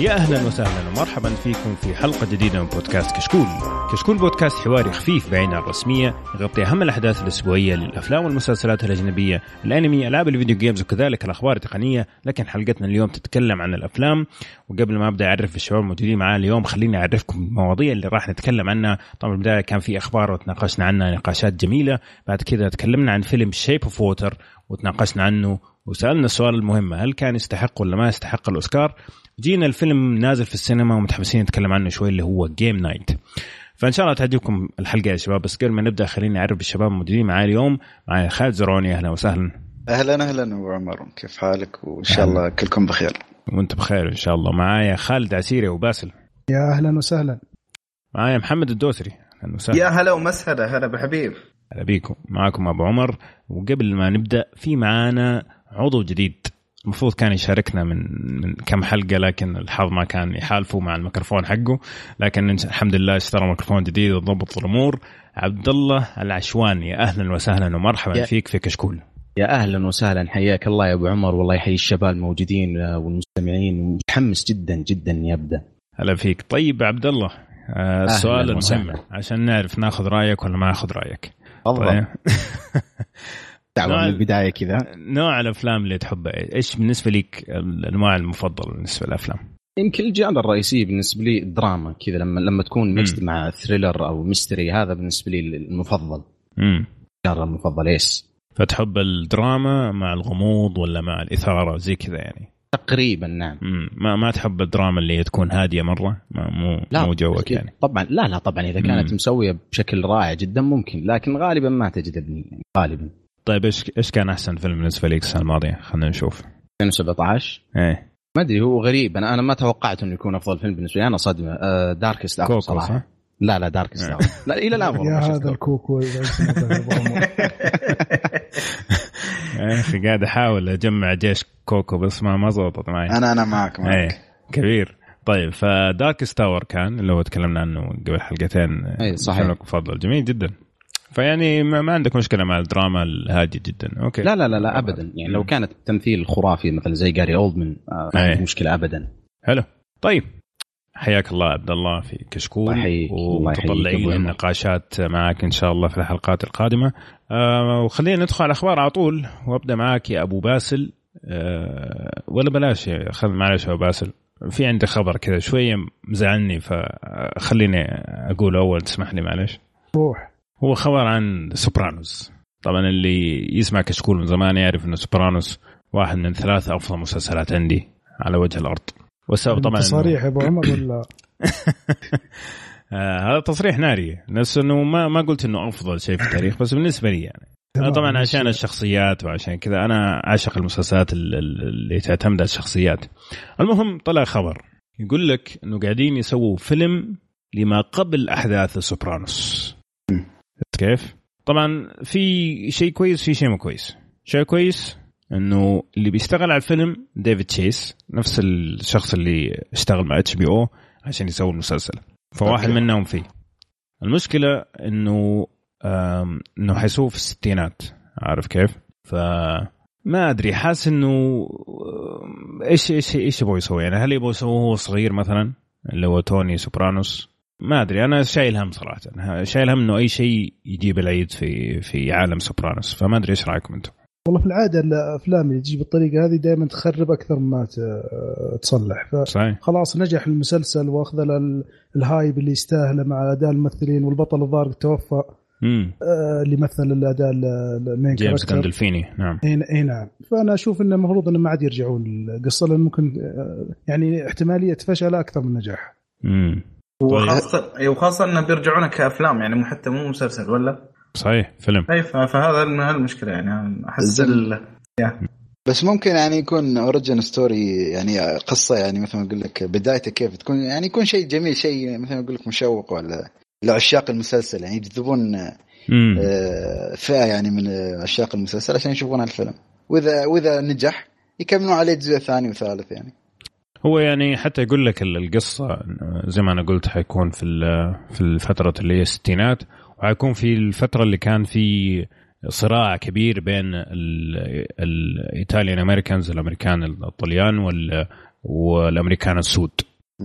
يا أهلا وسهلا ومرحبا فيكم في حلقة جديدة من بودكاست كشكول. كشكول بودكاست حواري خفيف بعيد عن الرسمية يغطي أهم الأحداث الأسبوعية للأفلام والمسلسلات الأجنبية، الأنمي، ألعاب ال video games وكذلك الأخبار التقنية، لكن حلقتنا اليوم تتكلم عن الأفلام وقبل ما أبدأ أعرف الشباب الموجودين معاه اليوم خليني أعرفكم المواضيع اللي راح نتكلم عنها، طبعا البداية كان في أخبار وتناقشنا عنها نقاشات جميلة، بعد كذا تكلمنا عن فيلم Shape of Water وتناقشنا عنه وسألنا السؤال المهم هل كان يستحق ولا ما يستحق الأوسكار؟ جينا الفيلم نازل في السينما ومتحمسين نتكلم عنه شوي اللي هو Game Night فإن شاء الله تعجبكم الحلقة يا شباب. بس قبل ما نبدأ خليني أعرف الشباب الموجودين معي اليوم. معي خالد زروني أهلا وسهلا. أهلا أهلا وعمر كيف حالك؟ وإن شاء الله كلكم بخير. وأنت بخير إن شاء الله. معايا خالد عسيري وباسل يا أهلا وسهلا. معايا محمد الدوسري. أهلا وسهلا. يا هلا ومسهلا. هلا بالحبيب هلا بيكم. معاكم أبو عمر. وقبل ما نبدأ في معانا عضو جديد. المفروض كان يشاركنا من من كم حلقة لكن الحظ ما كان يحالفه مع الميكروفون حقه. لكن الحمد لله اشترى ميكروفون جديد وضبط الأمور. عبد الله العشواني أهلا وسهلا ومرحبا فيك في كشكول يا أهلا وسهلا حياك الله يا أبو عمر والله يحيي الشباب الموجودين والمستمعين. ومتحمس جدا جدا اني أبدا. هلا فيك. طيب عبد الله آه السؤال المهم عشان نعرف ناخذ رأيك ولا ما ناخذ رأيك. طيب. دعوة من البداية كذا. نوع الأفلام اللي تحبها إيش بالنسبة لك الأنواع المفضلة بالنسبة للأفلام؟ يمكن ال genre الرئيسي بالنسبة لي الدراما كذا لما لما تكون mixed مع thriller أو mystery هذا بالنسبة لي المفضل. امم ال genre المفضل إيش؟ فتحب الدراما مع الغموض ولا مع الإثارة زي كذا يعني؟ تقريبا نعم. مم. ما ما تحب الدراما اللي تكون هادية مرة؟ ما مو لا مو جوك يعني. طبعا لا لا طبعا إذا كانت مم. مسوية بشكل رائع جدا ممكن لكن غالبا ما تجذبني يعني غالبا. طيب إيش إيش كان أحسن فيلم بالنسبة لك السنة الماضية؟ خلينا نشوف. 2017 إيه. ما أدري هو غريب. أنا أنا ما توقعت إنه يكون أفضل فيلم بالنسبة لي. أنا صدمة. آه Darkest Coco صراحة. صح؟ لا لا Darkest إيه. لا إلى الآن يا هذا ال Coco يا أخي قاعد أحاول أجمع جيش Coco بس ما ما زبطت معي. أنا أنا معك معك. إيه كبير. طيب ف Darkest Hour كان اللي هو تكلمنا عنه قبل حلقتين. اي صحيح. مفضل. جميل جدا. فيعني ما عندك مشكلة مع الدراما الهادية جدا. okay. لا لا لا, لا ابدا. يعني لو كانت تمثيل خرافي مثلا زي جاري أولدمان آه ما عندي مشكلة ابدا. حلو. طيب. حياك الله عبد الله في كشكول. ومتطلعين للنقاشات معك إن شاء الله في الحلقات القادمة. آه وخلينا ندخل على الأخبار على طول. وأبدأ معك يا أبو باسل. آه ولا بلاش خل معلش يا أبو باسل. في عندي خبر كذا شوية مزعلني فخليني أقول أول تسمح لي معلش. روح. هو خبر عن Sopranos طبعا اللي يسمع كشكول من زمان يعرف إنه Sopranos واحد من ثلاث أفضل مسلسلات عندي على وجه الأرض. والسبب طبعا تصريح يا أبو عمر ولا؟ آه هذا تصريح ناري. بس إنه ما ما قلت إنه أفضل شيء في التاريخ بس بالنسبة لي يعني. أنا طبعا عشان الشخصيات وعشان كذا أنا أعشق المسلسلات اللي تعتمد على الشخصيات. المهم طلع خبر. يقول لك إنه قاعدين يسووا فيلم لما قبل أحداث Sopranos. كيف؟ طبعا في شيء كويس في شيء مو كويس. شيء كويس إنه اللي بيشتغل على الفيلم ديفيد تشيس نفس الشخص اللي اشتغل مع HBO عشان يسوي المسلسل. فواحد منهم فيه. المشكلة إنه إنه حيسوه في الستينات. عارف كيف؟ ف ما أدري حاسس إنه إيش إيش إيش يبغوا يسوي يعني هل يبغوا يسووه وهو صغير مثلا اللي هو توني سوبرانو؟ ما أدري أنا شايل هم صراحة. شايل هم إنه أي شيء يجيب العيد في في عالم Sopranos. فما أدري إيش رأيكم أنتم. والله في العادة الأفلام اللي تجي بالطريقة هذه دائما تخرب أكثر ما تصلح. صحيح. خلاص نجح المسلسل وأخذ ال hype اللي يستاهله مع أداء الممثلين والبطل الظاهر توفى آه اللي مثل الاداء المين جيمس جاندولفيني نعم. إي نعم. فأنا أشوف إنه المفروض إنه ما عاد يرجعون القصة لأن ممكن آه، يعني احتمالية فشل أكثر من نجاح. امم وخاصه وخاصة إنه بيرجعونه كأفلام يعني حتى مو مسلسل ولا؟ صحيح فيلم. أي فهذا المشكلة يعني أحس بس ممكن يعني يكون origin story يعني قصة يعني مثل ما أقول لك بدايته كيف تكون يعني يكون شيء جميل شيء مثل ما أقول لك مشوق ولا لعشاق المسلسل يعني يجذبون آه، فئة يعني من عشاق المسلسل عشان يشوفون الفيلم واذا وإذا نجح يكملون عليه جزء ثاني وثالث يعني. هو يعني حتى يقول لك القصة زي ما أنا قلت حيكون في في الفترة اللي هي الستينات وحيكون في الفترة اللي كان في صراع كبير بين الايطاليان امريكانز الأمريكان الطليان والأمريكان السود.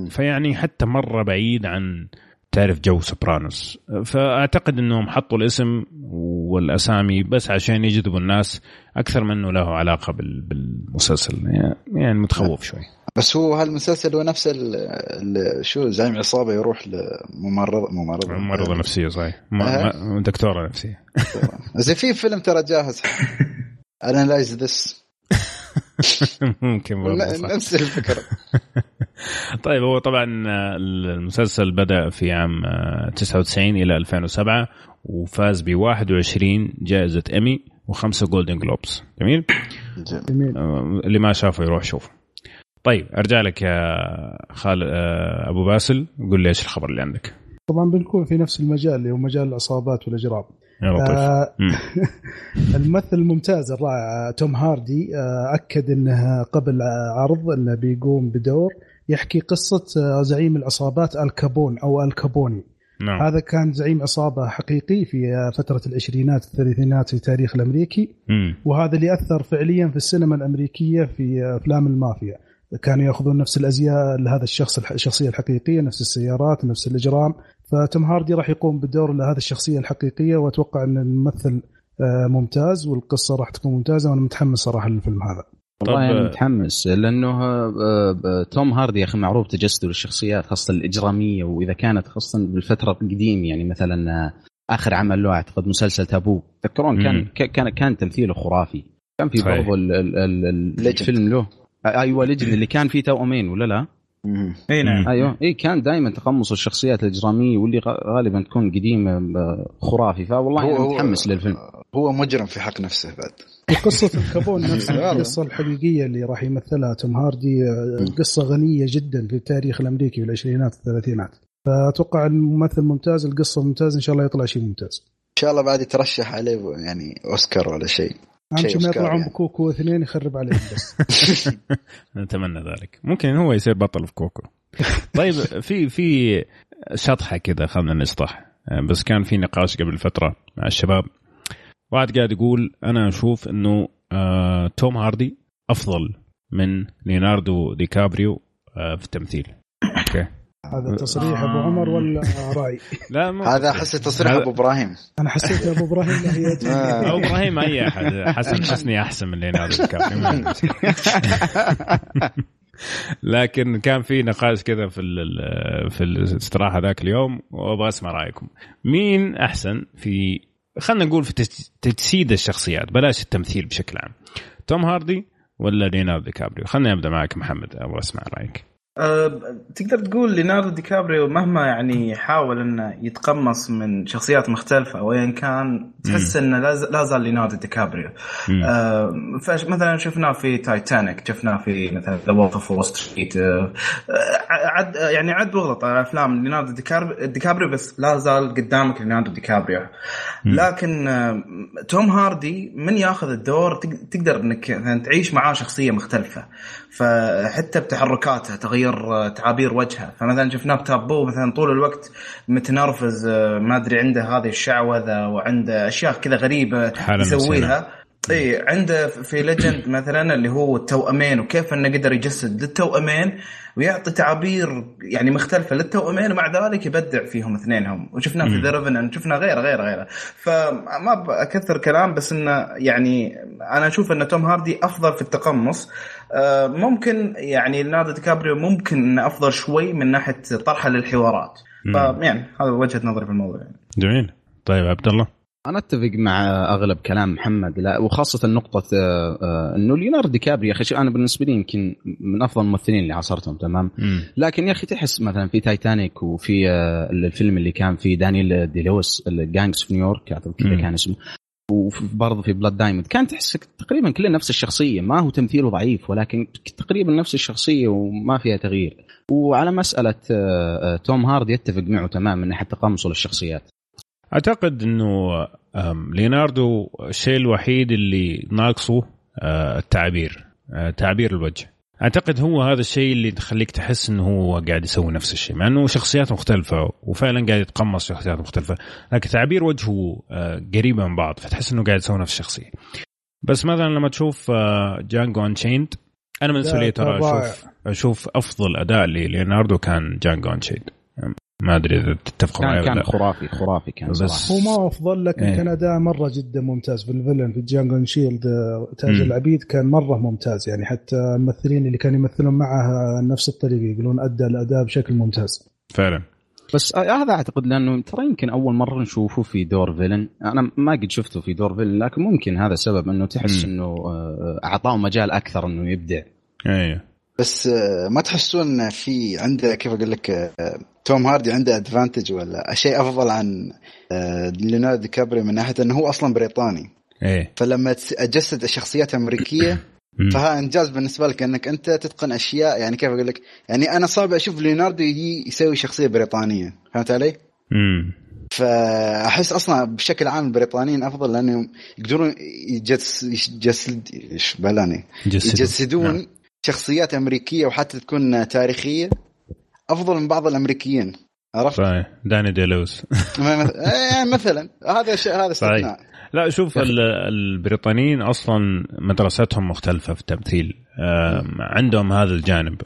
فيعني حتى مرة بعيد عن تعرف جو Sopranos. فأعتقد إنهم حطوا الاسم والأسامي بس عشان يجذبوا الناس أكثر من إنه له علاقة بالمسلسل. يعني متخوف شوي. بس هو هالمسلسل هو نفس ال شو زعيم عصابة يروح لممرض ممرضة. ممرضة نفسية صحيح. أه؟ دكتورة نفسية. زي في فيلم ترى جاهز. Analyze This ممكن نفس الفكرة. طيب هو طبعا المسلسل بدأ في عام 99 إلى 2007 وفاز ب 21 جائزة ايمي وخمسة Golden Globes جميل؟ جميل. اللي ما شافه يروح يشوفه. طيب أرجع لك يا خالد آه، أبو باسل. قول لي إيش الخبر اللي عندك؟ طبعا بنكون في نفس المجال اللي هو مجال العصابات والإجرام. آه الممثل الممتاز الرائع توم هاردي آه أكد انه قبل عرض انه بيقوم بدور يحكي قصة آه زعيم العصابات الكابون أو الكابوني نعم. هذا كان زعيم عصابة حقيقي في آه، فترة العشرينات الثلاثينات في التاريخ الأمريكي. م. وهذا اللي أثر فعليا في السينما الأمريكية في آه، أفلام المافيا. كانوا يأخذون نفس الأزياء لهذا الشخص الشخصية الحقيقية نفس السيارات نفس الإجرام. فتوم هاردي راح يقوم بدور لهذه الشخصية الحقيقية وأتوقع أن الممثل آه، ممتاز والقصة راح تكون ممتازة وأنا متحمس صراحة للفيلم هذا. والله أنا متحمس لأنه آه، توم هاردي يا أخي معروف تجسده للشخصيات خاصة الإجرامية وإذا كانت خاصة بالفترة القديم يعني مثلا آخر عمل له أعتقد مسلسل تابو. تذكرون كان كان كان تمثيله خرافي. كان في برضه الفيلم له أيوه Legend اللي كان فيه توأمين ولا لا؟ اي نعم. أيوه. اي كان دائما تقمص الشخصيات الإجرامية واللي غالبا تكون قديمة خرافي. فوالله أنا متحمس للفيلم. هو مجرم في حق نفسه بعد. قصة الكابون نفسها القصة الحقيقية اللي راح يمثلها توم هاردي قصة غنية جدا في التاريخ الأمريكي في العشرينات والثلاثينات فأتوقع الممثل ممتاز القصة ممتازة إن شاء الله يطلع شيء ممتاز. إن شاء الله بعد يترشح عليه يعني أوسكار ولا شيء. اهم شيء ما يطلعون يعني. بكوكو اثنين يخرب عليهم بس. نتمنى ذلك. ممكن هو يصير بطل في كوكو. طيب في في شطحة كذا خلينا نشطح. بس كان في نقاش قبل فترة مع الشباب. واحد قاعد يقول أنا أشوف إنه آه توم هاردي أفضل من ليوناردو دي كابريو آه في التمثيل. أوكي. هذا تصريح أبو عمر ولا رأي؟ لا مو هذا احس تصريح أبو إبراهيم. أنا حسيت أبو إبراهيم هي أبو إبراهيم أي أحد. حسن حسني أحسن من ليوناردو لكن كان في نقاش كذا في في الاستراحة ذاك اليوم وأبغى أسمع رأيكم. مين أحسن في خلينا نقول في تجسيد الشخصيات؟ بلاش التمثيل بشكل عام. توم هاردي ولا ليناردو دي كابريو؟ خليني أبدأ معك محمد أبغى أسمع رأيك. أه تقدر تقول ليوناردو دي كابريو مهما يعني حاول إنه يتقمص من شخصيات مختلفة وين كان تحس إنه لا زال ليوناردو دي كابريو. أه فمثلا شفناه في تايتانيك شفناه في مثلا The Wolf of Wall Street عد يعني عد وغلط على أفلام ليوناردو دي كابريو بس لا زال قدامك ليوناردو دي كابريو. لكن أه توم هاردي من ياخذ الدور تقدر إنك تعيش معاه شخصية مختلفة. فحتى بتحركاته تغير تعابير وجهه فمثلا شفناه بتابو مثلا طول الوقت متنرفز ما أدري عنده هذه الشعوذة وعنده أشياء كذا غريبة يسويها. إي عنده في Legend مثلا اللي هو التوأمين وكيف إنه قدر يجسد للتوأمين ويعطي تعابير يعني مختلفة للتوأمين ومع ذلك يبدع فيهم اثنينهم. وشفناه في ذا شفنا غير غير غير فما بكثر كلام بس إنه يعني أنا أشوف إن توم هاردي أفضل في التقمص. آه، ممكن يعني ليوناردو دي كابريو ممكن إنه أفضل شوي من ناحية طرحه للحوارات. فيعني هذا وجهة نظري في الموضوع يعني. جميل. طيب عبد الله؟ أنا أتفق مع أغلب كلام محمد لا وخاصة نقطة آه، آه، إنه ليوناردو دي كابريو يا أخي أنا بالنسبة لي يمكن من أفضل الممثلين اللي عاصرتهم تمام؟ لكن يا أخي تحس مثلا في تايتانيك وفي آه، الفيلم اللي كان في دانيال دي لويس ال Gangs في نيويورك اعتقد كذا كان اسمه. وبرضه في Blood Diamond كان تحس تقريبا كلها نفس الشخصية. ما هو تمثيله ضعيف ولكن تقريبا نفس الشخصية وما فيها تغيير. وعلى مسألة توم هارد يتفق معه تماما من ناحيه تقمصه للشخصيات أعتقد إنه ليناردو الشيء الوحيد اللي ناقصه آه، التعبير آه، تعبير الوجه. أعتقد هو هذا الشيء اللي تخليك تحس إنه هو قاعد يسوي نفس الشيء مع إنه شخصيات مختلفة وفعلا قاعد يتقمص شخصيات مختلفة لكن تعبير وجهه آه، قريبه من بعض فتحس إنه قاعد يسوي نفس الشخصية. بس مثلا لما تشوف Django Unchained أنا بالنسبة لي ترى أشوف أشوف أفضل أداء لليوناردو كان Django Unchained ما أدري إذا تتفقوا معي كان, كان خرافي خرافي كان بس صراحة. هو ما أفضل لكن إيه. كان اداء مرة جدا ممتاز. في ال villain في Django Unchained تاج م. العبيد كان مرة ممتاز. يعني حتى الممثلين اللي كانوا يمثلون معه نفس الطريقة يقولون ادى الأداء بشكل ممتاز. فعلا. بس هذا أعتقد لأنه ترى يمكن أول مرة نشوفه في دور villain. أنا ما قد شفته في دور villain لكن ممكن هذا سبب إنه تحس إنه آه، أعطاه مجال أكثر إنه يبدع. أيوه بس آه، ما تحسون في عنده كيف أقول لك آه، توم هاردي عنده advantage ولا شيء أفضل عن ليوناردو دي كابري من ناحية إنه هو أصلا بريطاني. إيه. فلما تجسد الشخصيات أمريكية فها إنجاز بالنسبة لك إنك أنت تتقن أشياء يعني كيف أقول لك يعني أنا صعب أشوف ليوناردو يجي يسوي شخصية بريطانية. فهمت علي؟ امم فأحس أصلا بشكل عام البريطانيين أفضل لأنهم يقدرون يجس يجسد إيش بلاني؟ يجسدون نعم. شخصيات أمريكية وحتى تكون تاريخية أفضل من بعض الأمريكيين عرفت؟ صحيح. داني ديلوس يعني مثلا. هذا شيء هذا استثناء. لا شوف البريطانيين أصلا مدرستهم مختلفة في التمثيل. عندهم هذا الجانب.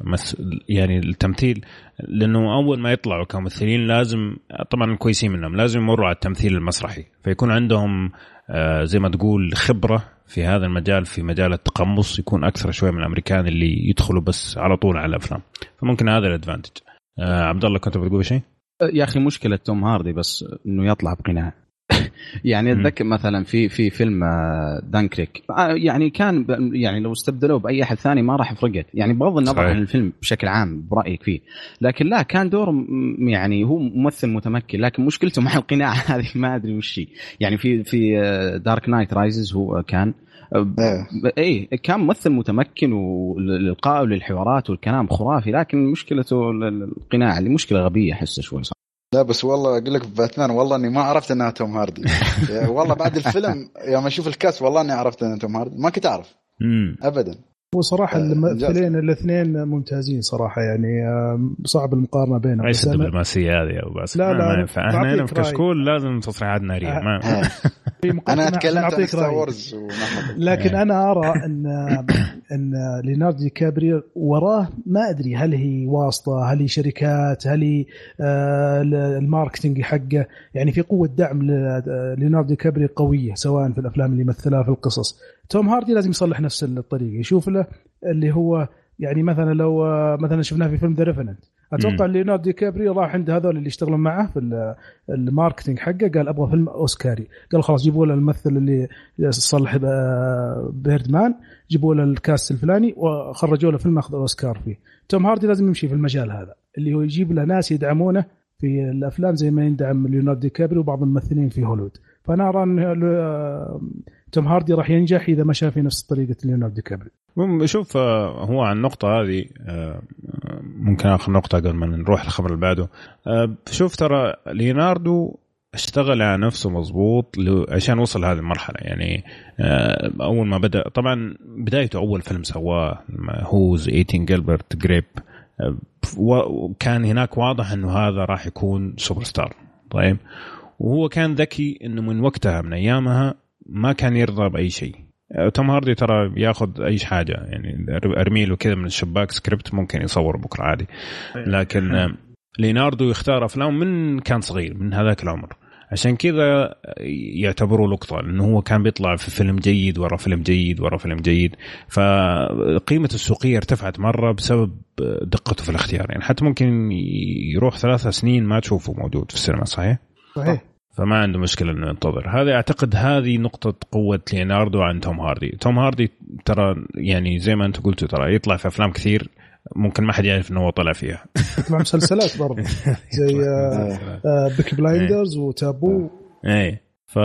يعني التمثيل لأنه أول ما يطلعوا كممثلين لازم طبعا كويسين منهم لازم يمروا على التمثيل المسرحي. فيكون عندهم آه، زي ما تقول خبرة في هذا المجال في مجال التقمص يكون أكثر شوي من الأمريكان اللي يدخلوا بس على طول على الأفلام. فممكن هذا الأدفانتج. آه، عبد الله كنت بتقول شيء؟ يا أخي مشكلة توم هاردي بس إنه يطلع بقناع. يعني أتذكر مثلا في في فيلم دانكريك. آه، آه، يعني كان يعني لو استبدلوه بأي أحد ثاني ما راح فرقت يعني بغض النظر عن الفيلم بشكل عام برأيك فيه. لكن لا كان دور يعني هو ممثل متمكن. لكن مشكلته مع القناع هذه ما أدري وش هي. يعني في في Dark Knight Rises هو كان. إيه. كان ممثل متمكن وللقاء وللحوارات والكلام خرافي. لكن مشكلته القناع اللي مشكلة غبية أحسه شوي صح لا بس والله أقول لك باتمان والله إني ما عرفت إنها توم هاردي. والله بعد الفيلم يوم أشوف ال cast والله إني عرفت إنها توم هاردي. ما كنت أعرف. ابدا. هو صراحة الممثلين الاثنين ممتازين صراحة يعني صعب المقارنة بينهم. ليش الدبلوماسية هذه يا أبو باسم. لا لا ما ينفع. إحنا هنا في كشكول لازم تصريحات نارية. ما أنا اتكلمت عن Star Wars لكن أنا أرى ان أن ليوناردو دي كابري وراه ما أدري هل هي واسطة هل هي شركات هل هي آه، ال marketing حقه. يعني في قوة دعم ليوناردو دي كابري قوية سواء في الأفلام اللي مثلها في القصص. توم هاردي لازم يصلح نفس الطريقة يشوف له اللي هو يعني مثلا لو مثلا شفناه في فيلم The Revenant أتوقع ليوناردو دي كابري راح عند هذول اللي يشتغلون معه في ال marketing حقه قال أبغى فيلم أوسكاري. قال خلاص جيبوا له الممثل اللي صلح Birdman جيبوا له ال cast الفلاني وخرجوا له فيلم اخذ أوسكار فيه. توم هاردي لازم يمشي في المجال هذا اللي هو يجيب له ناس يدعمونه في الأفلام زي ما يندعم ليوناردو دي كابري وبعض الممثلين في هوليوود. فانا ارى ان توم هاردي راح ينجح إذا مشى في نفس طريقة ليوناردو كابري. شوف آه، هو عن النقطة هذه آه، ممكن آخر نقطة قبل ما نروح الخبر اللي بعده. آه، شوف ترى ليوناردو اشتغل على نفسه مظبوط عشان وصل هذه المرحلة. يعني أول ما بدأ طبعا بدايته أول فيلم سواه What's Eating Gilbert Grape وكان هناك واضح إنه هذا راح يكون سوبر ستار طيب؟ وهو كان ذكي إنه من وقتها من أيامها ما كان يرضى بأي شيء. آه، توم هاردي ترى ياخذ أي حاجة يعني ارمي له كذا من الشباك سكريبت ممكن يصور بكرة عادي. لكن آه، ليناردو يختار أفلام من كان صغير من هذاك العمر. عشان كذا يعتبروا لقطة لأنه هو كان بيطلع في فيلم جيد ورا فيلم جيد ورا فيلم جيد. فقيمة السوقية ارتفعت مرة بسبب دقته في الاختيار. يعني حتى ممكن يروح ثلاثة سنين ما تشوفه موجود في السينما صحيح؟ صحيح. فما عنده مشكلة إنه ينتظر. هذا أعتقد هذه نقطة قوة ليوناردو عن توم هاردي. توم هاردي ترى يعني زي ما أنت قلتوا ترى يطلع في أفلام كثير ممكن ما حد يعرف إنه هو طلع فيها. يطلع مسلسلات برضه. زي Peaky Blinders و Taboo. اي ف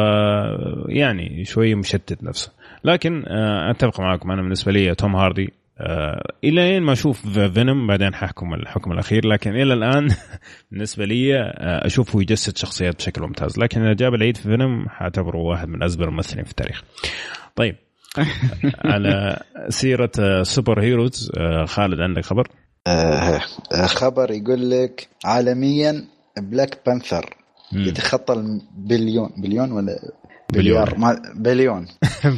يعني شوي مشتت نفسه. لكن آه، أتفق معكم. أنا بالنسبة لي توم هاردي آه إلى ما أشوف Venom؟ بعدين ححكم الحكم الأخير. لكن إلى الآن بالنسبة لي آه أشوفه يجسد شخصيات بشكل ممتاز. لكن إذا جاب العيد في Venom حاعتبره واحد من أزبر الممثلين في التاريخ. طيب. على سيرة superheroes آه خالد عندك خبر؟ آه خبر يقول لك عالميا Black Panther يتخطى البليون بليون ولا بليار. ما بليون.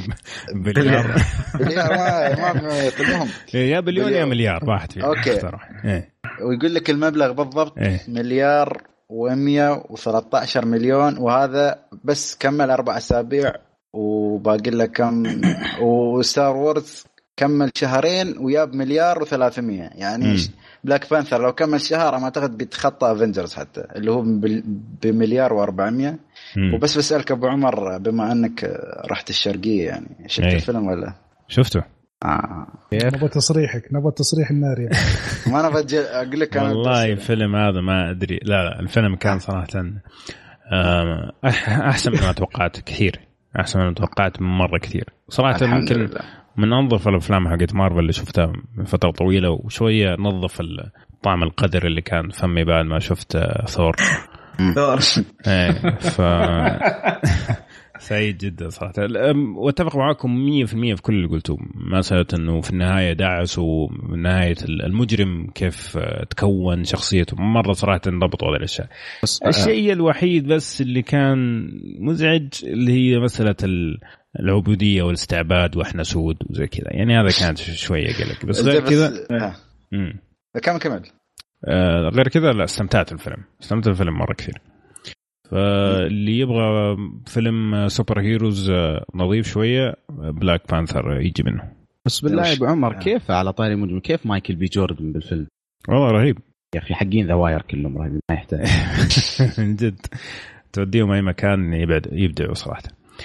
بليار. بليار ما ما يقولهم يا بليون يا مليار واحد فيهم. أوكي. إيه. ويقول لك المبلغ بالضبط إيه. مليار و113 مليون وهذا بس كمل أربع أسابيع وباقي له كم و Star Wars كمل شهرين وياب مليار و300 يعني مم. Black Panther لو كمل شهر ما أعتقد بيتخطى Avengers حتى اللي هو بمليار و400 مم. وبس بسألك أبو عمر بما أنك رحت الشرقية يعني شفت إيه. الفيلم ولا؟ شفته آه. نبغى تصريحك نبغى تصريح النار يعني ما أنا بجي أقول لك أنا والله الفيلم هذا ما أدري لا لا الفيلم كان صراحة أح- أحسن مما توقعت كثير أحسن مما توقعت مرة كثير صراحة الحمد ممكن لله. من أنظف الأفلام حقت مارفل اللي شفتها من فترة طويلة وشوية نظف ال- طعم القدر اللي كان فمي بعد ما شفت آه، ثور ثور إيه ف سعيد جدا صراحة. وأتفق معاكم 100% في كل اللي قلتوه. مساله إنه في النهاية دعسوا من نهايه المجرم كيف آه، تكون شخصيته. مرة صراحة انضبطوا هذه الأشياء. بس الشيء الوحيد بس اللي كان مزعج اللي هي مسألة ال- العبودية والاستعباد وإحنا سود وزي كذا. يعني هذا كانت شوية قلق. بس غير كذا آه. كمل كمل. آه، غير كذا لا استمتعت الفيلم استمتعت الفيلم مرة كثير. فاللي يبغى فيلم superheroes آه، نظيف شوية Black Panther يجي منه. بس بالله يا أبو عمر آه. كيف على طاري مجرم كيف مايكل بي جوردن بالفيلم؟ والله رهيب. يا أخي حقين The Wire كلهم رهيبين ما يحتاج. من جد. توديهم أي مكان يبعد يبدعوا صراحة.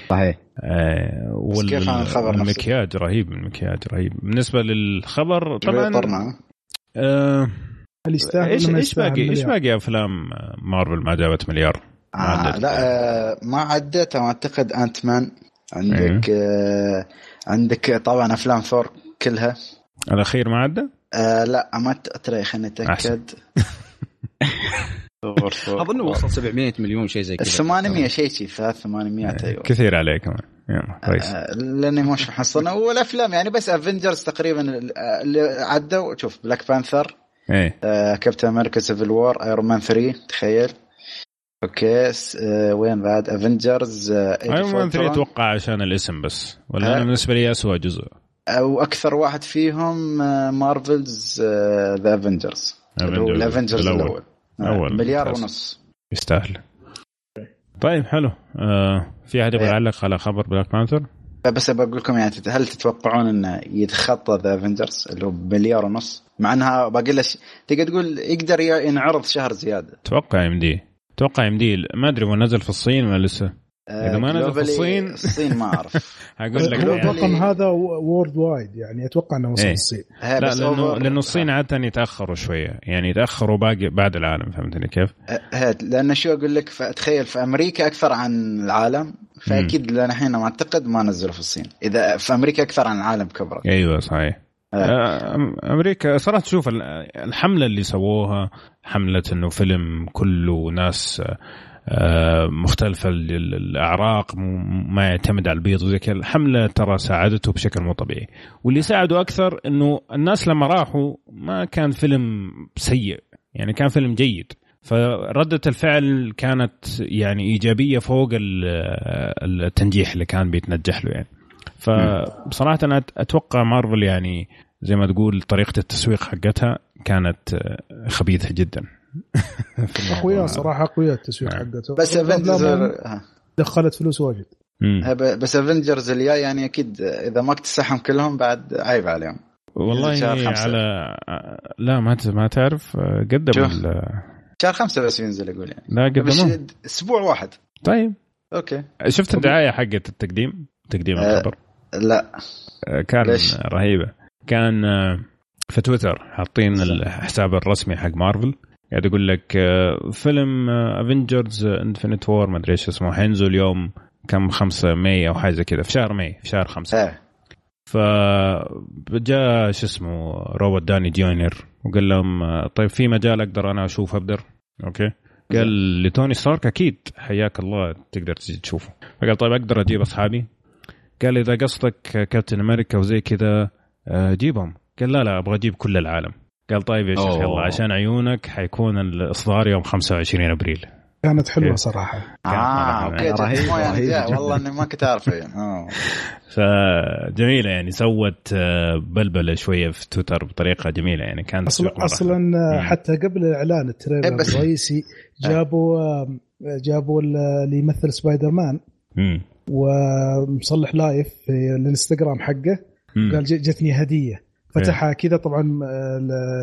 صحيح. آه بس كيف عن الخبر نفسه؟ المكياج رهيب المكياج رهيب. بالنسبة للخبر طبعا طبعا آه هل يستاهل إيش إيش باقي إيش؟ باقي أفلام آه، مارفل ما جابت مليار؟ ما آه عدت. لا آه ما عدت. أعتقد انت مان عندك آه عندك طبعا أفلام ثور كلها. الأخير ما عدى؟ آه لا ما ترى خليني أتأكد. أظن وصل 700 مليون شيء زي كذا. 800 شيء شيء 800 أيوه كثير عليه كمان يلا كويس. آه، لأني مش محصلنا والأفلام يعني بس Avengers تقريبا اللي عدوا. شوف Black Panther إيه. آه Captain America Civil War Iron Man 3 تخيل. أوكي آه وين بعد؟ Avengers آه Iron Man 3 84 أتوقع عشان الاسم بس. ولا آه. أنا بالنسبة لي اسوء جزء. وأكثر واحد فيهم آه، Marvel's ذا افنجرز اللي هو Avengers الافنجرز. الأول. آه، أول، مليار. ونص. يستاهل. طيب حلو. آه في أحد يبغى إيه. يعلق على خبر Black Panther؟ بس بقول لكم يعني هل تتوقعون إنه يتخطى The Avengers اللي هو بمليار ونص؟ مع إنها باقي له تقدر تقول يقدر ينعرض شهر زيادة. أتوقع يمديه أتوقع يمديه ما أدري هو نزل في الصين ولا لسه. إذا ما نزل في الصين- الصين ما أعرف. أقول لك هو يعني. الرقم هذا وورد وايد يعني أتوقع إنه وصل إيه. الصين. لا لأنه لأنه الصين عادة يتأخروا شوية. يعني يتأخروا باقي بعد العالم فهمتني كيف؟ هات لأن شو أقول لك؟ تخيل في أمريكا أكثر عن العالم فأكيد لأن الحين ما اعتقد ما نزلوا في الصين. إذا في أمريكا أكثر عن العالم كبرى أيوه صحيح. آه، أمريكا صراحة تشوف ال- الحملة اللي سووها حملة إنه فيلم كله ناس آه، آه، مختلفة ال- ال- الأعراق ما يعتمد على البيض وزي كذا. الحملة ترى ساعدته بشكل مو طبيعي. واللي ساعده أكثر أنه الناس لما راحوا ما كان فيلم سيء يعني كان فيلم جيد. فردة الفعل كانت يعني إيجابية فوق ال- التنجيح اللي كان بيتنجح له يعني. فبصراحة أنا أتوقع مارفل يعني زي ما تقول طريقة التسويق حقتها كانت آه، خبيثة جدا. اقوياء. صراحة اقوياء التسويق نعم. حقته. بس افنجرز دخلت فلوس واجد. بس Avengers الجاي يعني أكيد إذا ما اكتسحهم كلهم بعد عيب عليهم. والله خمسة. على لا ما ت- ما تعرف قدموا شهر خمسة بس ينزل أقول يعني. لا بس قدموه أسبوع واحد. طيب. okay. شفت الدعاية حقت التقديم؟ تقديم آه، الخبر؟ لا. آه، كان ليش؟ رهيبة. كان آه، في تويتر حاطين الحساب الرسمي حق مارفل. قاعد يقول لك آه، فيلم Avengers Infinity War ما أدري إيش اسمه حينزل يوم كم؟ 5 May أو حاجة كذا في شهر May في شهر 5 إيه. فجاء شو اسمه روبرت داوني جونيور وقال لهم آه، طيب في مجال أقدر أنا أشوفه بدري؟ okay. قال لتوني ستارك أكيد حياك الله تقدر تجي تشوفه. فقال طيب أقدر أجيب أصحابي؟ قال إذا قصدك Captain America وزي كذا آه، جيبهم. قال لا لا أبغى أجيب كل العالم. قال طيب يا شيخ. يلا عشان عيونك حيكون الإصدار يوم 25 أبريل. كانت حلوة صراحة. آه okay يعني والله إني ما كنت أعرفه. يعني آه. فجميلة يعني سوت آه، بلبلة شوية في تويتر بطريقة جميلة يعني كانت أصلا أصلا حتى قبل الاعلان ال trailer إيه، الرئيسي جابوا جابوا اللي يمثل سبايدر مان ومصلح live في الانستغرام حقه. قال جتني هدية. فتحها كذا طبعا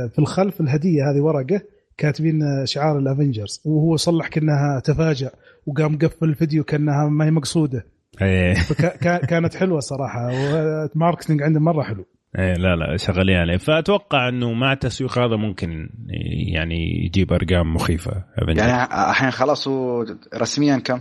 في الخلف الهدية هذه ورقة كاتبين شعار ال Avengers وهو صلح كأنها تفاجأ وقام قفل الفيديو كأنها ما هي مقصودة. إيه. كانت حلوة صراحة وال marketing عنده مرة حلو. إيه لا لا شغالين عليه. فأتوقع إنه مع التسويق هذا ممكن يعني يجيب أرقام مخيفة. يعني الحين خلاص هو رسميا كم؟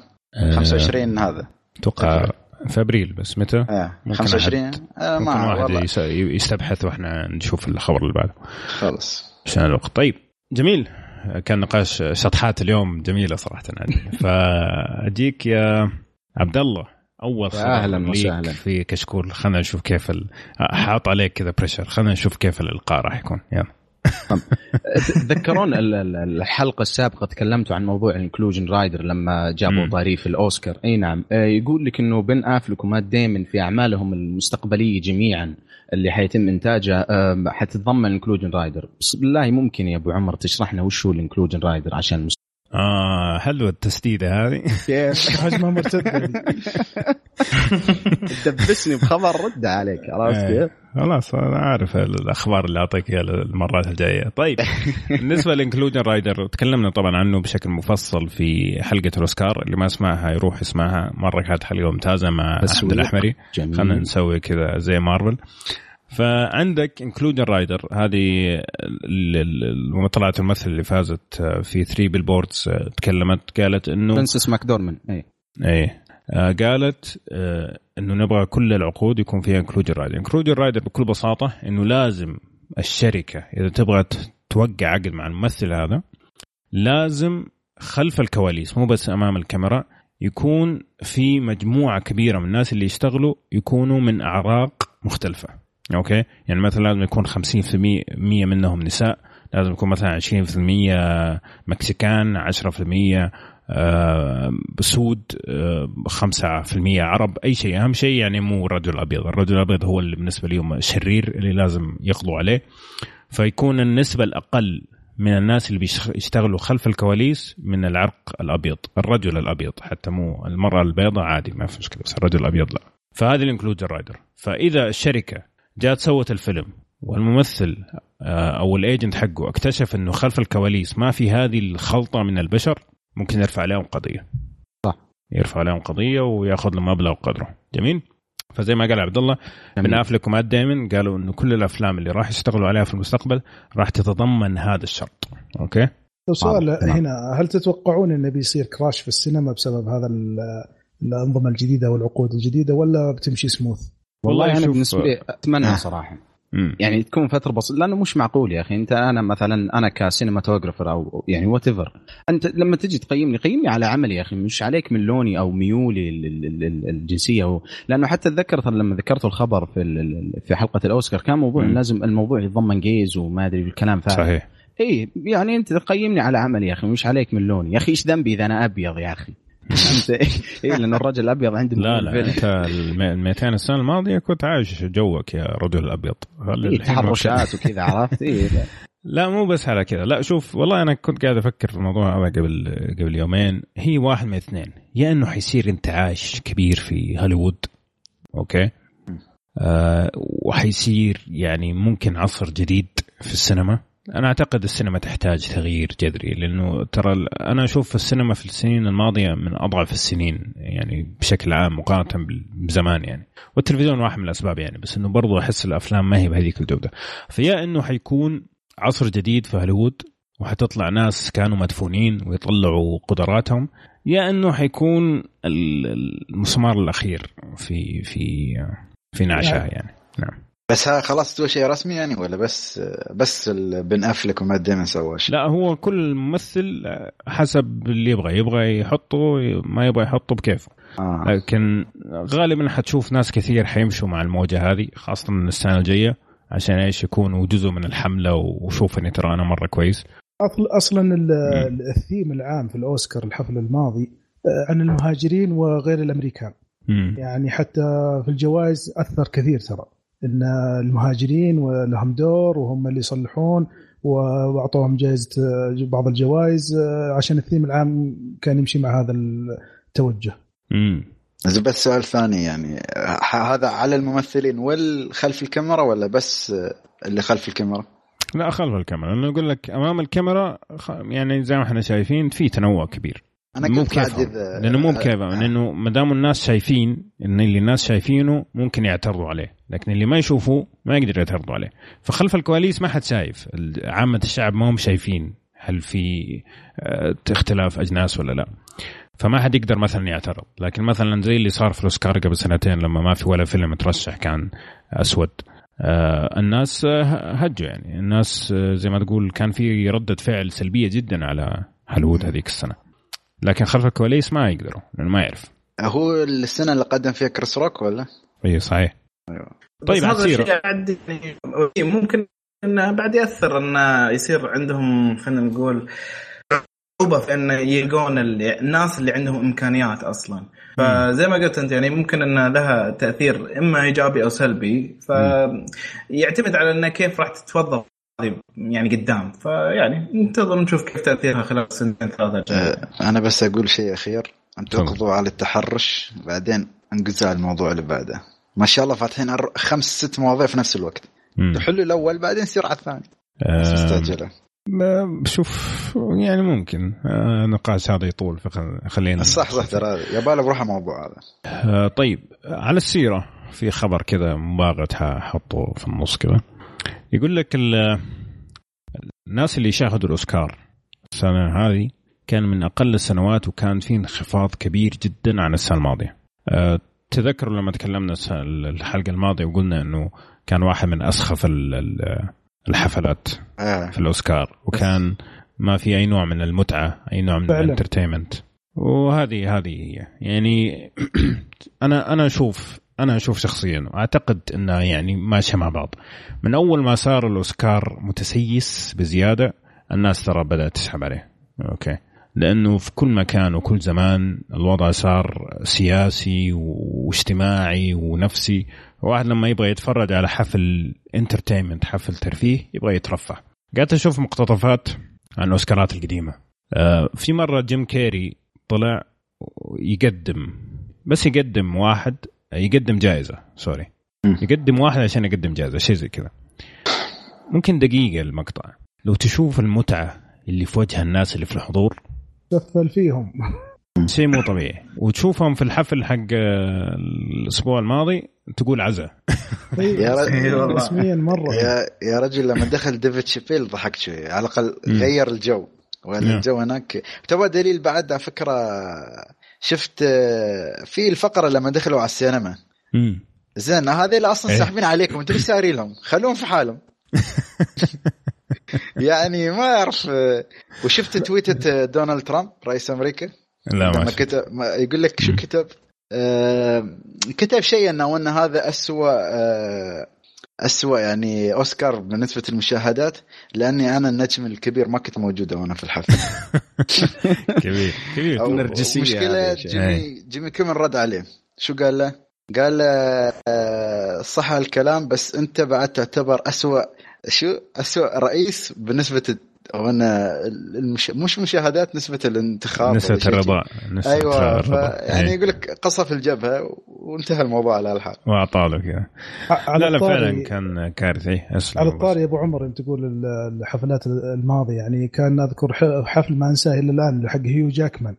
25 آه هذا. أتوقع في أبريل بس متى؟ آه 25 آه ما واحد يستبحث وإحنا نشوف الخبر اللي بعده. خلص عشان الوقت. طيب جميل. كان نقاش شطحات اليوم جميلة صراحة فأجيك يا عبد الله. أول خبر أهلا وسهلا. في كشكول. خلينا نشوف كيف ال... حاط عليك كذا pressure خلينا نشوف كيف الإلقاء راح يكون. يلا. تذكرون الحلقة السابقة تكلمتوا عن موضوع ال inclusion rider لما جابوا طاري في الأوسكار. أي نعم. آه، يقول لك إنه بن أفلك ومات ديمن في أعمالهم المستقبلية جميعا اللي حيتم إنتاجها آه، حتتضمن ال inclusion rider بس بالله ممكن يا أبو عمر تشرح لنا وش هو ال inclusion rider عشان آه حلوة التسديدة هذه. كيف هجمه مرتده تدبسني بخبر رد عليك عرفت إيه. كيف؟ خلاص أنا عارف الأخبار اللي أعطيك إياها المرات الجاية. طيب بالنسبة لل inclusion rider تكلمنا طبعا عنه بشكل مفصل في حلقة الاوسكار اللي ما سمعها يروح يسمعها مرة كانت حلقة ممتازة مع احمد الأحمري. خلينا نسوي كذا زي مارفل. فعندك inclusion rider هذه طلعت الممثل اللي فازت في 3 Billboards تكلمت قالت إنه فرانسيس ماكدورمان اي اي آه، قالت آه، إنه نبغى كل العقود يكون فيها inclusion rider inclusion rider بكل بساطة إنه لازم الشركة إذا تبغى توقع عقد مع الممثل هذا لازم خلف الكواليس مو بس أمام الكاميرا يكون في مجموعة كبيرة من الناس اللي يشتغلوا يكونوا من أعراق مختلفة. okay؟ يعني مثلا لازم يكون 50% منهم نساء لازم يكون مثلا 20% مكسيكان 10% آه، سود 5% آه، عرب أي شيء. أهم شيء يعني مو الرجل الابيض الرجل الأبيض هو اللي بالنسبة لهم الشرير اللي لازم يقضوا عليه. فيكون النسبة الأقل من الناس اللي بيشتغلوا خلف الكواليس من العرق الأبيض الرجل الأبيض حتى مو المرأة البيضاء عادي ما في مشكلة بس الرجل الأبيض لا. فهذه ال inclusion rider. فإذا الشركة جات سوت الفيلم والممثل آه، أو ال agent حقه اكتشف إنه خلف الكواليس ما في هذه الخلطة من البشر ممكن يرفع عليهم قضية. صح. يرفع عليهم قضية وياخذ له مبلغ وقدره. جميل؟ فزي ما قال عبد الله بن افلك ومات دايمن قالوا إنه كل الأفلام اللي راح يشتغلوا عليها في المستقبل راح تتضمن هذا الشرط. okay؟ طيب سؤال هنا هل تتوقعون انه بيصير crash في السينما بسبب هذا الأنظمة الجديدة والعقود الجديدة ولا بتمشي سموث؟ والله, والله أنا بالنسبة لي أتمنى صراحة. يعني تكون فترة بسيطة لأنه مش معقول يا أخي. أنت أنا مثلا أنا ك cinematographer أو يعني وات أنت لما تجي تقيمني قيمني على عملي يا أخي. مش عليك من لوني أو ميولي الجنسيه لأنه حتى اتذكر لما ذكرت الخبر في في حلقة الأوسكار كان موضوع لازم الموضوع يتضمن gays وما أدري الكلام فارغ صحيح. اي يعني أنت قيمني على عملي يا أخي مش عليك من لوني يا أخي إيش ذنبي إذا أنا أبيض يا أخي؟ اي لأن الرجل الأبيض عندي لا لا أنت ال 200 سنه الماضية كنت عايش جوك يا رجل الأبيض. إيه تحرشات وكذا عرفت؟ إيه لا. مو بس على كذا. لا شوف والله أنا كنت قاعد أفكر في الموضوع هذا قبل قبل يومين. هي واحد من اثنين. يا إنه حيصير انتعاش كبير في هوليوود okay؟ آه وحيصير يعني ممكن عصر جديد في السينما. أنا أعتقد السينما تحتاج تغيير جذري لأنه ترى أنا أشوف السينما في السنين الماضية من أضعف السنين يعني بشكل عام مقارنة بزمان يعني. والتلفزيون واحد من الأسباب يعني بس إنه برضو أحس الأفلام ما هي بهذيك الجودة. فيا إنه حيكون عصر جديد في هوليوود وحتطلع ناس كانوا مدفونين ويطلعوا قدراتهم يا إنه حيكون المسمار الأخير في في في نعشها يعني, يعني. نعم. بس ها خلاص سوى شيء رسمي يعني ولا بس بس بن أفلك وما ديمن سوى شيء؟ لا هو كل ممثل حسب اللي يبغى. يبغى يحطه ما يبغى يحطه بكيفه. آه. لكن غالبا حتشوف ناس كثير حيمشوا مع الموجة هذه خاصة من السنة الجاية عشان إيش؟ يكونوا جزء من الحملة وشوف إني ترى أنا مرة كويس. أصلا الثيم العام في الأوسكار الحفل الماضي آه، عن المهاجرين وغير الأمريكان. مم. يعني حتى في الجوائز أثر كثير ترى. إن المهاجرين ولهم دور وهم اللي يصلحون وأعطوهم جائزة بعض الجوائز آه، عشان الثيم العام كان يمشي مع هذا التوجه. امم بس سؤال ثاني يعني هذا على الممثلين والخلف الكاميرا ولا بس اللي خلف الكاميرا؟ لا خلف الكاميرا لأنه يقول لك أمام الكاميرا يعني زي ما إحنا شايفين في تنوع كبير أنا مو بكيف لأنه مو بكيف لأنه ما دام الناس شايفين إن اللي الناس شايفينه ممكن يعترضوا عليه. لكن اللي ما يشوفوه ما يقدر يعترضوا عليه. فخلف الكواليس ما حد شايف. عامة الشعب ما هم شايفين هل في آه، اختلاف أجناس ولا لا. فما حد يقدر مثلا يعترض. لكن مثلا زي اللي صار في الاوسكار قبل سنتين لما ما في ولا فيلم ترشح كان أسود. آه الناس هجوا يعني. الناس آه، زي ما تقول كان في ردة فعل سلبية جدا على هوليوود هذيك السنة. لكن خلف الكواليس ما يقدروا لأنه ما يعرف. هو السنة اللي قدم فيها كريس روك ولا؟ اي صحيح. أيوه. طيب هذا الشيء يعني ممكن إنه بعد يأثر إنه يصير عندهم خلينا نقول صعوبه في إنه يلقون الناس اللي عندهم إمكانيات أصلا. فزي ما قلت أنت يعني ممكن ان لها تأثير إما إيجابي أو سلبي. فيعتمد على إنه كيف راح تتوظف. يعني قدام. فيعني ننتظر نشوف كيف تأثيرها خلال سنتين ثلاثة أه أنا بس أقول شيء أخير. أنتم اقضوا على التحرش بعدين انقزوا على الموضوع اللي بعده. ما شاء الله فاتحين خمس ست مواضيع في نفس الوقت. تحلوا الأول بعدين يصير على الثاني. استعجله شوف يعني ممكن. النقاش هذا يطول فخلينا صح صح ترى يبغى بروح الموضوع هذا. آه طيب على السيرة في خبر كذا مباغت حطه في النص كذا. يقول لك الناس اللي شاهدوا الأوسكار السنة هذه كان من أقل السنوات وكان في انخفاض كبير جدا عن السنة الماضية. أه تذكروا لما تكلمنا الحلقة الماضية وقلنا إنه كان واحد من أسخف الحفلات آه. في الأوسكار وكان ما في أي نوع من المتعة أي نوع من الانترتينمنت وهذه هذه هي يعني أنا أنا أشوف أنا أشوف شخصيا وأعتقد انها يعني ماشية مع بعض. من أول ما صار الأوسكار متسيس بزيادة الناس ترى بدأت تسحب عليه. أوكي. لأنه في كل مكان وكل زمان الوضع صار سياسي واجتماعي ونفسي. واحد لما يبغى يتفرج على حفل entertainment حفل ترفيه يبغى يترفه. قاعد أشوف مقتطفات عن الأوسكارات القديمة. آه، في مرة جيم كيري طلع يقدم بس يقدم واحد يقدم جائزة. sorry يقدم واحد عشان يقدم جائزة شيء زي كذا. ممكن دقيقة المقطع. لو تشوف المتعة اللي في وجه الناس اللي في الحضور. تفل فيهم. شيء مو طبيعي. وتشوفهم في الحفل حق الأسبوع الماضي تقول عزا. يا رجل. رسميا مرة. يا, يا رجل لما دخل ديف شابيل ضحكت شوي. على الأقل غير الجو. ولا نعم. الجو هناك. تبغى دليل بعد؟ على فكرة شفت في الفقرة لما دخلوا على السينما زين هذيل أصلا إيه. ساحبين عليكم أنتم إيش ساري لهم؟ خلوهم في حالهم يعني ما أعرف وشفت تويتة دونالد ترامب رئيس أمريكا لا ما كتب يقول لك شو كتب؟ آه كتب شيء إنه ان هذا اسوء آه اسوء يعني أوسكار بالنسبة للمشاهدات لأني أنا النجم الكبير ما كنت موجود وأنا في الحفل كبير كبير. نرجسيه مشكلة جيمي جيمي كيمن رد عليه. شو قال له؟ قال له آه، صح الكلام بس أنت بعد تعتبر اسوء شو؟ اسوء رئيس بالنسبة وأنا المش... مش مشاهدات نسبة الانتخاب نسبة الرضا نسبة أيوه ف... يعني إيه. يقول لك قصف الجبهة وانتهى الموضوع على الحال. وأعطى له كذا لا لا فعلا كان كارثي. على الطاري يا أبو عمر أنت تقول الحفلات الماضية يعني كان أذكر حفل ما أنساه إلى الآن حق هيو جاكمان.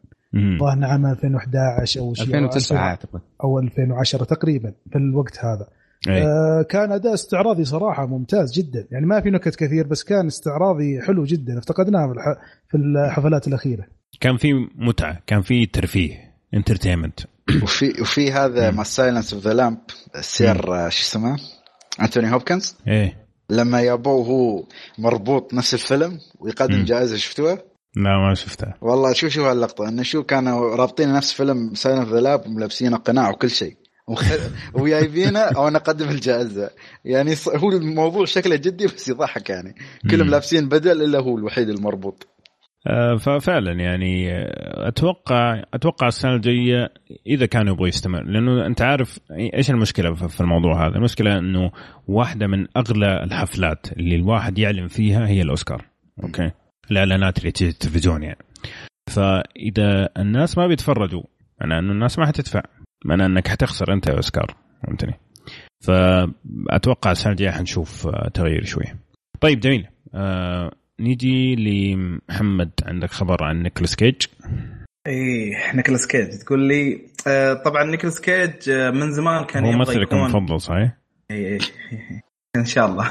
ظهر عام 2011 أو شيء 2009 اعتقد أو 2010 تقريبا في الوقت هذا. آه كان أداء استعراضي صراحة ممتاز جدا. يعني ما في نكت كثير بس كان استعراضي حلو جدا. افتقدناه في الحفلات الأخيرة. كان في متعة كان في ترفيه entertainment وفي وفي هذا مع Silence of the Lambs ال Sir شو اسمه؟ انتوني هوبكنز إيه. لما يابوه هو مربوط نفس الفيلم ويقدم جائزة شفتوها؟ لا ما شفتها والله شوف شوف هاللقطة؟ إنه شو كانوا رابطين نفس فيلم Silence of the Lambs ملبسين قناع وكل شيء. وجايبينه أو نقدم الجائزة. يعني هو الموضوع شكله جدي بس يضحك يعني. كلهم لابسين بدل إلا هو الوحيد المربوط. آه، ففعلا يعني آه، أتوقع أتوقع السنة الجاية إذا كانوا يبغوا يستمر. لأنه أنت عارف إيش المشكلة في الموضوع هذا؟ المشكلة إنه واحدة من أغلى الحفلات اللي الواحد يعلن فيها هي الأوسكار. أوكي؟ الإعلانات اللي تجي التلفزيون يعني. فإذا الناس ما بيتفرجوا إنه الناس ما حتدفع. معناه أنك حتخسر أنت يا أوسكار. فهمتني؟ فأتوقع السنة الجايه حنشوف آه، تغيير شوية. طيب جميل. آه نيجي لمحمد. عندك خبر عن نيكولاس كيج؟ إيه نيكولاس كيج. تقول لي آه طبعا نيكولاس كيج آه من زمان كان هو ممثلك المفضل صحيح؟ اي اي إن شاء الله.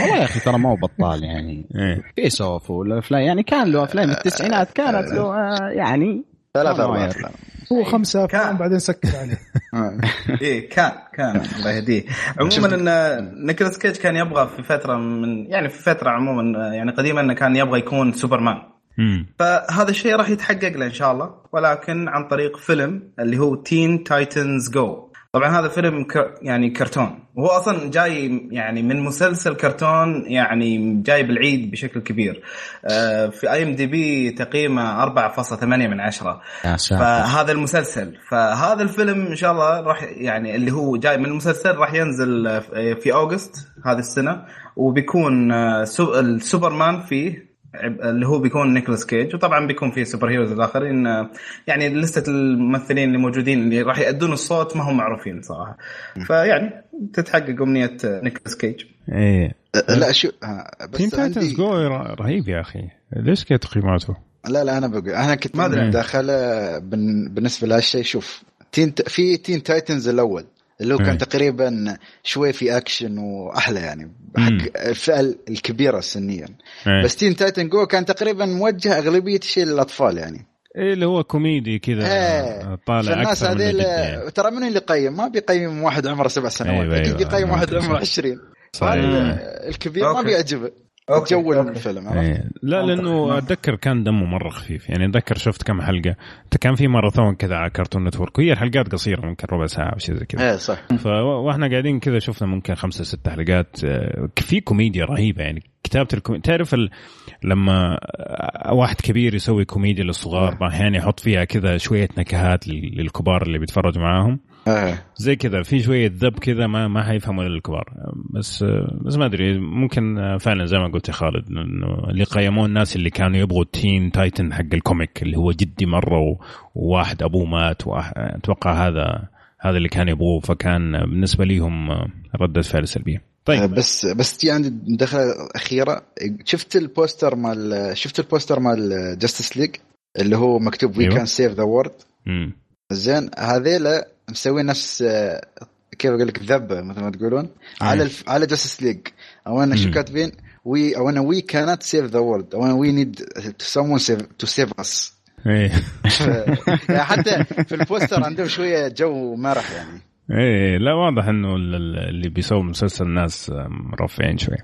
والله يا أخي ترى ما هو بطال يعني. إيه. Face/Off والافلام يعني كان له أفلام التسعينات كانت له آه، يعني ثلاث أربع أفلام. هو خمسة افلام بعدين سكر عليه. إيه كان كان الله يهديه. عموما إن نيكولاس كيج كان يبغى في فترة من يعني في فترة عموما يعني قديما إنه كان يبغى يكون سوبرمان. فهذا الشيء راح يتحقق له إن شاء الله ولكن عن طريق فيلم اللي هو Teen Titans Go طبعا هذا فيلم ك... يعني كرتون. وهو أصلا جاي يعني من مسلسل كرتون يعني جاي بعيد بشكل كبير. آه في IMDb تقييمه 4.8 من 10 فهذا المسلسل. فهذا الفيلم إن شاء الله راح يعني اللي هو جاي من المسلسل راح ينزل في August هذه السنة. وبيكون آه، السوبرمان فيه اللي هو بيكون نيكولاس كيج وطبعا بيكون في superheroes الآخرين يعني لستة الممثلين اللي موجودين اللي راح يأدون الصوت ما هم معروفين صراحة. فيعني تتحقق امنيه نيكولاس كيج. إيه. لا شو بس Teen Titans Go رهيب يا أخي. ليش كذا تقييماته؟ لا لا أنا بقول أنا كنت ما أدري. داخله بالنسبة لهالشيء شوف Teen في Teen Titans الأول. اللي هو كان إيه. تقريبا شوي في أكشن وأحلى يعني حق الفئة الكبيرة سنيا. إيه. بس Teen Titans Go كان تقريبا موجه أغلبية الشيء للأطفال يعني. إيه اللي هو كوميدي كذا إيه. طالع الناس هذيل يعني. ترى من اللي يقيم ما بيقيم واحد عمره سبع سنوات أيوة أكيد أيوة. بيقيم واحد عمره 20 الكبير ما بيعجبه. جو الفيلم إيه. لا لأنه أتذكر كان دمه مرة خفيف. يعني أتذكر شفت كم حلقة. كان في ماراثون كذا على كارتون نتورك. وهي الحلقات قصيرة ممكن ربع ساعة أو شيء زي كذا. إيه صح. فاحنا قاعدين كذا شفنا ممكن خمسة ست حلقات. آه، في كوميديا رهيبة. يعني كتابة الكوميديا تعرف ال... لما واحد كبير يسوي كوميديا للصغار أحيانا يحط فيها كذا شوية نكهات للكبار اللي بيتفرجوا معاهم. آه. زي كذا في شوية ذب كذا ما ما حيفهموا إلا الكبار. بس بس ما أدري ممكن فعلا زي ما قلت يا خالد إنه اللي قيموه الناس اللي كانوا يبغوا Teen Titans حق ال comic اللي هو جدي مرة وواحد أبوه مات أتوقع هذا هذا اللي كان يبغوه فكان بالنسبة لهم رده فعل سلبيه طيب. آه، بس بس عندي مداخلة أخيرة. شفت ال poster مال شفت ال poster مال Justice League اللي هو مكتوب we can save the world زين هذيلا مسوين نفس كيف أقول لك ذبة مثل ما تقولون على الف... على Justice League أو أنا شو كاتبين؟ وي أو أنا وي كانت سيف ذا وورد أو أنا وي نيد to someone to save us حتى في ال poster عندهم شوية جو مرح يعني. إيه لا واضح إنه اللي بيسوي مسلسل الناس مرفعين شوي.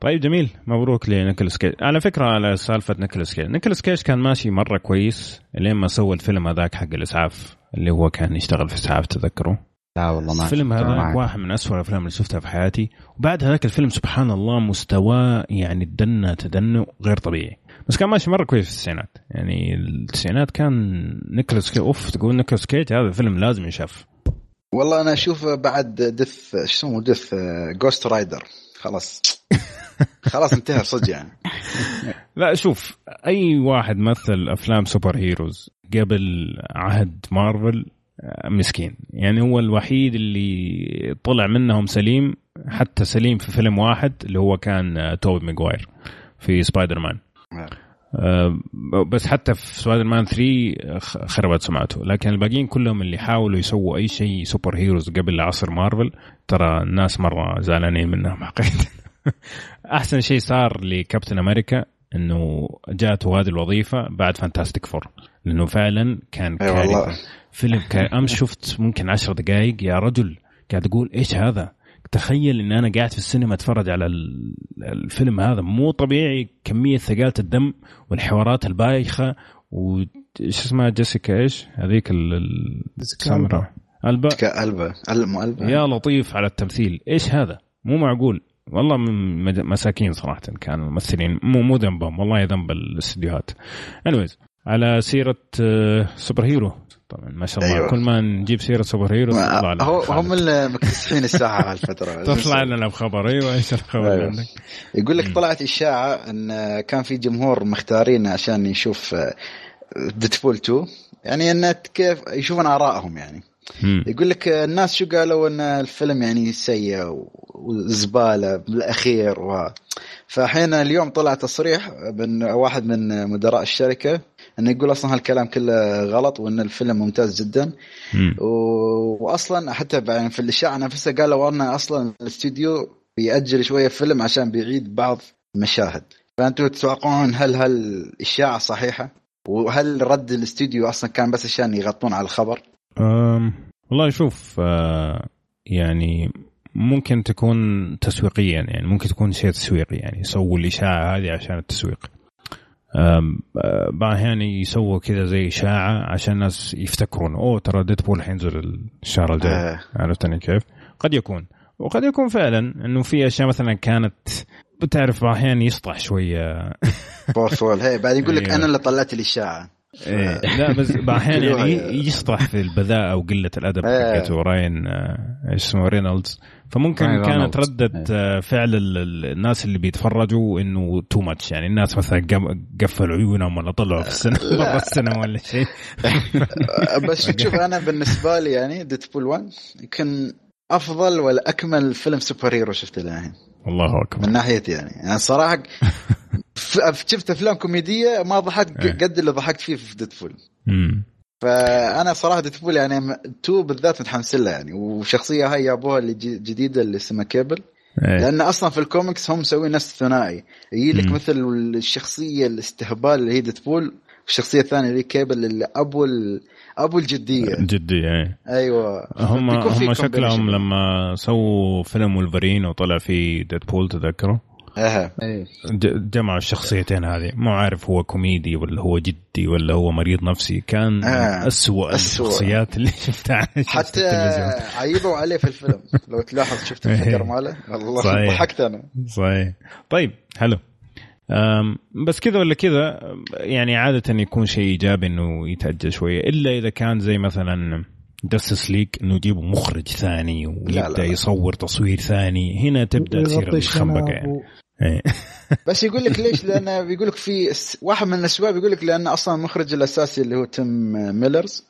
طيب جميل. مبروك لنيكولاس كيج. على فكرة على سالفة نيكولاس كيج. نيكولاس كيج كان ماشي مرة كويس لين ما سوى الفيلم هذاك حق الإسعاف اللي هو كان يشتغل في إسعاف تذكروا؟ لا والله ما الفيلم هذا واحد من أسوأ الأفلام اللي شفتها في حياتي. وبعد هذاك الفيلم سبحان الله مستواه يعني تدنى تدنى غير طبيعي. بس كان ماشي مرة كويس في التسعينات يعني التسعينات كان نيكولاس كيج أوف تقول نيكولاس كيج هذا الفيلم لازم يشاف والله أنا أشوف بعد ذس شو اسمه ذس Ghost Rider خلاص. خلاص انتهى صدق يعني. لا شوف أي واحد مثل أفلام superheroes قبل عهد مارفل آه، مسكين. يعني هو الوحيد اللي طلع منهم سليم حتى سليم في فيلم واحد اللي هو كان آه، توبي ماجواير في سبايدر مان. نعم. بس حتى في سبايدر مان 3 خربت سمعته. لكن الباقيين كلهم اللي حاولوا يسووا أي شيء superheroes قبل عصر مارفل ترى الناس مرة زعلانين منهم حقيقة. أحسن شيء صار لكابتن أمريكا إنه جاته هذه الوظيفة بعد Fantastic Four لأنه فعلا كان كارثة. فيلم امس شفت ممكن عشر دقائق يا رجل قاعد أقول إيش هذا؟ تخيل إن أنا قاعد في السينما أتفرج على الفيلم هذا. مو طبيعي كمية ثقالة الدم والحوارات البايخة إيش اسمها؟ جيسيكا إيش؟ هذيك السمراء ألبا. ألبا. ألبا. ألبا يا لطيف على التمثيل. إيش هذا؟ مو معقول. والله مساكين صراحة كانوا الممثلين. مو مو ذنبهم. والله ذنب الأستديوهات. anyways على سيرة سوبر هيرو. طبعا ما شاء الله. أيوة. كل ما نجيب سيرة superhero تطلع لنا هو هم المكتسحين الساحة هالفتره تطلع لنا بخبر. أيوه إيش الخبر أيوة. عندك؟ يقول لك طلعت إشاعة إن كان في جمهور مختارين عشان يشوف Deadpool 2 يعني إن كيف يشوفون آرائهم يعني. يقول لك الناس شو قالوا؟ إن الفيلم يعني سيء وزبالة بالأخير و... فحين اليوم طلع تصريح من واحد من مدراء الشركة إنه يقول أصلا هالكلام كله غلط وإن الفيلم ممتاز جدا و... واصلا حتى يعني في الاشاعه نفسها قالوا إن أصلا الاستوديو بيأجل شوية فيلم عشان بيعيد بعض المشاهد فانتم تتوقعون هل هالاشاعه صحيحة؟ وهل رد الاستوديو أصلا كان بس عشان يغطون على الخبر؟ أم والله شوف أه يعني ممكن تكون تسويقيا يعني ممكن تكون شيء تسويقي يعني يسووا الإشاعة هذه عشان التسويق بعض الاحيان يسووا كذا زي إشاعة عشان الناس يفتكرون أوه ترى Deadpool حينزل الشهر الجاي آه. عرفتني كيف؟ قد يكون وقد يكون فعلا إنه في أشياء مثلا كانت بتعرف أحيانا يسطح شوية فول هي بعد يقول لك أيوه. أنا اللي طلعت الإشاعة إيه. لا بس أحيانا يعني يسطح في البذاءه وقله الأدب إيه. حقته راين آه، إيش اسمه رينولدز. فممكن كانت ردة إيه. آه، فعل الناس اللي بيتفرجوا إنه too much يعني الناس مثلا قفلوا عيونهم ولا طلعوا في السنة برا السينما ولا شيء. بس شوف أنا بالنسبة لي يعني Deadpool 1 يمكن أفضل ولا أكمل فيلم superhero شفته للحين. الله أكبر. من ناحيتي يعني. يعني صراحة شفت أفلام كوميدية ما ضحكت إيه. قد اللي ضحكت فيه في Deadpool فأنا صراحة Deadpool يعني two بالذات متحمس له يعني. وشخصية هاي جابوها اللي جديدة اللي اسمها كيبل. أيه. لأن أصلا في الكوميكس هم مسوين نفس الثنائي. يجي لك مثل الشخصية الاستهبال اللي هي Deadpool والشخصية الثانية اللي هي كيبل اللي أبو أبو الجدية. الجديه اي أيوه. هم هم شكلهم لما سووا فيلم ولفرين وطلع فيه Deadpool تذكره أها. جمعوا الشخصيتين هذه. مو عارف هو كوميدي ولا هو جدي ولا هو مريض نفسي. كان آه. أسوأ, أسوأ. الشخصيات اللي شفتها حتى عيبوا عليه في الفيلم. لو تلاحظ شفت الفكر ماله. والله ضحكت أنا. صحيح. طيب حلو. بس كذا ولا كذا يعني عادة يكون شيء إيجابي إنه يتأجل شوية إلا إذا كان زي مثلا Justice League إنه يجيبوا مخرج ثاني ويبدأ يصور تصوير ثاني هنا تبدأ تصير الخنبقة يعني إيه. بس يقول لك ليش؟ لأن بيقول لك في واحد من الأسباب يقول لك لأن أصلا المخرج الأساسي اللي هو تيم ميلرز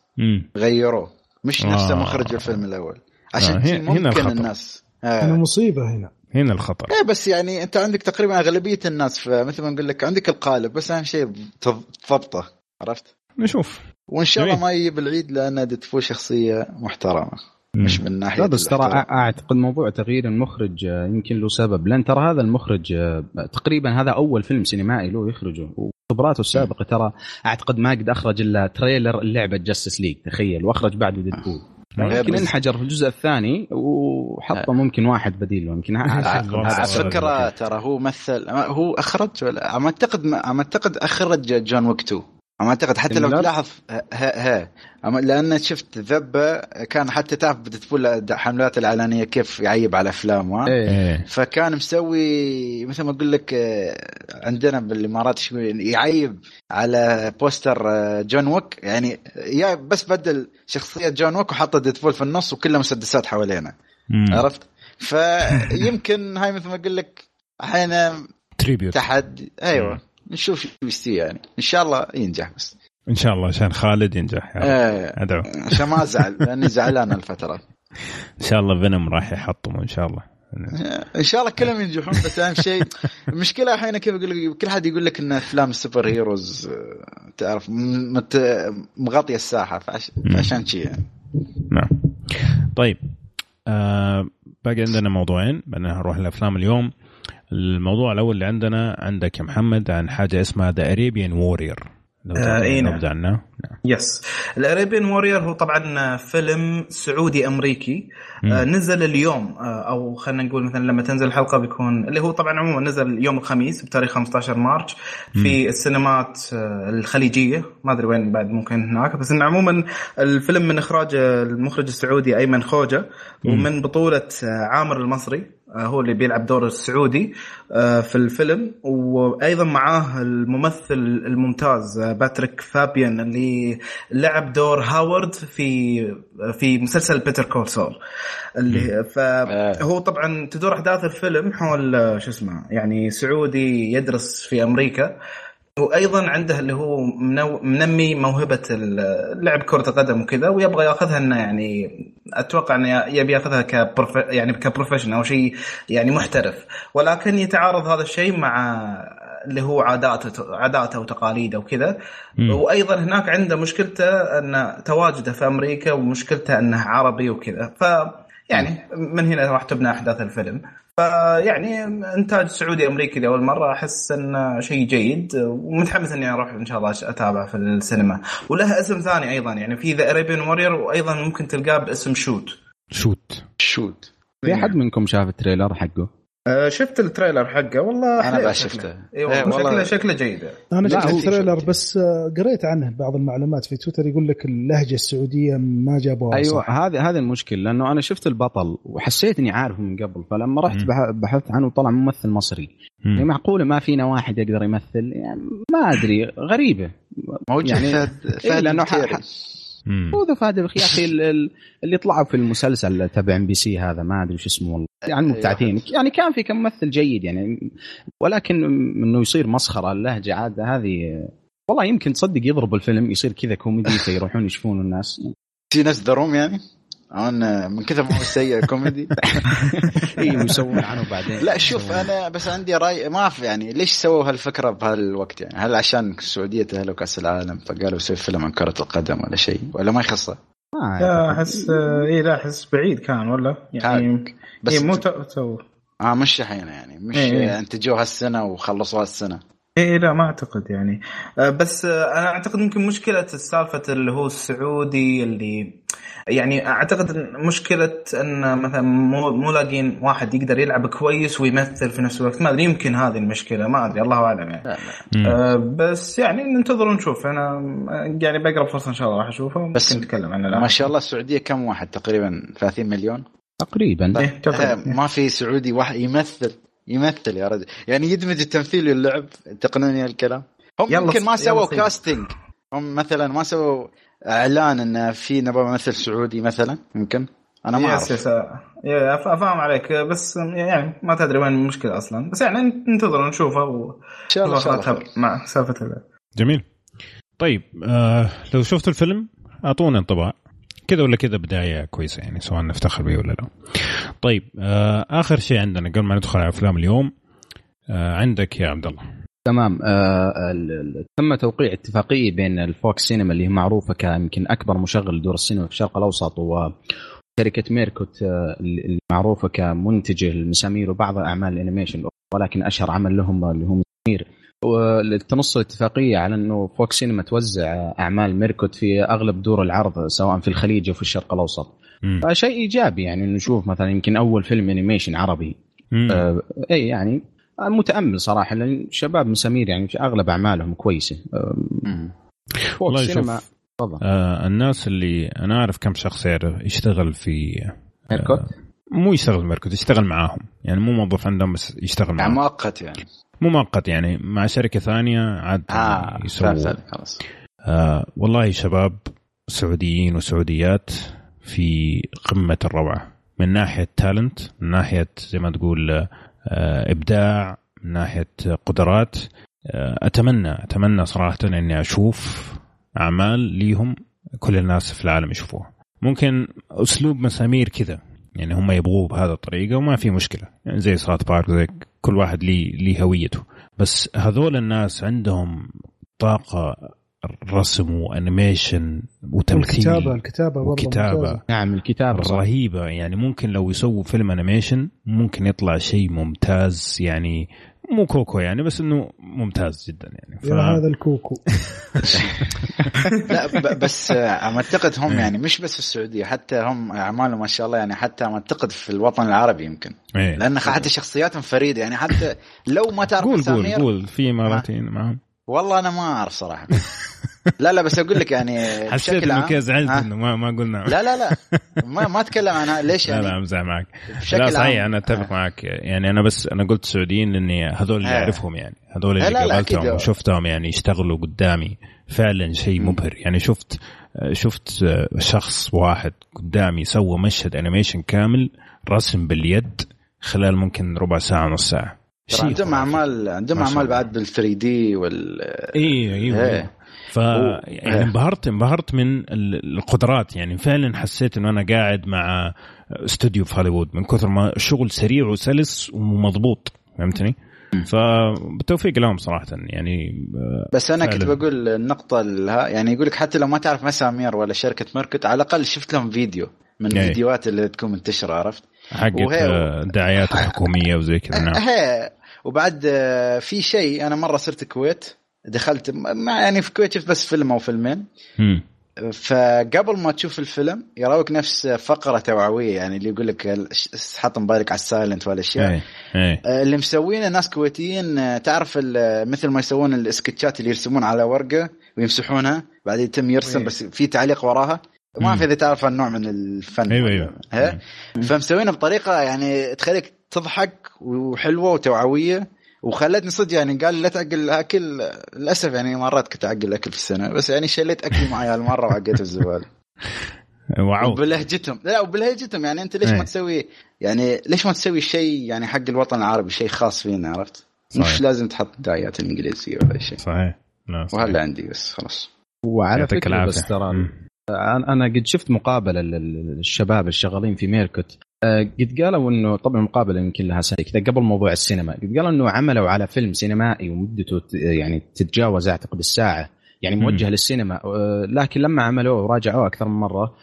غيروه مش نفسه آه. مخرج الفيلم الأول عشان آه. ممكن هنا الخطر. الناس آه. مصيبة هنا هنا الخطر. إيه بس يعني أنت عندك تقريبا أغلبية الناس مثل ما نقول لك عندك القالب بس أهم شيء تضبطه عرفت؟ نشوف. وإن شاء الله ما يجي بالعيد لأن ديدفول شخصية محترمة مش من ناحية لا بس ترى أعتقد موضوع تغيير المخرج آه، يمكن له سبب. لأن ترى هذا المخرج آه، تقريبا هذا أول فيلم سينمائي له يخرجه. وخبراته السابقة ترى أعتقد ما قد أخرج إلا تريلر لعبه جاستس ليج تخيل. وأخرج بعده ديدبول يمكن انحجر في الجزء الثاني وحط ممكن واحد بديل. يمكن على فكرة ترى هو مثل هو أخرج ولا اعتقد أعتقد أخرج جون ويك 2 أعتقد حتى لو تلاحظ ها ها لأن شفت ذبة كان حتى تعرف بتقول الحملات الإعلانية كيف يعيب على أفلامه إيه. إيه. فكان مسوي مثل ما أقول لك عندنا بالإمارات يعيب على poster John Wick يعني يا بس بدل شخصية John Wick وحط Deadpool في النص وكلها مسدسات حوالينا. عرفت؟ فيمكن هاي مثل ما أقول لك أحيانا تحدي أيوه. نشوف شو يصير يعني. إن شاء الله ينجح بس. إن شاء الله عشان خالد ينجح يعني. إيه أدعو. عشان ما أزعل لأني زعلان الفترة. إن شاء الله Venom راح يحطمه إن شاء الله. إن شاء الله كلهم ينجحون بس أهم شيء المشكلة أحيانا كيف أقول لك كل حد يقول لك إن أفلام ال superheroes آه، تعرف مغطية الساحة فعشان شيء يعني. نعم. طيب آه باقي عندنا موضوعين بعدين نروح لأفلام اليوم. الموضوع الأول اللي عندنا عندك يا محمد عن حاجة اسمها The Arabian Warrior لو آه اي نعم. yes ال Arabian Warrior هو طبعا فيلم سعودي أمريكي. آه نزل اليوم آه أو خلينا نقول مثلا لما تنزل الحلقة بيكون اللي هو طبعا عموما نزل يوم الخميس بتاريخ 15 March في مم. السينمات آه الخليجية. ما أدري وين بعد ممكن هناك. بس انه عموما الفيلم من إخراج المخرج السعودي أيمن خوجة ومن بطولة آه، عامر المصري. هو اللي بيلعب دور السعودي آه، في الفيلم. وأيضا معاه الممثل الممتاز آه، باتريك فابيان اللي لعب دور هاورد في في مسلسل Better Call Saul. اللي فهو طبعا تدور أحداث الفيلم حول شو اسمه يعني سعودي يدرس في أمريكا. وأيضا عنده اللي هو منمي موهبة لعب كرة القدم وكذا ويبغى يأخذها إنه يعني أتوقع إنه يبي يأخذها ك prof يعني ك professional أو شيء يعني محترف. ولكن يتعارض هذا الشيء مع اللي هو عاداته عاداته وتقاليده وكذا. وأيضا هناك عنده مشكلته إن تواجده في أمريكا ومشكلته إنه عربي وكذا. ف يعني من هنا راح تبنى أحداث الفيلم. فيعني إنتاج سعودي أمريكي لاول مرة أحس إنه شيء جيد ومتحمس إني أروح إن شاء الله اتابع في السينما. ولها اسم ثاني أيضا يعني في The Arabian Warrior وأيضا ممكن تلقاه باسم شوت شوت شوت في أحد منكم شاف ال trailer حقه؟ آه، شفت ال trailer حقه؟ والله أنا بقى شفته. أيوه إيه شكله شكله جيد. أنا شفت ال trailer بس آه، قريت عنه بعض المعلومات في تويتر يقول لك اللهجة السعودية ما جابوها أيوه هذه هذه المشكلة لأنه أنا شفت البطل وحسيت اني عارفه من قبل فلما رحت بحثت عنه طلع ممثل مصري. يعني معقولة ما فينا واحد يقدر يمثل؟ يعني ما أدري غريبة. موجود يعني فهد, فهد إيه لأنه هو ذا فهد يا أخي اللي طلعوا في المسلسل تبع إم بي سي هذا ما أدري وش اسمه والله يعني مبتعثين. يعني كان في كممثل جيد يعني ولكن إنه يصير مسخرة اللهجة عاده هذه والله يمكن تصدق يضرب الفيلم يصير كذا كوميدي فيروحون يشوفون الناس. في ناس دروم يعني؟ أنا من كثر ما هو سيء كوميدي. اي ويسوون عنه بعدين. لا شوف أنا بس عندي رأي ما في يعني ليش سووا هالفكرة بهالوقت يعني؟ هل عشان السعوديه تاهلوا كاس العالم فقالوا سوي فيلم عن كرة القدم ولا شيء؟ ولا ما يخصه؟ لا أحس اي لا أحس بعيد كان ولا يعني بس إيه مو تو آه مش الحين يعني مش إيه. أنتجوه هالسنة وخلصوها السنة إيه لا ما أعتقد يعني. آه، بس آه، أنا أعتقد ممكن مشكلة السالفة اللي هو السعودي اللي يعني أعتقد مشكلة إن مثلا مو مو لاقين واحد يقدر يلعب كويس ويمثل في نفس الوقت. ما أدري يمكن هذه المشكلة ما أدري الله أعلم يعني. آه بس يعني ننتظر ونشوف أنا يعني بقرب فرصة إن شاء الله راح أشوفه. بس نتكلم عنه ما شاء الله السعودية كم واحد؟ تقريبا 30 مليون؟ تقريبا. إيه ما في سعودي واحد يمثل يمثل يا رجل. يعني يدمج التمثيل واللعب. تقنوني الكلام؟ هم يمكن ما سووا casting هم مثلا ما سووا إعلان إن في نبغى ممثل سعودي مثلا؟ يمكن؟ أنا ما أعرف. yes yes فاهم عليك. بس يعني ما تدري وين المشكلة أصلا. بس يعني ننتظر ونشوفه و... إن شاء الله مع سالفة جميل. طيب آه لو شفت الفيلم أعطونا انطباع. كذا ولا كذا بداية كويسة يعني سواء نفتخر به ولا لا. طيب آه آخر شيء عندنا قبل ما ندخل على أفلام اليوم آه عندك يا عبد الله. تمام آه تم توقيع اتفاقية بين ال Vox Cinema اللي هي معروفة كيمكن أكبر مشغل لدور السينما في الشرق الأوسط وشركه Myrkott آه المعروفه كمنتجة المسامير وبعض أعمال ال animation ولكن أشهر عمل لهم اللي هو مسامير تنص الاتفاقية على أنه Vox Cinema توزع أعمال Myrkott في أغلب دور العرض سواء في الخليج أو في الشرق الأوسط. فشيء إيجابي يعني نشوف مثلا يمكن أول فيلم animation عربي. آه اي يعني متأمل صراحة لأن شباب مسامير يعني في أغلب أعمالهم كويسة. آه والله سينما آه الناس اللي أنا أعرف كم شخص يعرف يشتغل في آه ميركوت؟ مو يشتغل ميركوت يشتغل معاهم يعني مو موظف عندهم بس يشتغل يعني معاهم مؤقت يعني مو مؤقت يعني مع شركة ثانية عاد آه يسووا خلاص. آه والله شباب سعوديين وسعوديات في قمة الروعة. من ناحية تالنت من ناحية زي ما تقول آه إبداع من ناحية قدرات آه أتمنى أتمنى صراحة إني أشوف أعمال ليهم كل الناس في العالم يشوفوها. ممكن أسلوب مسامير كذا. يعني هم يبغوه بهذه الطريقة وما في مشكلة. يعني زي South Park زي كل واحد ليه ليه هويته. بس هذول الناس عندهم طاقة رسم و animation وتمثيل الكتابة الكتابه وكتابة نعم الكتابة رهيبة. يعني ممكن لو يسووا فيلم animation ممكن يطلع شيء ممتاز. يعني مو Coco يعني بس إنه ممتاز جدا يعني. ف... يا هذا الكوكو. لا بس أعتقد هم يعني مش بس في السعودية حتى هم أعمالهم ما شاء الله يعني حتى أعتقد في الوطن العربي يمكن. إيه. لأن حتى شخصياتهم فريدة يعني حتى لو ما تعرف قول قول قول في اماراتيين معهم. والله أنا ما أعرف صراحة. لا لا بس أقول لك يعني حسيت إنه كذا زعلت إنه ما ما قلنا. لا لا لا. ما ما أتكلم عنها. ليش يعني لا لا امزح معك. لا صحيح أنا أتفق آه. معك. يعني أنا بس أنا قلت سعوديين لأني هذول اللي آه. أعرفهم يعني. هذول اللي قابلتهم وشفتهم يعني يشتغلوا قدامي. فعلا شيء مبهر. يعني شفت شفت شخص واحد قدامي سوى مشهد animation كامل رسم باليد خلال ممكن ربع ساعة نص ساعة. عندهم أعمال عندهم أعمال بعد بال 3D وال أيوه أيوه. ف يعني انبهرت انبهرت من القدرات. يعني فعلا حسيت إنه أنا قاعد مع استوديو في هوليوود من كثر ما الشغل سريع وسلس ومضبوط. فهمتني؟ فبالتوفيق لهم صراحة. يعني بس أنا كنت بقول النقطة يعني يقول لك حتى لو ما تعرف مسامير ولا شركة Myrkott على الأقل شفت لهم فيديو من الفيديوهات اللي تكون منتشرة عرفت؟ حقت الدعايات الحكومية وزي كذا. نعم. وبعد في شيء أنا مرة صرت الكويت دخلت ما يعني في الكويت شفت بس فيلم أو فيلمين. فقبل ما تشوف الفيلم يراوك نفس فقرة توعوية يعني اللي يقول لك حط موبايلك على ال silent والاشياء أي. أي. آه، اللي مسوينه ناس كويتيين آه، تعرف مثل ما يسوون ال sketchات اللي يرسمون على ورقة ويمسحونها بعدين يتم يرسم أي. بس في تعليق وراها. ما أعرف إذا تعرف النوع من الفن. أيوه أيوه. فمسوينه بطريقة يعني تخليك تضحك وحلوة وتوعوية. وخلتني صدق يعني قال لا تعق الأكل للأسف يعني مرات كنت اعق الاكل في السينما بس يعني شليت اكلي معي هالمره وعقيت الزباله wow. وبلهجتهم. لا وبلهجتهم. يعني أنت ليش ما إيه. تسوي يعني ليش ما تسوي شيء يعني حق الوطن العربي شيء خاص فينا عرفت؟ صحيح. مش لازم تحط الدعايات الإنجليزية ولا شيء. صحيح. وهلا عندي بس خلاص. وعلى فكرة بس ترى أنا قد شفت مقابلة للشباب الشغالين في ميركوت. قد قالوا إنه طبعا مقابلة يمكن لها سنه كذا قبل موضوع السينما. قد قالوا إنه عملوا على فيلم سينمائي ومدته يعني تتجاوز أعتقد الساعة يعني موجه م. للسينما. آه، لكن لما عملوه وراجعوه أكثر من مرة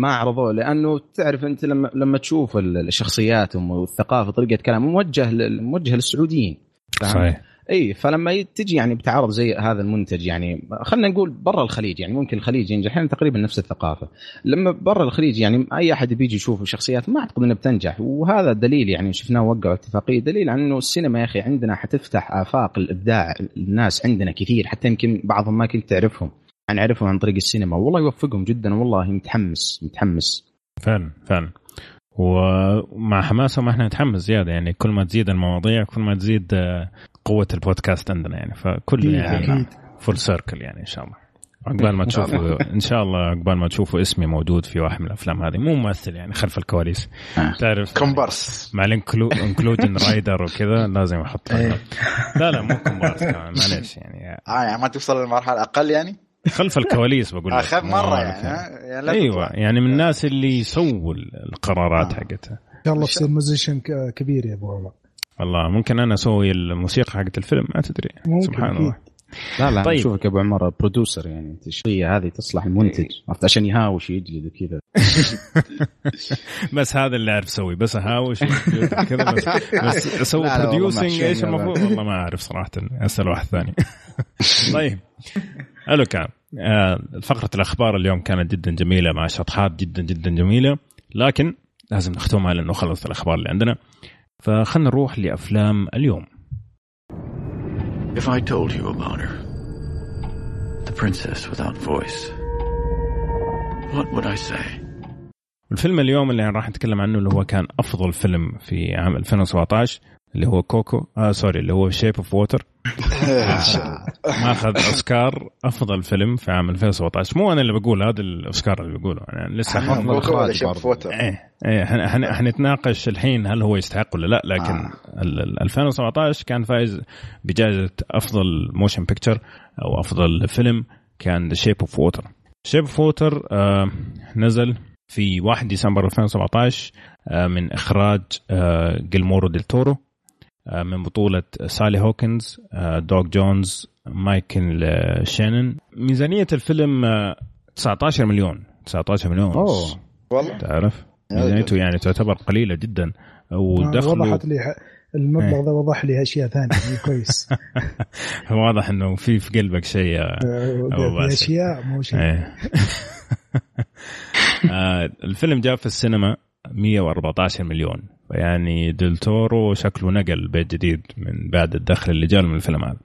ما عرضوه لأنه تعرف أنت لما لما تشوف الشخصيات والثقافة طريقة كلام موجه موجه للسعوديين. صحيح. إي فلما تجي يعني بتعرض زي هذا المنتج يعني خلينا نقول برا الخليج يعني ممكن الخليج ينجح إحنا تقريبا نفس الثقافة. لما برا الخليج يعني أي أحد بيجي يشوف شخصيات ما أعتقد إنها بتنجح وهذا دليل يعني شفناه وقعوا اتفاقية دليل عن إنه السينما يا أخي عندنا حتفتح آفاق الإبداع الناس عندنا كثير حتى يمكن بعضهم ما كنت تعرفهم. أنا أعرفهم عن طريق السينما والله يوفقهم جدا والله متحمس متحمس. فعلا فعلا. ومع حماسهم إحنا نتحمس زيادة يعني كل ما تزيد المواضيع كل ما تزيد قوة البودكاست عندنا يعني فكل يعني full circle يعني إن شاء الله. عقبال ما تشوفوا إن شاء الله عقبال ما تشوفوا اسمي موجود في واحد من الأفلام هذه. مو ممثل يعني خلف الكواليس. آه. تعرف كومبارس. مع ال inclusion rider وكذا لازم أحط إيه. لا لا مو كومبارس معليش يعني. آه يعني ما توصل للمرحله أقل يعني؟ خلف الكواليس بقول لك. اخف مرة يعني, يعني. أيوه يعني من الناس اللي يسووا القرارات آه. حقتها. إن شاء الله تصير musician كبير يا أبو عمر. والله ممكن أنا أسوي الموسيقى حقت الفيلم ما تدري. سبحان الله. لا لا طيب. شوفك أبو عمر producer يعني. الشخصيه هذه؟ تصلح المنتج. عرفت؟ عشان يهاوش يجلد وكذا بس هذا اللي أعرف أسوي بس أهاوش كذا بس, بس أسوي بروديوسنج إيش المفروض؟ والله ما أعرف صراحة. أسأل واحد ثاني. طيب. حلو كان آه، فقرة الأخبار اليوم كانت جدا جميلة مع شطحات جدا جدا جميلة. لكن لازم نختمها لأنه خلصت الأخبار اللي عندنا. فخلنا نروح لأفلام اليوم If I told you about her, the princess without voice, what would I say? الفيلم اليوم اللي راح نتكلم عنه اللي هو كان أفضل فيلم في عام 2017 اللي هو كوكو. آه sorry اللي هو Shape of Water ماخذ أوسكار أفضل فيلم في عام 2017 مو أنا اللي بقول هذا الأوسكار اللي بقوله. يعني Shape of Water إيه إيه حنتناقش الحين هل هو يستحق ولا لا لكن آه. 2017 كان فايز بجائزة أفضل motion picture أو أفضل فيلم كان The Shape of Water Shape of Water نزل في 1 ديسمبر 2017 آه من إخراج آه جييرمو ديل تورو. من بطولة سالي هوكنز آه، دوغ جونز مايكل آه، شانن. ميزانية الفيلم 19 مليون. 19 مليون. أوه. والله. تعرف؟ ميزانيته يعني تعتبر قليلة جدا. ودخله وضحت لي المبلغ ذا وضح لي أشياء ثانية. يعني كويس. واضح إنه في في قلبك شيء في أشياء مو شيء. إيه. آه، الفيلم جاء في السينما. 114 مليون. يعني ديل تورو شكله نقل بيت جديد من بعد الدخل اللي جاء من الفيلم هذا.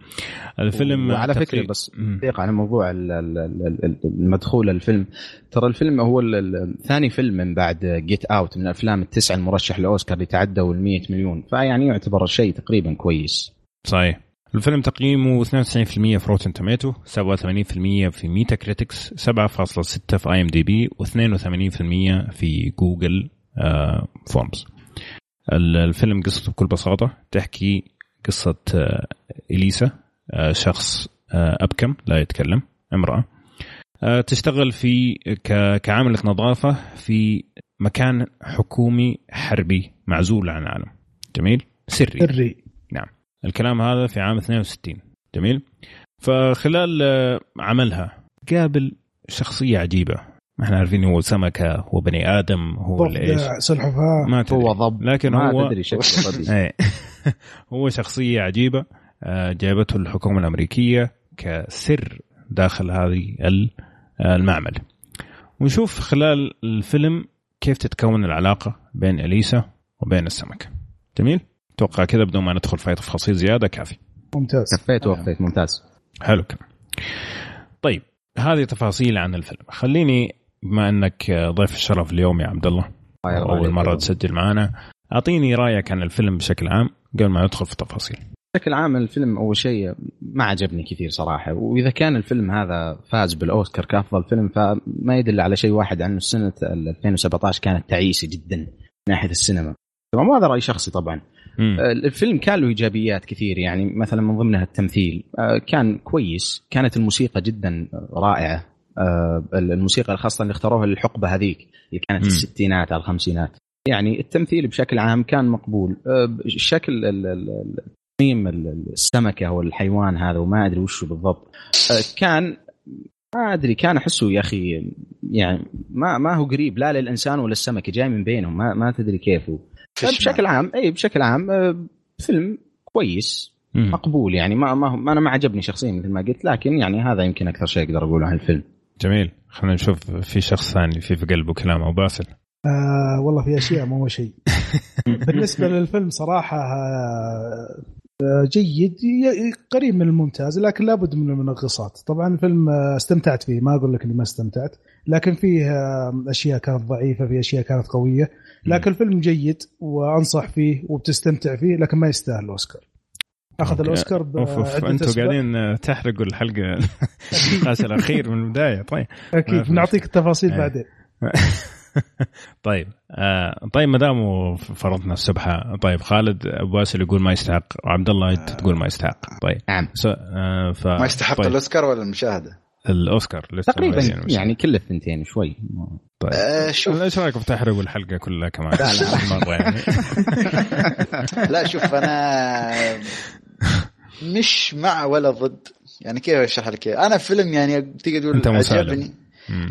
الفيلم وعلى فكرة بس دقيقه على موضوع المدخول الفيلم. ترى الفيلم هو الثاني فيلم من بعد Get Out من الأفلام التسعة المرشح لأوسكار اللي تعدوا ال 100 مليون. فيعني يعتبر شيء تقريبا كويس. صحيح. الفيلم تقييمه 92% في Rotten Tomato 87% في Metacritics 7.6 في IMDb و82% في Google Forms الفيلم قصته بكل بساطة تحكي قصة آه إليسا آه شخص آه أبكم لا يتكلم امرأة. آه تشتغل في كعاملة نظافة في مكان حكومي حربي معزول عن العالم. جميل؟ سري. سري. نعم. الكلام هذا في عام 62 جميل؟ فخلال آه، عملها قابل شخصية عجيبة. ما إحنا عارفين هو سمكة هو بني آدم هو إيش سلحفاة. ما تدري. هو ضب لكن ما هو تدري شكله إيه. هو شخصية عجيبة آه، جابته الحكومة الأمريكية كسر داخل هذه آه، المعمل. ونشوف خلال الفيلم كيف تتكون العلاقة بين أليسا وبين السمكة. جميل؟ أتوقع كذا بدون ما ندخل في تفاصيل زيادة كافي. ممتاز. كفيت ووفيت ممتاز. حلو. كده طيب هذه تفاصيل عن الفيلم. خليني بما انك ضيف الشرف اليوم يا عبد الله. أول مرة تسجل معنا أعطيني رأيك عن الفيلم بشكل عام قبل ما ندخل في التفاصيل. بشكل عام الفيلم أول شيء ما عجبني كثير صراحة وإذا كان الفيلم هذا فاز بالأوسكار كأفضل فيلم فما يدل على شيء واحد عنه سنة 2017 كانت تعيسة جدا من ناحية السينما. تمام هذا رأي شخصي طبعا. آه، الفيلم كان له إيجابيات كثير يعني مثلا من ضمنها التمثيل. آه، كان كويس كانت الموسيقى جدا رائعة. الموسيقى الخاصة اللي اختاروها للحقبة هذيك اللي كانت في الستينات على الخمسينات. يعني التمثيل بشكل عام كان مقبول. شكل تصميم السمكة أو الحيوان هذا وما أدري وشه بالضبط كان ما أدري كان أحسه يا أخي يعني ما ما هو قريب لا للإنسان ولا السمكة جاي من بينهم ما ما تدري كيف هو بشكل عام إي بشكل عام آه، فيلم كويس. مقبول يعني ما, ما أنا ما عجبني شخصيا مثل ما قلت لكن يعني هذا يمكن أكثر شيء أقدر أقوله عن الفيلم. جميل. خلينا نشوف في شخص ثاني في في قلبه كلام أو باسل آه والله في أشياء مو شيء. بالنسبة للفيلم صراحة آه جيد. قريب من الممتاز لكن لابد من المنغصات. طبعا الفيلم آه، استمتعت فيه. ما أقول لك إني ما استمتعت لكن فيه آه، أشياء كانت ضعيفة في أشياء كانت قوية. لكن الفيلم جيد وأنصح فيه وبتستمتع فيه لكن ما يستاهل الأوسكار. أخذ الأوسكار أنتم قاعدين تحرقوا الحلقة النقاش الأخير من البداية طيب. أكيد. نعطيك التفاصيل إيه. بعدين. طيب. آه طيب ما دام فرضنا السبحه طيب خالد ابو باسل يقول ما يستحق وعبد الله انت تقول ما يستحق. طيب. نعم. آه ف... ما يستحق طيب. الأوسكار ولا المشاهدة؟ الأوسكار تقريبا يعني, يعني كل الثنتين شوي. طيب. آه شوف. إيش رايكم تحرقوا الحلقة كلها كمان؟ لا لا. مره يعني. لا شوف أنا مش مع ولا ضد. يعني كيف أشرح لك أنا فيلم يعني تقدر تقول عجبني.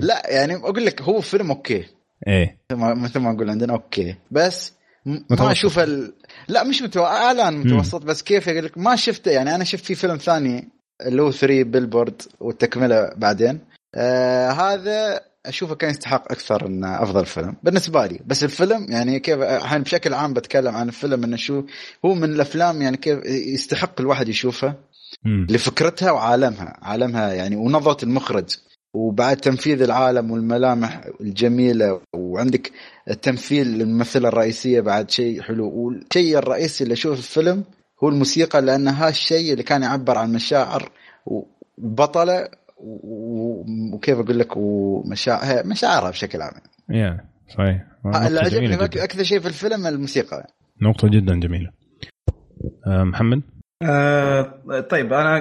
لا يعني أقول لك هو فيلم okay. إيه. مثل ما أقول عندنا okay. بس ما أشوف ال... لا مش متو... أعلى من متوسط بس كيف أقول لك؟ ما شفته. يعني أنا شفت في فيلم ثاني اللي هو 3 Billboard والتكملة بعدين. آه هذا أشوفه كان يستحق أكثر إنه أفضل فيلم. بالنسبة لي بس الفيلم يعني كيف الحين بشكل عام بتكلم عن الفيلم إنه شو هو من الأفلام يعني كيف يستحق الواحد يشوفه لفكرتها وعالمها. عالمها يعني ونظرة المخرج وبعد تنفيذ العالم والملامح الجميلة وعندك التمثيل للممثلة الرئيسية بعد شيء حلو. والشيء الرئيسي اللي أشوف الفيلم هو الموسيقى لأن هذا الشيء اللي كان يعبر عن مشاعر وبطلة وكيف أقول لك ومشاعر مشاعرها بشكل عام. يا صحيح. اللي عجبني أكثر شيء في الفيلم الموسيقى. نقطة جدا جميلة. أه محمد؟ آه طيب أنا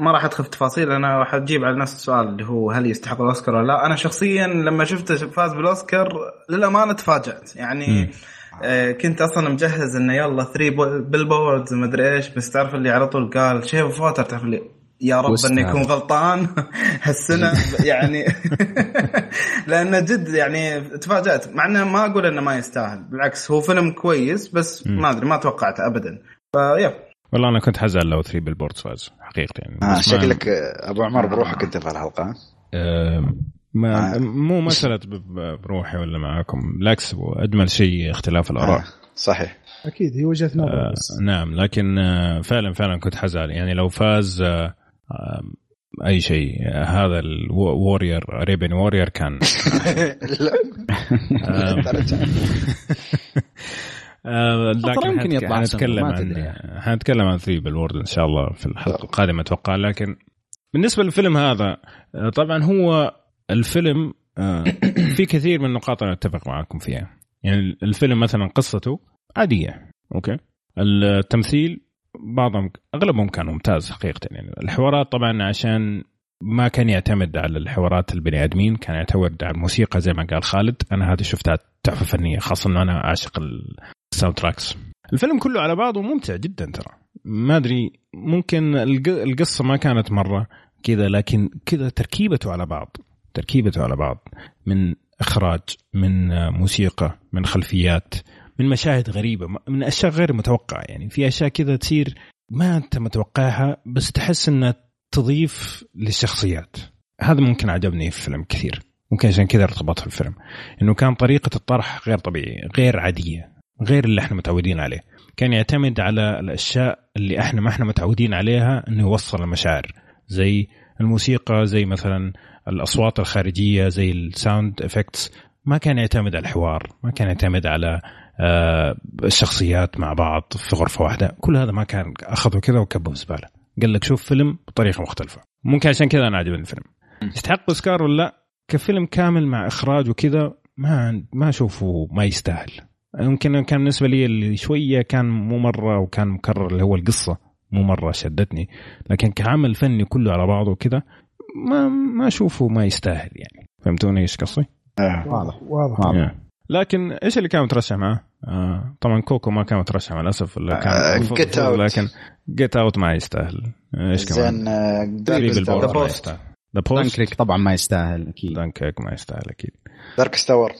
ما راح أدخل في تفاصيل أنا راح أجيب على نفس السؤال اللي هو هل يستحق الأوسكار ولا لا. أنا شخصيا لما شفته فاز بالأوسكار للأمانة تفاجأت. يعني آه كنت أصلا مجهز إنه يلا 3 Billboards ما أدري إيش بس تعرف اللي على طول قال Shape of Water تعرف اللي يا رب انه يكون غلطان. هالسنة يعني لأنه جد يعني تفاجأت. مع إنه ما أقول إنه ما يستاهل. بالعكس هو فيلم كويس بس ما أدري ما توقعته ابدا. فيا والله أنا كنت حزعل لو 3 بالبوردز فاز حقيقه يعني آه شكلك أبو عمر بروحك أنت في الحلقة. آه ما آه. مو مسألة بروحي ولا معاكم. بالعكس أجمل شيء اختلاف الآراء. آه. صحيح. أكيد هي وجهة نظر آه نعم لكن آه فعلا فعلا كنت حزعل يعني لو فاز آه آه أي شيء. هذا الوورير ريبن وورير كان. لكن يمكن يطلع حنتكلم عن حنتكلم عن ثري بالورد إن شاء الله في الحلقة القادمة أتوقع. لكن بالنسبة للفيلم هذا آه، طبعا هو الفيلم آه، في كثير من النقاط أنا أتفق معكم فيها. يعني الفيلم مثلا قصته عادية أوكي؟ التمثيل بعضهم أغلبهم كان ممتاز حقيقة يعني. الحوارات طبعا عشان ما كان يعتمد على الحوارات البني آدمين كان يعتمد على الموسيقى زي ما قال خالد. أنا هذه شفتها تحفة فنية خاصة إنه أنا عاشق ال soundtracks الفيلم كله على بعضه ممتع جدا ترى. ما أدري ممكن القصة ما كانت مرة كذا لكن كذا تركيبته على بعض تركيبته على بعض. من إخراج من موسيقى من خلفيات. من مشاهد غريبة من أشياء غير متوقعة. يعني في أشياء كذا تصير ما أنت متوقعها بس تحس إنها تضيف للشخصيات. هذا ممكن عجبني في الفيلم كثير. ممكن عشان كذا ارتبط في الفيلم إنه كان طريقة الطرح غير طبيعيه غير عادية غير اللي إحنا متعودين عليه. كان يعتمد على الأشياء اللي إحنا ما إحنا متعودين عليها إنه يوصل المشاعر. زي الموسيقى زي مثلا الأصوات الخارجية زي ال sound effects ما كان يعتمد على الحوار ما كان يعتمد على الشخصيات مع بعض في غرفة واحدة. كل هذا ما كان أخذه كذا وكبه زبالة. قال لك شوف فيلم بطريقة مختلفة. ممكن عشان كذا أنا عجبني الفيلم. يستحق أوسكار ولا لا؟ كفيلم كامل مع إخراج وكذا ما ما أشوفه ما يستاهل. يمكن كان بالنسبة لي اللي شوية كان مو مرة وكان مكرر اللي هو القصة مو مرة شدتني. لكن كعمل فني كله على بعضه كذا ما ما أشوفه ما يستاهل يعني. فهمتوني إيش قصدي؟ آه. واضح. واضح لكن إيش اللي كان مترشح معاه؟ آه طبعا كوكو ما كان مترشح مع الأسف ولا كان Get Out لكن Get Out ما يستاهل. إيش كمان؟ زين The Post The Dunkirk طبعا ما يستاهل أكيد. دانكريك ما يستاهل أكيد. Darkest Hour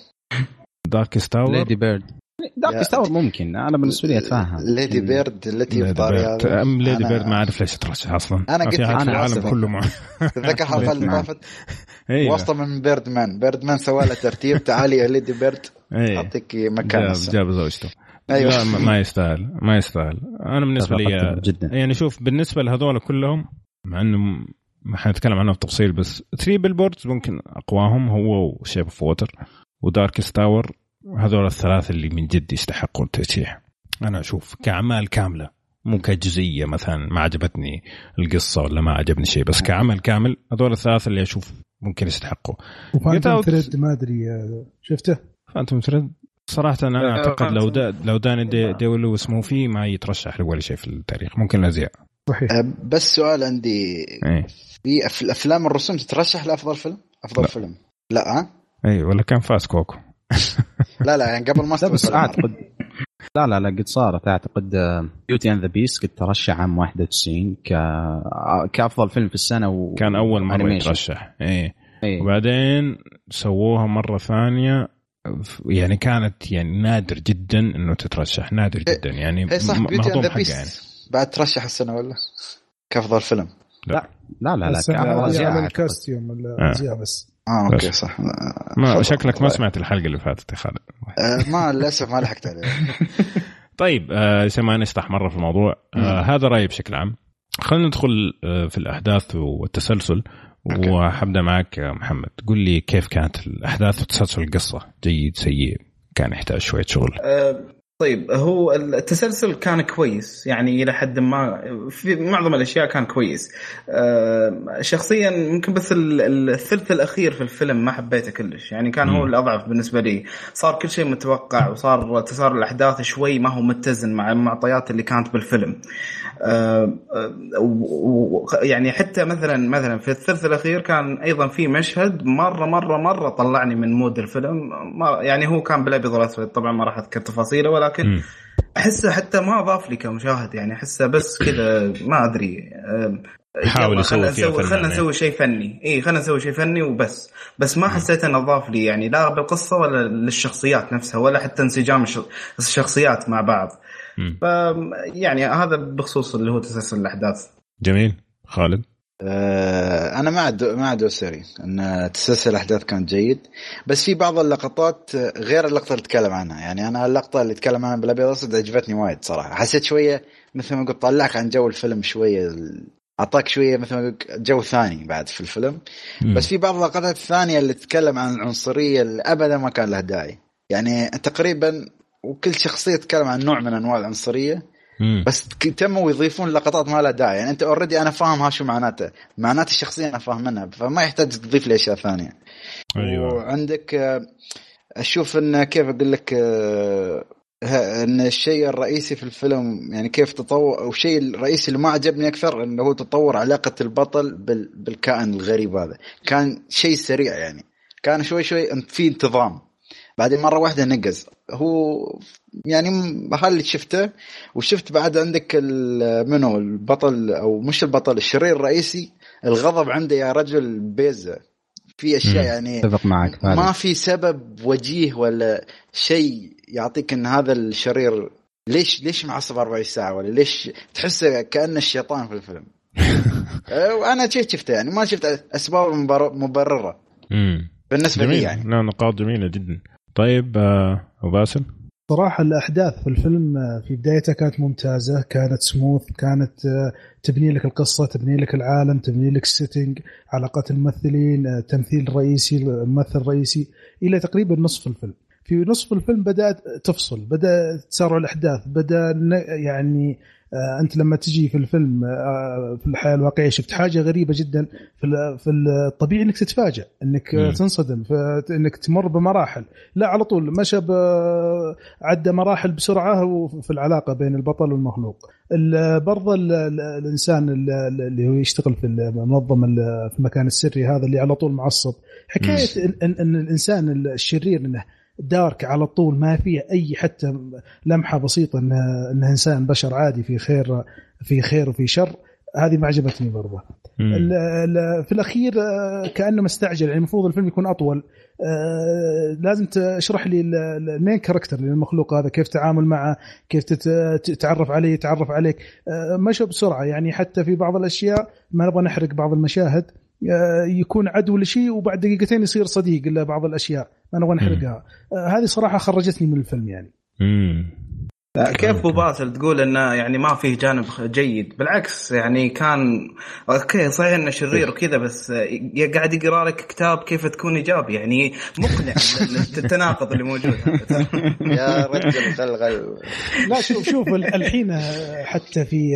Darkest Hour Lady Bird Darkest Hour ممكن. أنا بالنسبة لي اتفهم Lady Bird التي في طاري أم Lady Bird ما أعرف ليش ترشح أصلا. أنا قلت أنا العالم كله مع تذكر الحلقة اللي طافت إيه. واسطه من Birdman Birdman سوى له ترتيب. تعالي يا Lady Bird. إيه. أعطيك مكان جاب, جاب زوجته. أيوه. لا ما يستاهل. ما يستاهل. أنا بالنسبة لي جدا. يعني شوف بالنسبة لهذول كلهم مع إنه ما حنتكلم عنه بتفصيل بس 3 Billboards ممكن أقواهم هو و Shape of Water و Darkest Hour هذول الثلاثه اللي من جد يستحقوا الترشيح. أنا أشوف كأعمال كاملة مو كجزئية مثلا ما عجبتني القصة ولا ما عجبني شيء بس كعمل كامل هذول الثلاثه اللي أشوف ممكن يستحقوا. و Phantom Thread ما أدري شفته؟ Phantom Thread صراحة أنا أعتقد لو دا لو دانيال دي, دي لويس مو فيه ما يترشح لأول شيء في التاريخ ممكن الأزياء صحيح. بس سؤال عندي. إيه؟ في الأفلام الرسوم تترشح لأفضل فيلم؟ أفضل لا. فيلم. لا ها؟ اي ولا كان فاز كوكو. لا لا يعني قبل ما بس اعتقد لا لا لا قد صارت. أعتقد Beauty and the Beast قد ترشح عام 91 ك كأفضل فيلم في السنة و... كان أول مرة يترشح. إيه. إيه. وبعدين سووها مرة ثانية يعني كانت يعني نادر جدا إنه تترشح. نادر إيه، جدا يعني إيه صح Beauty and the Beast يعني. بعد ترشح السنة ولا؟ كأفضل فيلم. لا. لا. لا لا, لا كأفضل ال costume الازياء بس. آه أوكي صح. ما شكلك ما سمعت الحلقة اللي فاتت يا خالد. آه ما للأسف ما لحقت عليه طيب آه ما نشطح مرة في الموضوع. آه هذا رأيي بشكل عام. خلينا ندخل في الأحداث والتسلسل. وحبدا معك يا محمد. قل لي كيف كانت الأحداث وتسلسل القصة؟ جيد سيء كان يحتاج شوية شغل. أه طيب هو التسلسل كان كويس يعني إلى حد ما في معظم الأشياء كان كويس. أه شخصيا ممكن بس الثلث الأخير في الفيلم ما حبيته كلش يعني كان هو الأضعف بالنسبة لي. صار كل شيء متوقع وصار تسار الأحداث شوي ما هو متزن مع المعطيات اللي كانت بالفيلم. أه يعني حتى مثلا مثلا في الثلث الأخير كان أيضا في مشهد مرة مرة مرة طلعني من مود الفيلم. يعني هو كان بالأبيض والأسود طبعا ما راح أذكر تفاصيله ولا ولكن أحسه حتى ما اضاف لي كمشاهد يعني أحسه بس كذا ما أدري. حاول يسوي فيها خلينا نسوي شيء فني. اي خلينا نسوي شيء فني وبس. بس ما حسيت إنه اضاف لي يعني لا بالقصة ولا للشخصيات نفسها ولا حتى انسجام الشخصيات مع بعض. ف يعني هذا بخصوص اللي هو تسلسل الأحداث. جميل. خالد؟ أنا مع دو مع دوسري إن تسلسل الاحداث كان جيد بس في بعض اللقطات غير اللقطة اللي تكلم عنها. يعني أنا اللقطة اللي تكلم عنها بالأبيض والأسود عجبتني وايد صراحة. حسيت شوية مثل ما قلت طلعك عن جو الفيلم شوية أعطاك شوية مثل ما جو ثاني بعد في الفيلم. م. بس في بعض اللقطات الثانية اللي تتكلم عن العنصرية اللي ابدا ما كان لها داعي. يعني تقريبا وكل شخصية تتكلم عن نوع من أنواع العنصرية مم. بس تموا يضيفون لقطات ما لها داعي. يعني أنت already أنا فاهم ها شو معناته. معناته الشخصية أنا فاهم منها فما يحتاج تضيف لي أشياء ثانية. أيوة. وعندك آه، أشوف إن كيف أقول لك آه، إن الشيء الرئيسي في الفيلم يعني كيف تطور أو الشيء الرئيسي اللي ما عجبني أكثر إنه هو تطور علاقة البطل بالكائن الغريب هذا. كان شيء سريع يعني. كان شوي شوي في انتظام. بعدين مرة واحدة نقز. هو يعني هذا اللي شفته وشفت بعد عندك منو البطل أو مش البطل الشرير الرئيسي الغضب عنده يا رجل بيزة. في أشياء يعني اتفق معك ما في سبب وجيه ولا شيء يعطيك إن هذا الشرير ليش ليش معصب 24 ساعة؟ ولا ليش تحسه كانه الشيطان في الفيلم؟ وأنا شيء شفته يعني ما شفت أسباب مبررة. بالنسبة لي يعني. لا نقاط جميلة جدا. طيب آه، أبو باسل؟ صراحة الأحداث في الفيلم آه، في بدايتها كانت ممتازة كانت سموث كانت آه، تبني لك القصة تبني لك العالم تبني لك ال setting علاقات الممثلين تمثيل الرئيسي الممثل الرئيسي إلى تقريبا نصف الفيلم. في نصف الفيلم بدأت تفصل بدأ تسارع الأحداث بدأ يعني أنت لما تجي في الفيلم آه، في الحياة الواقعية شفت حاجة غريبة جدا في في الطبيعي إنك تتفاجئ إنك م. تنصدم إنك تمر بمراحل. لا على طول مشى عدى مراحل بسرعة في العلاقة بين البطل والمخلوق. برضه الإنسان اللي هو يشتغل في المنظمه في المكان السري هذا اللي على طول معصب. حكاية إن, الإنسان الشرير إنه دارك على طول ما فيه أي حتى لمحة بسيطة انه انه إنسان بشر عادي في خير في خير وفي شر هذه ما عجبتني برضه. في الأخير آه، كأنه مستعجل يعني المفروض الفيلم يكون أطول. آه، لازم تشرح لي المين كاركتر للمخلوق هذا كيف تتعامل معه كيف تتعرف عليه يتعرف عليك. آه، مشى بسرعة يعني حتى في بعض الأشياء ما نبغى نحرق بعض المشاهد. يكون عدو لشيء وبعد دقيقتين يصير صديق لبعض الأشياء. ما نبغى نحرقها. آه، هذه صراحة خرجتني من الفيلم يعني. امم كيف أبو باسل تقول إنه يعني ما فيه جانب جيد؟ بالعكس يعني كان okay صحيح إنه شرير وكذا بس قاعد يقرأ لك كتاب كيف تكون إيجابي يعني مقنع التناقض اللي موجود. يا رجل خل لا شوف شوف الحين حتى في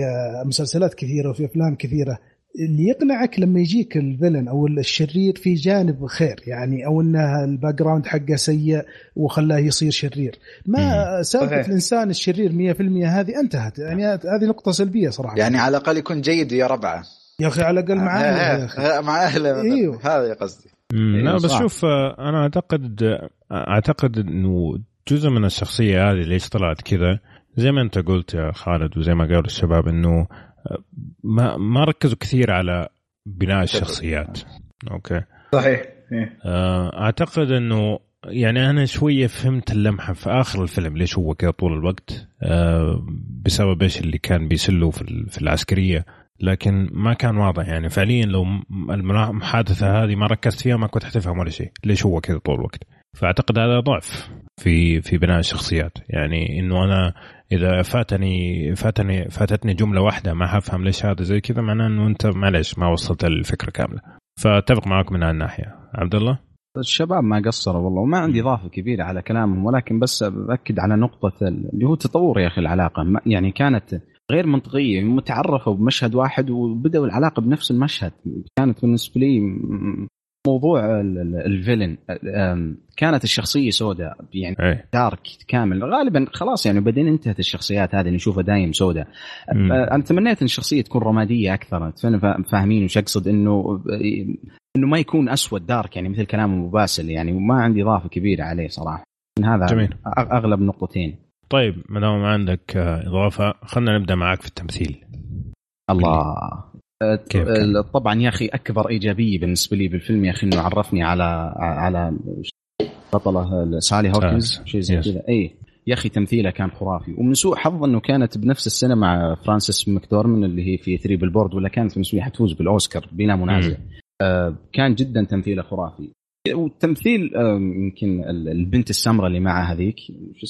مسلسلات كثيرة وفي أفلام كثيرة اللي يقنعك لما يجيك ال villain أو الشرير في جانب خير يعني أو انه ال background حقه سيء وخلاه يصير شرير. ما سالفة الإنسان الشرير 100% هذه انتهت. يعني هذه نقطة سلبية صراحة. يعني على الأقل يكون جيد يا ربعه. يا أخي على الأقل مع أهله مع أهله. إيوه. هذا قصدي. لا أيوه، بس شوف أنا أعتقد أعتقد إنه جزء من الشخصية هذه ليش طلعت كذا؟ زي ما أنت قلت يا خالد وزي ما قالوا الشباب إنه ما ما ركزوا كثير على بناء الشخصيات. أوكي. صحيح. إيه. آه، أعتقد إنه يعني أنا شوية فهمت اللمحة في آخر الفيلم ليش هو كذا طول الوقت؟ آه، بسبب إيش اللي كان بيسلوا في العسكرية. لكن ما كان واضح يعني. فعليا لو المحادثة هذه ما ركزت فيها ما كنت حتفهم ولا شيء. ليش هو كذا طول الوقت؟ فأعتقد هذا ضعف في في بناء الشخصيات. يعني إنه أنا إذا فاتني فاتني فاتتني جملة واحدة ما حفهم ليش هذا زي كذا معناه إنه أنت معلش ما وصلت الفكرة كاملة. فأتفق معك من هالناحيه عبد الله؟ الشباب ما قصروا والله وما عندي اضافه كبيره على كلامهم ولكن بس باكد على نقطة اللي هو تطور يا أخي العلاقة. يعني كانت غير منطقية متعرفوا بمشهد واحد وبدأوا العلاقة بنفس المشهد. كانت بالنسبة لي موضوع الفيلن كانت الشخصية سوداء يعني أي. دارك كامل. غالبا خلاص يعني بعدين انتهت الشخصيات هذه نشوفها دايم سوداء. أنا تمنيت إن الشخصية تكون رماديه أكثر فاهمين وش أقصد؟ إنه إنه ما يكون أسود دارك يعني مثل كلام ابو باسل يعني ما عندي إضافة كبيرة عليه صراحة. هذا جميل. أغلب نقطتين. طيب ما دام ما عندك إضافة. خلينا نبدأ معك في التمثيل. الله. كيف طبعا يا أخي أكبر إيجابية بالنسبة لي بالفيلم يا أخي إنه عرفني على على بطلة سالي هوكنز شيء زي كذا. اي يا أخي تمثيله كان خرافي. ومن سوء حظ إنه كانت بنفس السنة مع فرانسيس ماكدورمان اللي هي في Three Billboards ولا كانت من هتفوز بالأوسكار بلا منازع. آه كان جدا تمثيله خرافي. وتمثيل يمكن البنت السمراء اللي معها هذيك.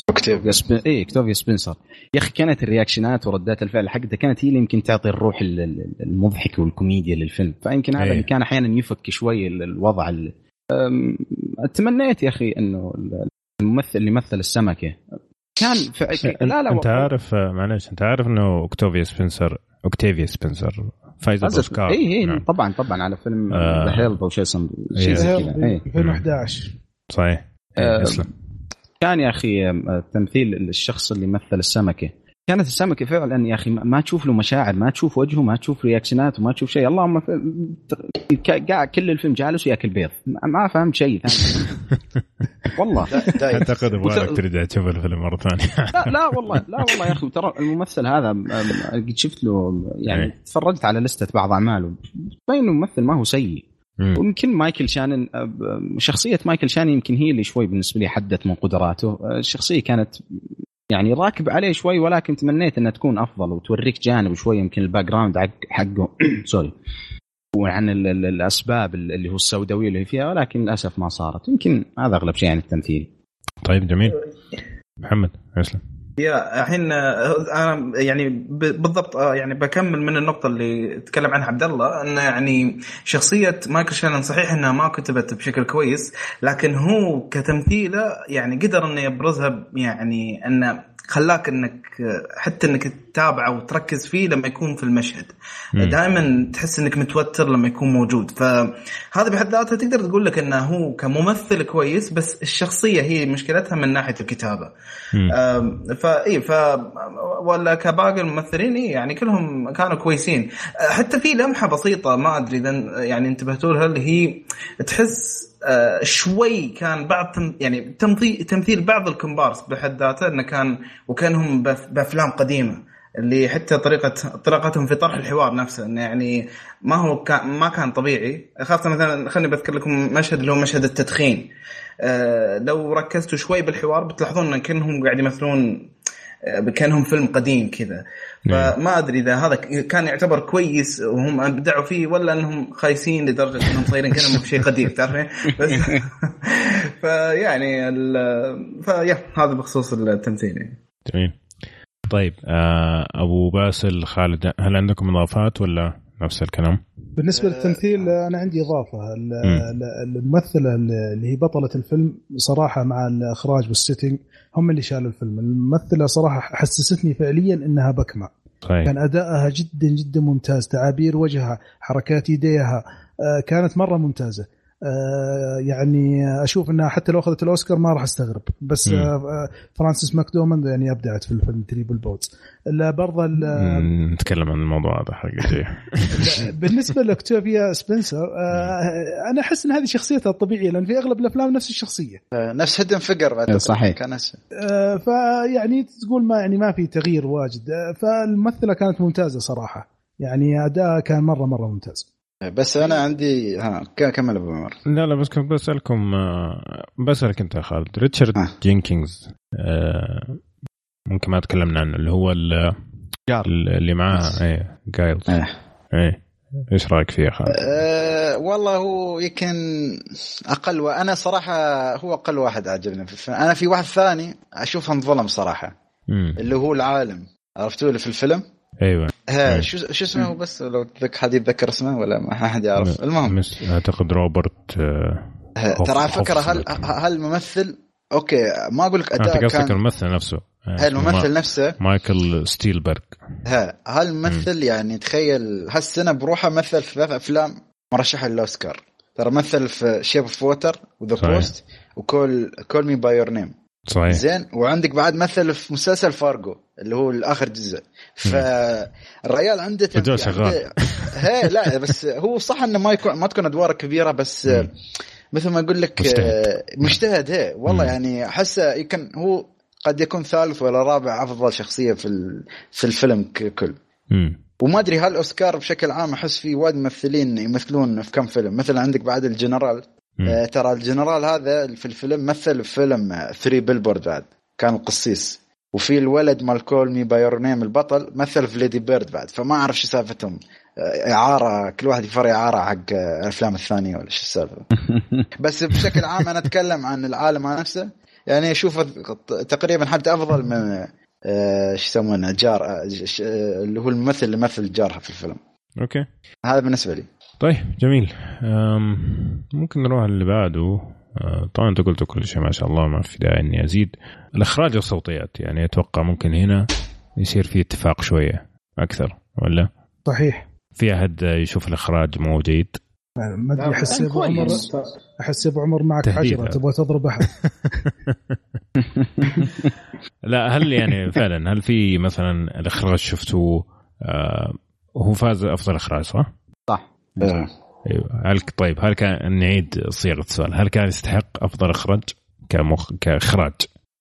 اوكتافيا سبن... اي اوكتافيا سبنسر. يا أخي كانت ال reactionات وردات الفعل حقتها كانت هي اللي يمكن تعطي الروح المضحكه والكوميديا للفيلم. فيمكن هذا اللي كان أحيانا يفك شوي الوضع اللي... تمنيت يا أخي إنه الممثل اللي مثل السمكة كان في... لا لا أنت عارف معلش أنت عارف إنه اوكتافيا سبنسر اوكتافيا سبنسر فايزه باوسكار اي اي نعم. طبعا طبعا على فيلم The Help أو شيء شيء زي كذا. 2011 صحيح. آه كان يا أخي تمثيل الشخص اللي مثل السمكة. كانت السمكة فعلا يا أخي ما تشوف له مشاعر ما تشوف وجهه ما تشوف reactionات وما تشوف شيء. اللهم قاعد كل الفيلم جالس وياكل بيض ما فهمت شيء والله. أعتقد أبغى ترجع تشوف الفيلم مرة ثانية. لا لا والله لا والله يا أخي ترى الممثل هذا قد شفت له يعني إيه. تفرجت على listة بعض أعماله. باين ممثل ما هو سيء. ويمكن مايكل شانن شخصية مايكل شانن يمكن هي اللي شوي بالنسبة لي حدت من قدراته. الشخصية كانت يعني راكب عليه شوي ولكن تمنيت إنها تكون أفضل وتوريك جانب شوي يمكن ال background حقه. sorry وعن الأسباب اللي هو السوداوية اللي فيها ولكن للأسف ما صارت. يمكن هذا أغلب شيء عن التمثيل. طيب جميل. محمد اسلم يا الحين أنا يعني بالضبط يعني بكمل من النقطة اللي تكلم عنها عبد الله انه يعني شخصية مايكل شانن صحيح إنها ما كتبت بشكل كويس لكن هو كتمثيله يعني قدر إنه يبرزها يعني إنه خلاك إنك حتى إنك تتابعه وتركز فيه لما يكون في المشهد. دائما تحس إنك متوتر لما يكون موجود. فهذا بحد ذاته تقدر تقول لك إنه هو كممثل كويس بس الشخصية هي مشكلتها من ناحية الكتابة. فاي ف ولا كباقي الممثلين إيه يعني كلهم كانوا كويسين. حتى في لمحة بسيطة ما أدري إذا يعني انتبهتوا لها اللي هي تحس آه، شوي كان بعض يعني تمثيل تمثيل بعض الكومبارس بحد ذاته إنه كان وكانهم بأفلام قديمة اللي حتى طريقه طريقتهم في طرح الحوار نفسه إنه يعني ما هو كان ما كان طبيعي. خاصة مثلا خليني بذكر لكم مشهد اللي هو مشهد التدخين. آه، لو ركزتوا شوي بالحوار بتلاحظون إن كأنهم قاعد يمثلون كأنهم فيلم قديم كذا. نعم. فما أدري إذا هذا كان يعتبر كويس وهم أبدعوا فيه ولا إنهم خايسين لدرجة إنهم صايرين كأنهم في شيء قديم تعرفين؟ بس فيعني فيا هذا بخصوص التمثيل يعني. جميل. طيب آه، أبو باسل خالد هل عندكم إضافات ولا؟ نفس الكلام؟ بالنسبة للتمثيل أنا عندي إضافة. الممثلة اللي هي بطلة الفيلم صراحة مع الإخراج وال setting هم اللي شالوا الفيلم. الممثلة صراحة حسستني فعليا إنها بكمة. صحيح. كان أدائها جدا جدا ممتاز تعابير وجهها حركات يديها آه، كانت مرة ممتازة. آه، يعني أشوف إنها حتى لو أخذت الأوسكار ما راح أستغرب. بس مم. آه، فرانسيس ماكدورمان يعني أبدعت في الفيلم Three Billboards. برضه نتكلم عن الموضوع هذا حق بالنسبة لاوكتافيا سبنسر أنا أحس إن هذه شخصيتها الطبيعيه لأن في أغلب الأفلام نفس الشخصية. نفس Hidden Figures بعد صحيح. كان فيعني تقول ما يعني ما في تغيير واجد. فالممثلة كانت ممتازة صراحة. يعني أداءها كان مرة مرة ممتاز. بس أنا عندي ها كمل أبو عمر. لا لا بس كنت بسألكم آه، بسألك أنت يا خالد. ريتشارد ها. جينكينز آه، ممكن ما تكلمنا عنه اللي هو اللي معاه إيه جايلز. إيه إيه. إيش رأيك فيه يا خالد؟ أه والله هو يمكن أقل وأنا صراحة هو أقل واحد عجبني في الفيلم. أنا في واحد ثاني اشوفه انظلم صراحة مم. اللي هو العالم. عرفتوه اللي في الفيلم؟ أيوه. ها شو شو اسمه؟ بس لو حد يتذكر اسمه ولا ما حد يعرف. المهم. مس... أعتقد روبرت آه ترى على فكرة هل هل الممثل أوكي ما أقول لك أداء كان. الممثل نفسه. هل الممثل ما... نفسه؟ مايكل ستيلبرغ. ها هل الممثل يعني تخيل هالسنه بروحه مثل في ثلاث أفلام؟ مرشحه للأوسكار. ترى مثل في Shape of Water و The Post و Call Call Me by Your Name صحيح. زين وعندك بعد مثل في مسلسل فارجو اللي هو الآخر جزء. فالريال عنده تمثيل شغال. هي لا بس هو صح إنه ما يكون ما تكون أدواره كبيرة بس. مثل ما أقول لك مجتهد, مجتهد هي. والله. يعني أحسه يمكن هو قد يكون ثالث ولا رابع أفضل شخصية في في الفيلم ككل. وما أدري هل أوسكار بشكل عام أحس في وايد ممثلين يمثلون في كم فيلم؟ مثلا عندك بعد الجنرال. آه ترى الجنرال هذا في الفيلم مثل في فيلم Three Billboards بعد. كان القسيس وفي الولد مال Call Me by Your Name البطل مثل في Lady Bird بعد. فما أعرف شو سالفتهم. إعارة كل واحد يفر إعارة حق الأفلام الثانية ولا شو السالفة. بس بشكل عام أنا أتكلم عن العالم نفسه. يعني اشوفه تقريبا حتى أفضل من آه، شو يسمونه جار آه، اللي هو الممثل اللي مثل جارها في الفيلم. أوكي. هذا بالنسبة لي. طيب جميل. ممكن نروح اللي بعده. آه، طبعا أنت قلت كل شيء ما شاء الله ما في داعي إني أزيد. الإخراج والصوتيات يعني أتوقع ممكن هنا يصير في اتفاق شوية. أكثر ولا؟ صحيح. في أحد يشوف الإخراج مو جيد؟ ما أدري أحس ابو عمر. أحس ابو عمر معك حجرة تبغى تضرب أحد. لا هل يعني فعلا هل في مثلا الإخراج شفتوه آه هو فاز أفضل إخراج صح؟ صح أيوه. هل طيب هل كان نعيد صيغه السؤال هل كان يستحق أفضل إخراج كمخ كإخراج؟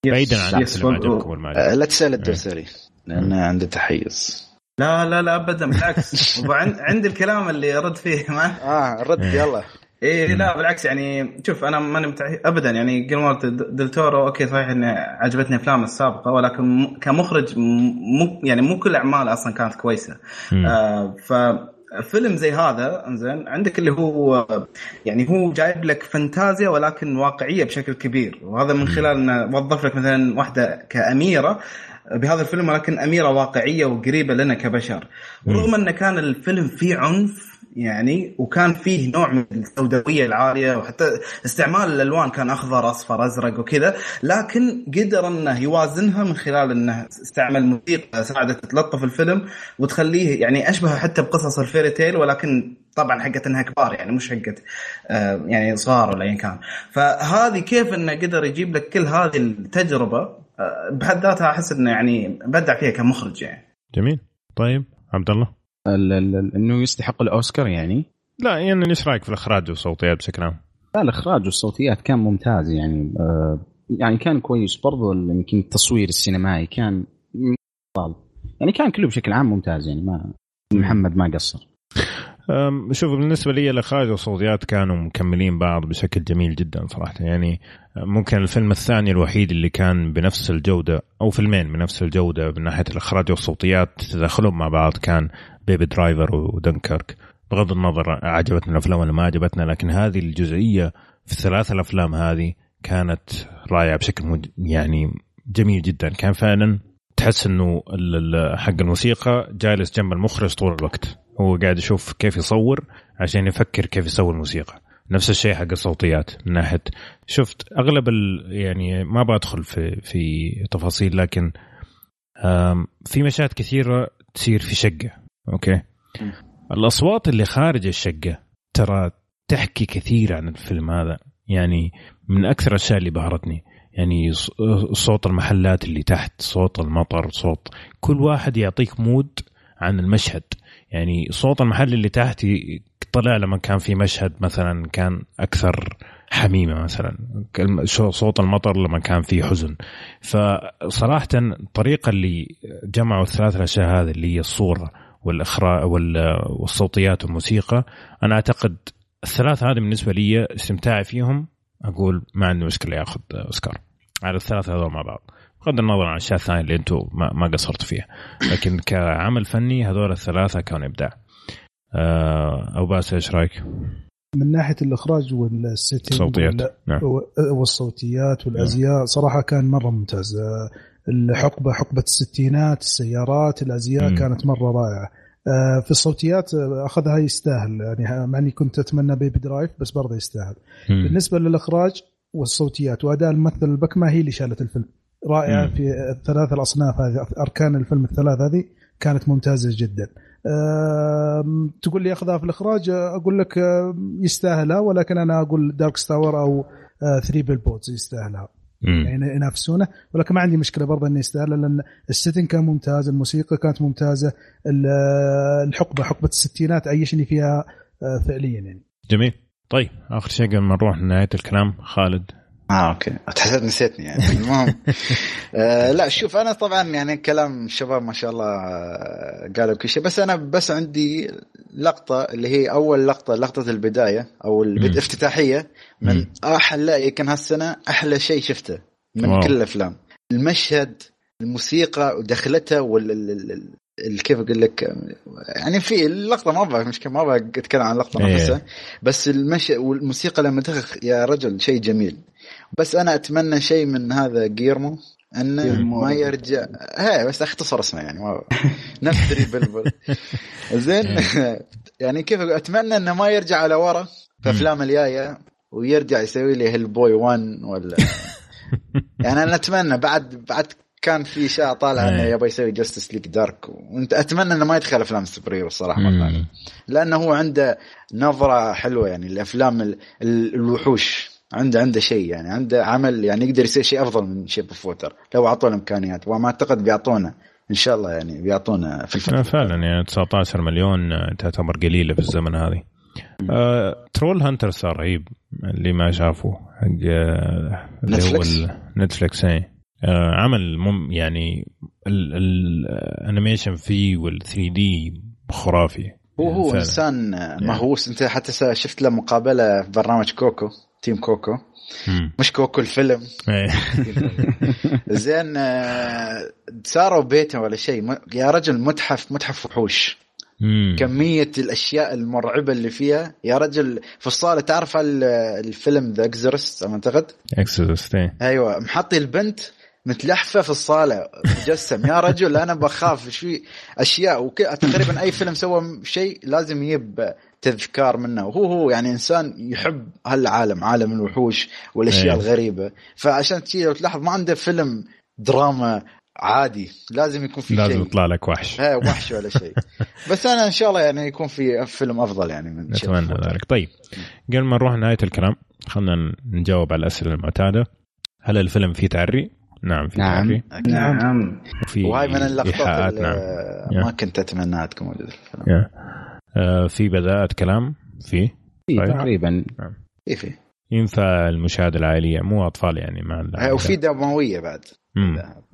بعيدا عن الفيلم عجبكم لا تسأل الدوسري لأنه عنده تحيز. لا لا لا ابدا بالعكس. عندي الكلام اللي ارد فيه ما آه رد يلا. إيه لا بالعكس يعني شوف أنا ماني. ابدا يعني جييرمو ديل تورو أوكي صحيح إني عجبتني افلامه السابقة ولكن كمخرج مو يعني مو كل أعماله أصلا كانت كويسة. آه ف فيلم زي هذا انزين عندك اللي هو يعني هو جايب لك فانتازيا ولكن واقعية بشكل كبير. وهذا من خلال إنه وظف لك مثلا واحدة كأميرة بهذا الفيلم ولكن أميرة واقعية وقريبة لنا كبشر. ورغم إنه كان الفيلم فيه عنف يعني وكان فيه نوع من السوداوية العالية وحتى استعمال الألوان كان أخضر أصفر أزرق وكذا لكن قدر إنه يوازنها من خلال إنه استعمل موسيقى ساعدت تلطف الفيلم وتخليه يعني أشبه حتى بقصص الفيري تيل ولكن طبعا حقت إنها كبار يعني مش حقت آه، يعني صغار ولا ايا كان. فهذه كيف إنه قدر يجيب لك كل هذه التجربة؟ آه، بحد ذاتها أحس إنه يعني بدع فيها كمخرج يعني. جميل. طيب عبد الله إنه يستحق الأوسكار يعني لا يعني إيش رأيك في الإخراج والصوتيات بشكل عام؟ لا الإخراج والصوتيات كان ممتاز يعني آه يعني كان كويس برضو يمكن التصوير السينمائي كان يعني كان كله بشكل عام ممتاز يعني ما محمد ما قصر شوف بالنسبة لي الإخراج والصوتيات كانوا مكملين بعض بشكل جميل جدا صراحة. يعني ممكن الفيلم الثاني الوحيد اللي كان بنفس الجودة أو فيلمين بنفس الجودة من ناحية الإخراج والصوتيات تدخلهم مع بعض كان Baby Driver و Dunkirk. بغض النظر عجبتنا الأفلام ولا ما عجبتنا لكن هذه الجزئية في الثلاث الأفلام هذه كانت رائعة بشكل يعني جميل جدا. كان فعلا تحس إنه حق الموسيقى جالس جنب المخرج طول الوقت. هو قاعد يشوف كيف يصور عشان يفكر كيف يسوي الموسيقى نفس الشيء حق الصوتيات من ناحيه شفت أغلب يعني ما بدخل في في تفاصيل لكن في مشاهد كثيرة تصير في شقة. أوكي؟ الأصوات اللي خارج الشقة ترى تحكي كثير عن الفيلم هذا. يعني من أكثر الأشياء اللي بهرتني. يعني صوت المحلات اللي تحت صوت المطر صوت كل واحد يعطيك mood عن المشهد. يعني صوت المحل اللي تحت طلع لما كان في مشهد مثلا كان أكثر حميمة مثلا صوت المطر لما كان في حزن. فصراحه الطريقة اللي جمعوا الثلاث الأشياء هذه اللي هي الصورة والإخراج والصوتيات والموسيقى أنا أعتقد الثلاث هذه بالنسبة لي استمتاعي فيهم. أقول ما عندي مشكلة ياخذ أوسكار على الثلاثة هذول مع بعض بغض النظر عن الأشياء الثانية اللي أنتم ما, ما قصرتوا فيها لكن كعمل فني هذول الثلاثة كانوا إبداع آه، أو باس إيش رأيك؟ من ناحية الإخراج وال setting الصوتيات نعم. والصوتيات والأزياء نعم. صراحة كان مرة ممتاز آه، الحقبة حقبة الستينات السيارات الأزياء م. كانت مرة رائعة آه، في الصوتيات آه، أخذها يستاهل. يعني مع إني كنت أتمنى Baby Driver بس برضه يستاهل. م. بالنسبة للإخراج والصوتيات وأداء الممثل البكمة هي اللي شالت الفيلم. رائعة م. في الثلاث الأصناف هذه أركان الفيلم الثلاث هذه كانت ممتازة جدا. أه تقول لي أخذها في الإخراج أقول لك يستاهلها ولكن أنا أقول Darkest Hour أو Three Billboards يستاهلها. يعني ينافسونه. ولكن ما عندي مشكلة برضه إنه يستاهل لأن ال setting كان ممتاز الموسيقى كانت ممتازة الحقبة حقبة الستينات عيشني فيها آه، فعليا يعني. جميل. طيب آخر شيء قبل ما نروح لنهاية الكلام خالد. آه أوكي. تحسب نسيتني يعني. المهم. آه لا شوف أنا طبعا يعني كلام الشباب ما شاء الله آه، قالوا كل شيء بس أنا بس عندي لقطة اللي هي أول لقطة لقطة البداية أو الافتتاحية من أحلى يمكن هالسنة أحلى شيء شفته من واو. كل الأفلام. المشهد الموسيقى ودخلتها وال كيف أقول لك يعني في اللقطه ما أبغى مش ما أبغى أتكلم عن اللقطه إيه. نفسها بس المشي والموسيقى لما دخل يا رجل شيء جميل. بس أنا أتمنى شيء من هذا جيرمو إنه. ما يرجع. هي بس أختصر اسمه يعني ما نفس دري بلبل زين. يعني كيف؟ أتمنى إنه ما يرجع على ورا في أفلام الجاية ويرجع يسوي لي هيل بوي 1 ولا. يعني أنا أتمنى بعد بعد كان في اشاعه طالعه إنه إيه. يبغى يسوي Justice League Dark وأنت أتمنى إنه ما يدخل أفلام ال superhero الصراحة مرة ثانية. لأنه هو عنده نظرة حلوة يعني الأفلام ال- ال- الوحوش. عنده عنده شيء يعني عنده عمل يعني يقدر يسوي شيء أفضل من Shape of Water لو اعطوه امكانيات وما أعتقد بيعطونه إن شاء الله يعني بيعطونه في آه، الفترة فعلا يعني 19 مليون آه، تعتبر قليلة في الزمن هذه. آه، Trollhunters صار رهيب اللي ما شافه حق آه، اللي هو Netflix؟ ال- Netflix اي آه، عمل مم يعني ال animation فيه وال 3D خرافي. هو هو فعلاً. إنسان مهووس. أنت حتى شفت له مقابلة في برنامج كوكو؟ Team Coco مم. مش Coco الفيلم. إيه. زين آه، صاروا بيته ولا شيء. يا رجل متحف متحف وحوش. مم. كمية الأشياء المرعبة اللي فيها. يا رجل في الصالة تعرف ال- الفيلم The Exorcist أعتقد؟ اكسس إيه. أيوة. محطي البنت متلحفة في الصالة مجسم. يا رجل أنا بخاف. شوي أشياء وك... تقريبا أي فيلم سوى شيء لازم يجيب تذكار منه. وهو هو يعني إنسان يحب هالعالم عالم الوحوش والأشياء أيه. الغريبة. فعشان تجي لو تلاحظ ما عنده فيلم دراما عادي. لازم يكون في لازم شيء. يطلع لك وحش. ها وحش ولا شيء. بس أنا إن شاء الله يعني يكون في فيلم أفضل يعني من نتمنى ذلك. طيب قبل ما نروح نهايه الكلام خلينا نجاوب على الأسئلة المعتادة. هل الفيلم فيه تعري؟ نعم في نعم. تعري. نعم. وفي وهاي من اللقطات اللي نعم. ما كنت أتمناها تكون موجودة في الفيلم. يا. آه، في بداءة كلام؟ فيه في طيب. تقريبا. في في. ينفع المشاهدة العائلية؟ مو أطفال يعني ما وفي دموية بعد.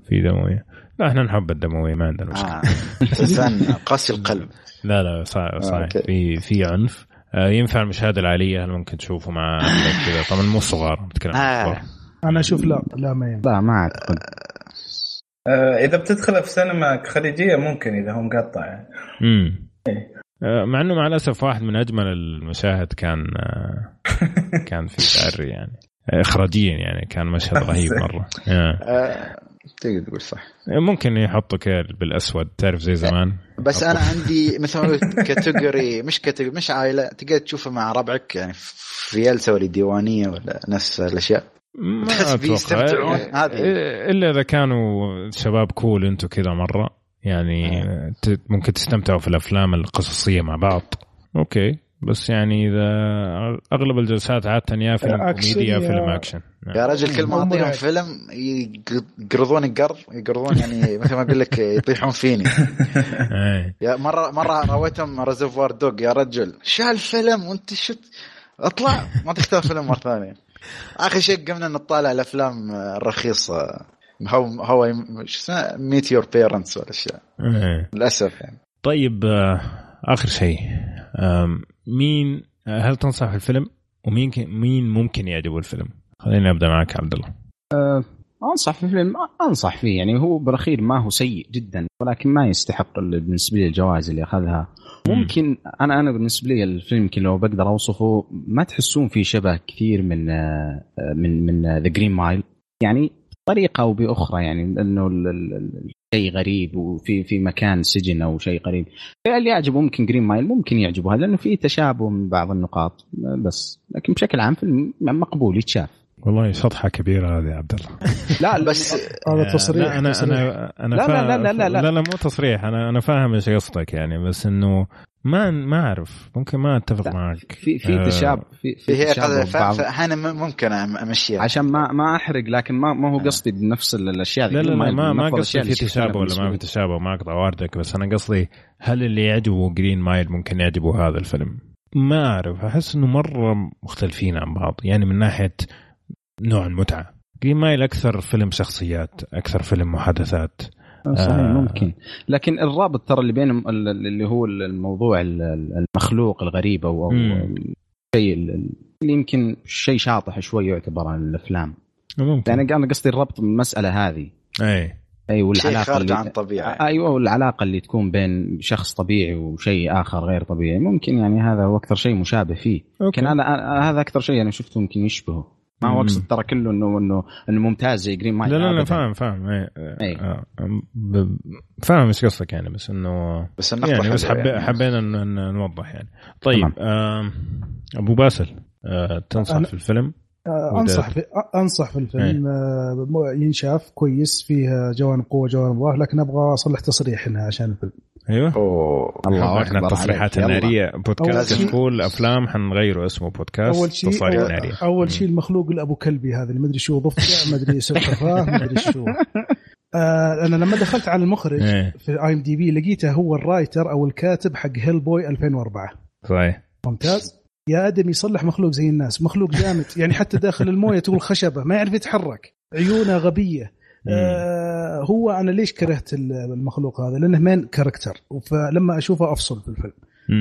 في دموية. لا إحنا نحب الدموية ما عندنا مشكلة. آه. انسان قاسي القلب. لا لا صحيح صحيح. أوكي. في في عنف. آه، ينفع المشاهدة العائلية؟ هل ممكن تشوفه مع كذا؟ طبعا مو صغار بتكلم عن آه. أنا أشوف لا لا ما ينفع. لا ما اعتقد آه، إذا بتدخل في سينما خليجية ممكن إذا هو مقطع يعني. امم آه، مع إنه مع الأسف واحد من أجمل المشاهد كان آه، كان في تعري يعني آه، اخراجيا يعني كان مشهد رهيب مرة آه. آه. تقدر تقول صح ممكن يحطوا كذا بالأسود تعرف زي زمان بس أنا عندي مثل ما قلت category مش category مش عائلة تقدر تشوفه مع ربعك يعني في جلسه ولا ديوانيه ولا نفس الأشياء ما أتوقع؟ آه،. إلا إذا كانوا شباب cool أنتم كذا مرة يعني ت- ممكن تستمتعوا في الأفلام القصصية مع بعض. أوكي. بس يعني إذا أغلب الجلسات عادة يا فيلم أكشن كوميدي يا فيلم أكشن. نعم. يا رجل كل ما أعطيهم. فيلم يقرضون القرض يقرضون يعني مثل ما أقول لك يطيحون فيني. إيه. يا مره مرة رويتهم Reservoir Dogs يا رجل شو هالفيلم وأنت شت اطلع. ما تختار فيلم مرة ثانية. آخر شيء قمنا نطالع الأفلام الرخيصة. هو هو شو اسمه Meet Your Parents والاشياء. للأسف يعني. طيب آه، آخر شيء. مين آه، هل تنصح الفيلم ومين مين ممكن يعجبه الفيلم؟ خليني أبدأ معك عبد الله. أنصح في الفيلم أنصح فيه. يعني هو بالأخير ما هو سيء جدا ولكن ما يستحق ال- بالنسبة لي الجوائز اللي أخذها. ممكن أنا أنا بالنسبة لي الفيلم يمكن لو بقدر أوصفه ما تحسون فيه شبه كثير من آه، من من ذا Green Mile يعني طريقه أو بأخرى يعني إنه ال- ال- ال- شيء غريب وفي في مكان سجن أو شيء غريب اللي يعجبه ممكن جرين مايل ممكن يعجبه هذا لأنه فيه تشابه من بعض النقاط بس لكن بشكل عام فيلم مقبول يتشاف والله شطحه كبيرة هذه يا عبد الله لا بس هذا تصريح أنا تصريح. أنا أنا لا، فا- لا، لا، لا، لا. لا لا مو تصريح أنا أنا فاهم إيش قصدك يعني بس إنه ما ما أعرف. ممكن ما أتفق لا، معك. في في آه، تشابه في, في هي فاحيانا ممكن أمشيها. عشان ما ما أحرق لكن ما ما هو قصدي بنفس الأشياء لا لا لا ما ما نفضل قصدي في تشابه ولا ما في تشابه ما اقطع واردك بس أنا قصدي هل اللي يعجبه Green Mile ممكن يعجبه هذا الفيلم؟ ما أعرف. أحس إنه مرة مختلفين عن بعض. يعني من ناحية نوع المتعة. Green Mile أكثر فيلم شخصيات أكثر فيلم محادثات. صحيح آه. ممكن. لكن الرابط ترى اللي ال- اللي هو الموضوع ال- ال- المخلوق الغريب أو. الشيء ال- اللي يمكن شيء شاطح شوي يعتبر عن الأفلام. ممكن. يعني أنا قصدي الربط من المساله هذه. أي. أي والعلاقة خارج اللي... عن طبيعة. أيوه والعلاقة اللي تكون بين شخص طبيعي وشيء آخر غير طبيعي. ممكن يعني هذا هو أكثر شيء مشابه فيه. يمكن هذا هذا أكثر شيء أنا شفته ممكن يشبهه. ما هو أقصد ترى كله انه انه إنه ممتاز زي جرين مايل لا لا لا فاهم فاهم اي أي. آه. فاهم إيش قصدك يعني بس انه بس يعني بس حبي يعني. حبينا ان نوضح يعني طيب آه أبو باسل آه تنصح في الفيلم آه أنصح في أنصح في الفيلم آه ينشاف كويس فيه جوانب قوة جوانب ضعف لكن أبغى أصلح تصريح هنا عشان الفيلم أيوه. أوه. الله أكبر التصريحات النارية بودكاست كشكول أفلام حنغيره اسمه بودكاست أول شيء تصاريح أول, ناريه أول شيء المخلوق الابو كلبي هذا اللي ما أدري شو ضفدع ما أدري سلحفاه ما أدري شو آه أنا لما دخلت على المخرج إيه. في IMDb لقيته هو ال writer أو الكاتب حق Hellboy 2004 صحيح. ممتاز؟ يا آدم يصلح مخلوق زي الناس. مخلوق جامد. يعني حتى داخل الموية تقول خشبة ما يعرف يتحرك. عيونه غبية. آه هو أنا ليش كرهت المخلوق هذا؟ لأنه main character فلما أشوفه أفصل في الفيلم.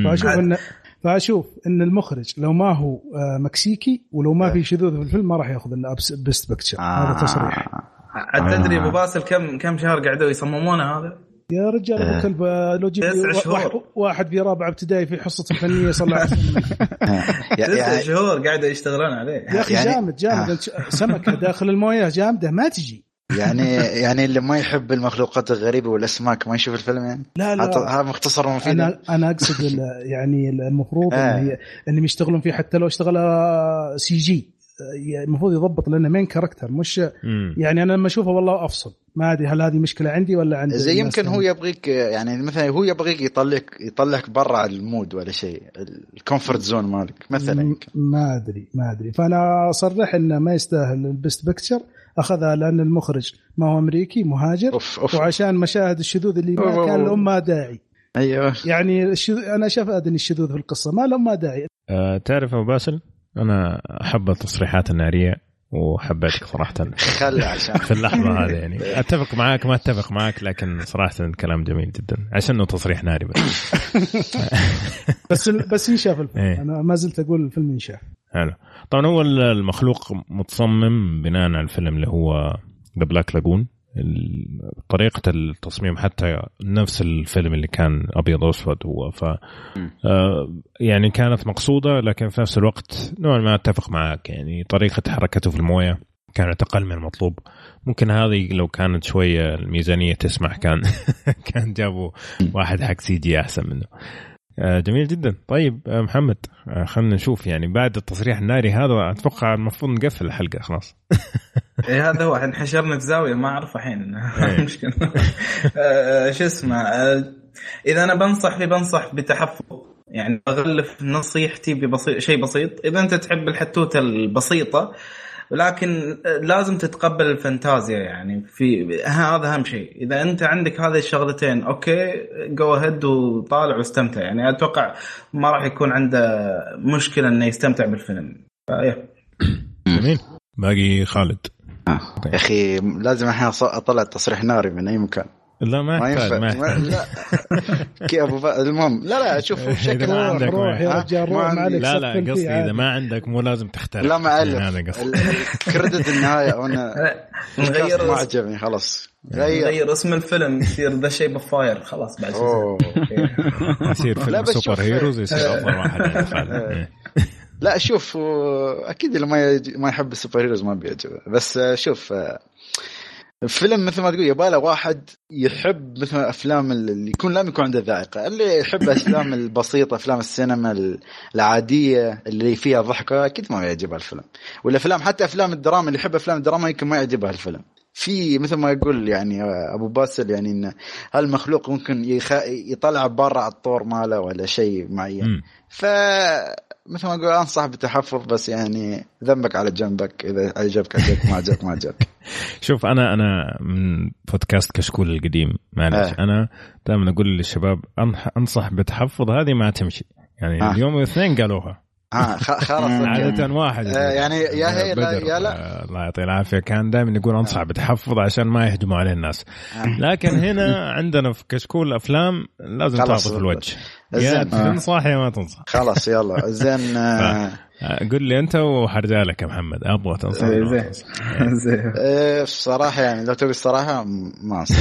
فأشوف ان فأشوف إن المخرج لو ما هو آه مكسيكي ولو ما في شذوذ في الفيلم ما راح ياخذ Best Picture آه. هذا تصريح. عاد تدري أبو باسل كم كم شهر قعدوا يصممونه هذا؟ يا رجال أبو كلب لو جيب واحد, واحد في رابعة ابتدائي في حصة الفنيه صلى تسع شهور قاعدوا يشتغلون عليه. يا أخي يعني جامد جامد. سمكة داخل الموية جامدة ما تجي. يعني يعني اللي ما يحب المخلوقات الغريبة والأسماك ما يشوف الفيلم يعني؟ لا لا. هذا مختصر ومفيد. أنا أنا أقصد يعني المفروض آه. انهم يشتغلون فيه حتى لو اشتغل CG. المفروض يضبط لأنه main character مش مم. يعني أنا لما أشوفه والله أفصل. ما أدري هل هذه مشكلة عندي ولا عندي زي يمكن هو يبغيك يعني مثلا هو يبغيك يطلعك يطلعك برا ال mood ولا شيء ال comfort zone مالك مثلا ما ادري ما أدري. فأنا أصرح إنه ما يستاهل ال Best Picture أخذها لأن المخرج ما هو أمريكي مهاجر أوف أوف. وعشان مشاهد الشذوذ اللي ما كان لهم ما داعي. أيوه. يعني الشذوذ أنا شايف أدني الشذوذ في القصة ما لهم ما داعي. أه تعرف أبو باسل؟ أنا أحب التصريحات النارية وحبيتك صراحة. خلى عشان. في اللحظة هذه يعني. أتفق معاك ما أتفق معاك لكن صراحة كلام جميل جدا. عشان إنه تصريح ناري بس. بس بس ينشاف الفيلم. إيه؟ أنا ما زلت أقول الفيلم ينشاف حلو. طبعا هو المخلوق متصمم بناء على الفيلم اللي هو the Black Lagoon طريقة التصميم حتى نفس الفيلم اللي كان أبيض وأسود هو. ف آه، يعني كانت مقصودة لكن في نفس الوقت نوعا ما أتفق معك. يعني طريقة حركته في الموية كانت أقل من المطلوب. ممكن هذه لو كانت شوية الميزانية تسمح كان كان جابوا واحد حق سي جي أحسن منه. جميل جدا. طيب آه، محمد خلينا نشوف يعني بعد التصريح الناري هذا أتوقع المفروض نقفل الحلقة خلاص. إيه هذا هو انحشرنا في زاوية ما أعرف الحين. إيه. مشكلة. آه، شو اسمه آه، إذا أنا بنصح في بنصح بتحفظ. يعني بغلف نصيحتي ببسيط شيء بسيط. إذا أنت تحب الحتوتة البسيطة ولكن لازم تتقبل الفانتازيا يعني. في هذا أهم شيء. إذا أنت عندك هذه الشغلتين okay go ahead وطالع واستمتع. يعني أتوقع ما راح يكون عنده مشكلة إنه يستمتع بالفيلم. فايه جميل. باقي خالد. آه. يا أخي لازم الحين أطلع تصريح ناري من أي مكان. لا ما يحتاج ما يحتاج. لا. كي أبو ف... المهم لا لا شوف بشكل روح روح يا رجال روح ما عليك لا لا قصدي إذا ما عندك مو لازم تختار لا ما عليك. يعني credit النهاية أنا نغير ما عجبني خلاص. غير. اسم الفيلم يصير The Shape of Fire خلاص بعد يصير فيلم superheroes يصير أفضل واحد إيه. لا شوف أكيد اللي ما ما يحب ال superheroes ما بيعجبه. بس شوف فيلم مثل ما تقول يبغى واحد يحب مثل أفلام اللي يكون لازم يكون عنده ذائقة. اللي يحب الأفلام البسيطة أفلام السينما العادية اللي فيها ضحكة أكيد ما يعجبها الفيلم. والافلام حتى أفلام الدراما اللي يحب أفلام الدراما يمكن ما يعجبها الفيلم. في مثل ما يقول يعني أبو باسل يعني إن هالمخلوق ممكن يخ... يطلع برا الطور ماله ولا شيء معين. ف مثل ما أقول انصح بالتحفظ بس يعني ذنبك على جنبك إذا عجبك عجبك ما عجبك ما عجبك شوف أنا أنا من بودكاست كشكول القديم معلش آه. أنا دائما أقول للشباب أنصح بتحفظ هذه ما تمشي يعني آه. اليوم الاثنين قالوها آه خلاص عادة واحد. آه يعني يا هي لا يا لا. آه الله يعطيه العافية. كان دائما يقول أنصح بتحفظ عشان ما يهجموا عليه الناس. آه. لكن هنا عندنا في كشكول أفلام لازم تعطي في الوجه. يا تنصح يا ما تنصح. خلاص يلا. زين آه. آه، قل لي أنت وحرجع لك يا محمد. أبغى تنصح زين زين. بصراحه يعني لو تقول الصراحة ما أنصح.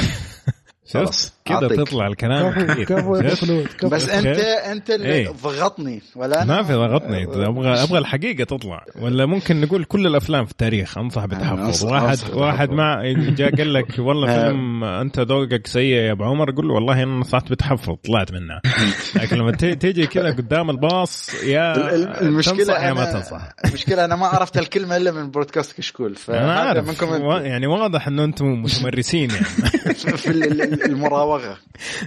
شفت؟ كذا. تطلع الكلام كفو. كفو يا شفت؟ خلود كفو بس انت. أنت اللي إيه. ضغطني ولا أنا ما في ضغطني أبغى أبغى الحقيقة تطلع ولا ممكن نقول كل الأفلام في التاريخ أنصح بالتحفظ أنصح- واحد أنصح واحد. مع جاء قال لك والله آه. فيلم أنت ذوقك سيء يا أبو عمر قول له والله أنا نصحت بالتحفظ طلعت منها لكن لما تي- تيجي كذا قدام الباص يا ال- ال- المشكلة تنصح يا ما أنا تنصح المشكلة أنا ما عرفت الكلمة إلا من بودكاست كشكول أنا فهذا عارف منكم. يعني واضح إنه أنتم متمرسين يعني في ال- المراوغه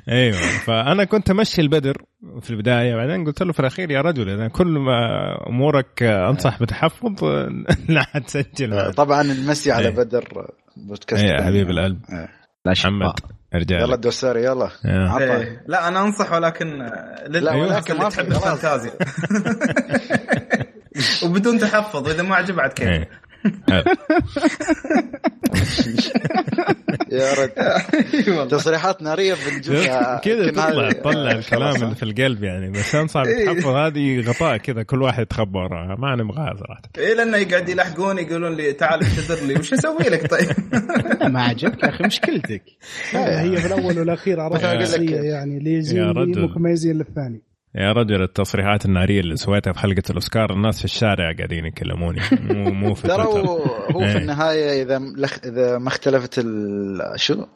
أيوه فأنا كنت أمشي البدر في البداية بعدين قلت له في الأخير يا رجل إذا كل ما أمورك أنصح بتحفظ لا تسجل معنا. طبعا المسي على إيه. بدر بودكاست إيه ثاني. حبيب القلب إيه. لا شك محمد ارجع يلا. الدوساري يلا إيه. إيه. لا أنا أنصح ولكن آه، لل- لا، ولكن ما تحب. الفانتازيا وبدون تحفظ واذا ما عجب عاد كيف إيه. يا رد والله. تصريحات ناريه بنجوزها كذا تطلع تطلع الكلام. اللي في القلب يعني بس انصح إيه. بتحفظ هذه غطاء كذا كل واحد يتخبى وراها ما نبغاها صراحة إيه لأنه يقعد يلحقون يقولون لي تعال اعتذر لي وش أسوي لك طيب؟ ما عجبك يا أخي مشكلتك لا، هي في الأول والأخير عرفت يعني اللي يزين رجل. ممكن ما يزين للثاني يا رجل التصريحات النارية اللي سويتها في حلقة الأوسكار الناس في الشارع قاعدين يكلموني مو مو في ترى. هو هو إيه. في النهاية إذا ملخ إذا ما اختلفت ال... شو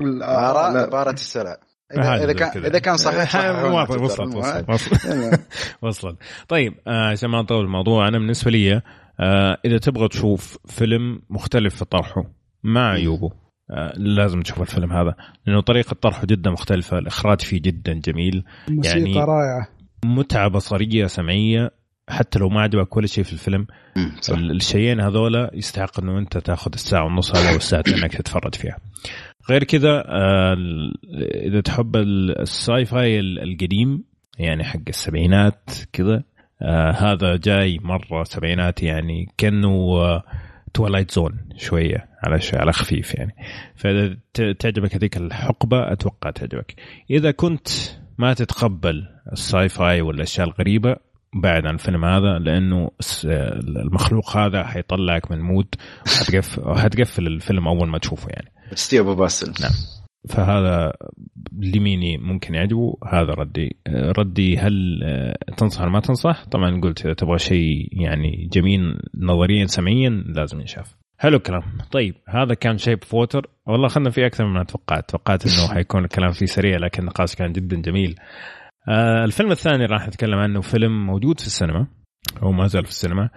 الآراء لا. عباره السلع اذا, إذا زي كان. إذا كان صحيح في وصلت. وصلت وصلت وصلت طيب آه، عشان ما نطول الموضوع أنا بالنسبة لي آه، إذا تبغى تشوف فيلم مختلف في طرحه مع عيوبه آه، لازم تشوف الفيلم هذا لأنه طريقة طرحه جدا مختلفة الإخراج فيه جدا جميل. موسيقى يعني- رائعة. متعة بصرية سمعية حتى لو ما عجبك كل شيء في الفيلم. الشيئين هذولا يستحق إنه أنت تاخذ الساعة ونص هذا والساعتين إنك تتفرج فيها. غير كذا آه، إذا تحب ال- الساي فاي ال- القديم يعني حق السبعينات كذا آه هذا جاي مرة سبعينات يعني كأنه آه Twilight Zone شوية على على خفيف يعني. فإذا تعجبك هذيك الحقبة أتوقع تعجبك. إذا كنت ما تتقبل ال sci-fi والأشياء الغريبة بعد عن الفيلم هذا لأنه المخلوق هذا حيطلعك من mood وحتقفل حتقفل الفيلم أول ما تشوفه يعني. ستيف ابو باسل نعم. فهذا لميني ممكن يعجبه هذا ردي. ردي هل تنصح ولا ما تنصح؟ طبعا قلت إذا تبغى شيء يعني جميل نظريا سمعيا لازم ينشاف. حلو الكلام. طيب هذا كان شيب فوتر. والله خلنا فيه أكثر مما توقعت. توقعت إنه حيكون الكلام فيه سريع لكن النقاش كان جدا جميل. آه الفيلم الثاني راح نتكلم عنه فيلم موجود في السينما. هو ما زال في السينما.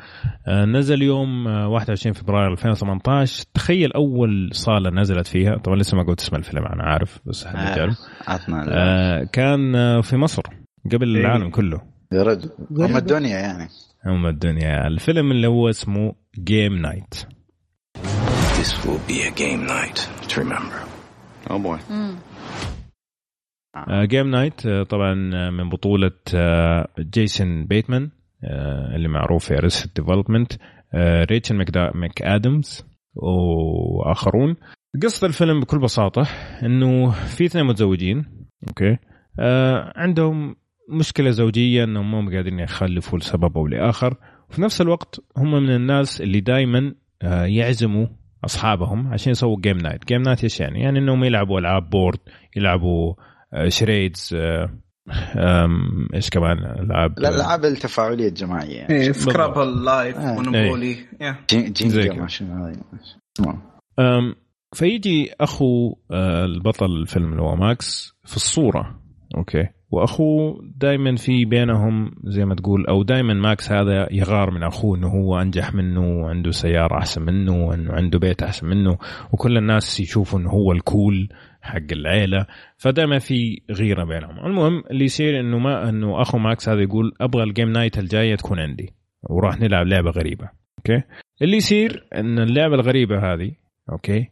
آه نزل يوم آه 21 فبراير 2018 تخيل أول صالة نزلت فيها. طبعا لسه ما قلت اسم الفيلم أنا عارف بس حنرجع له عطنا آه كان آه في مصر قبل إيه. العالم كله. يا رجل. هم غريبة. الدنيا يعني. هم الدنيا. الفيلم اللي هو اسمه Game Night This will be a game night to remember. oh boy Game Night طبعا آه، من بطولة آه، جيسون بيتمان آه، اللي معروف في Arrested Development ريتشل مك ادمز وآخرون. قصة الفيلم بكل بساطة إنه في اثنين متزوجين okay؟ آه عندهم مشكلة زوجية إنهم مو قادرين يخلفوا لسبب أو لآخر. وفي نفس الوقت هم من الناس اللي دائما آه يعزموا أصحابهم عشان يسووا game night، game night إيش يعني؟ يعني إنهم يلعبوا ألعاب board، يلعبوا آه، charades آه، إيش كمان؟ العاب الالعاب التفاعلية الجماعية يعني. إيه Scrabble Life. Monopoly Jenga فيجي أخو آه، البطل الفيلم اللي هو ماكس في الصورة okay. واخوه دائما في بينهم زي ما تقول أو دائما ماكس هذا يغار من أخوه إنه هو أنجح منه وعنده سيارة أحسن منه وإنه عنده بيت أحسن منه. وكل الناس يشوفوا إنه هو ال cool. حق العيلة فدائما في غيرة بينهم. المهم اللي يصير إنه ما إنه أخو ماكس هذا يقول أبغى ال game night الجاية تكون عندي وراح نلعب لعبة غريبة okay؟ اللي يصير إن اللعبة الغريبة هذه okay؟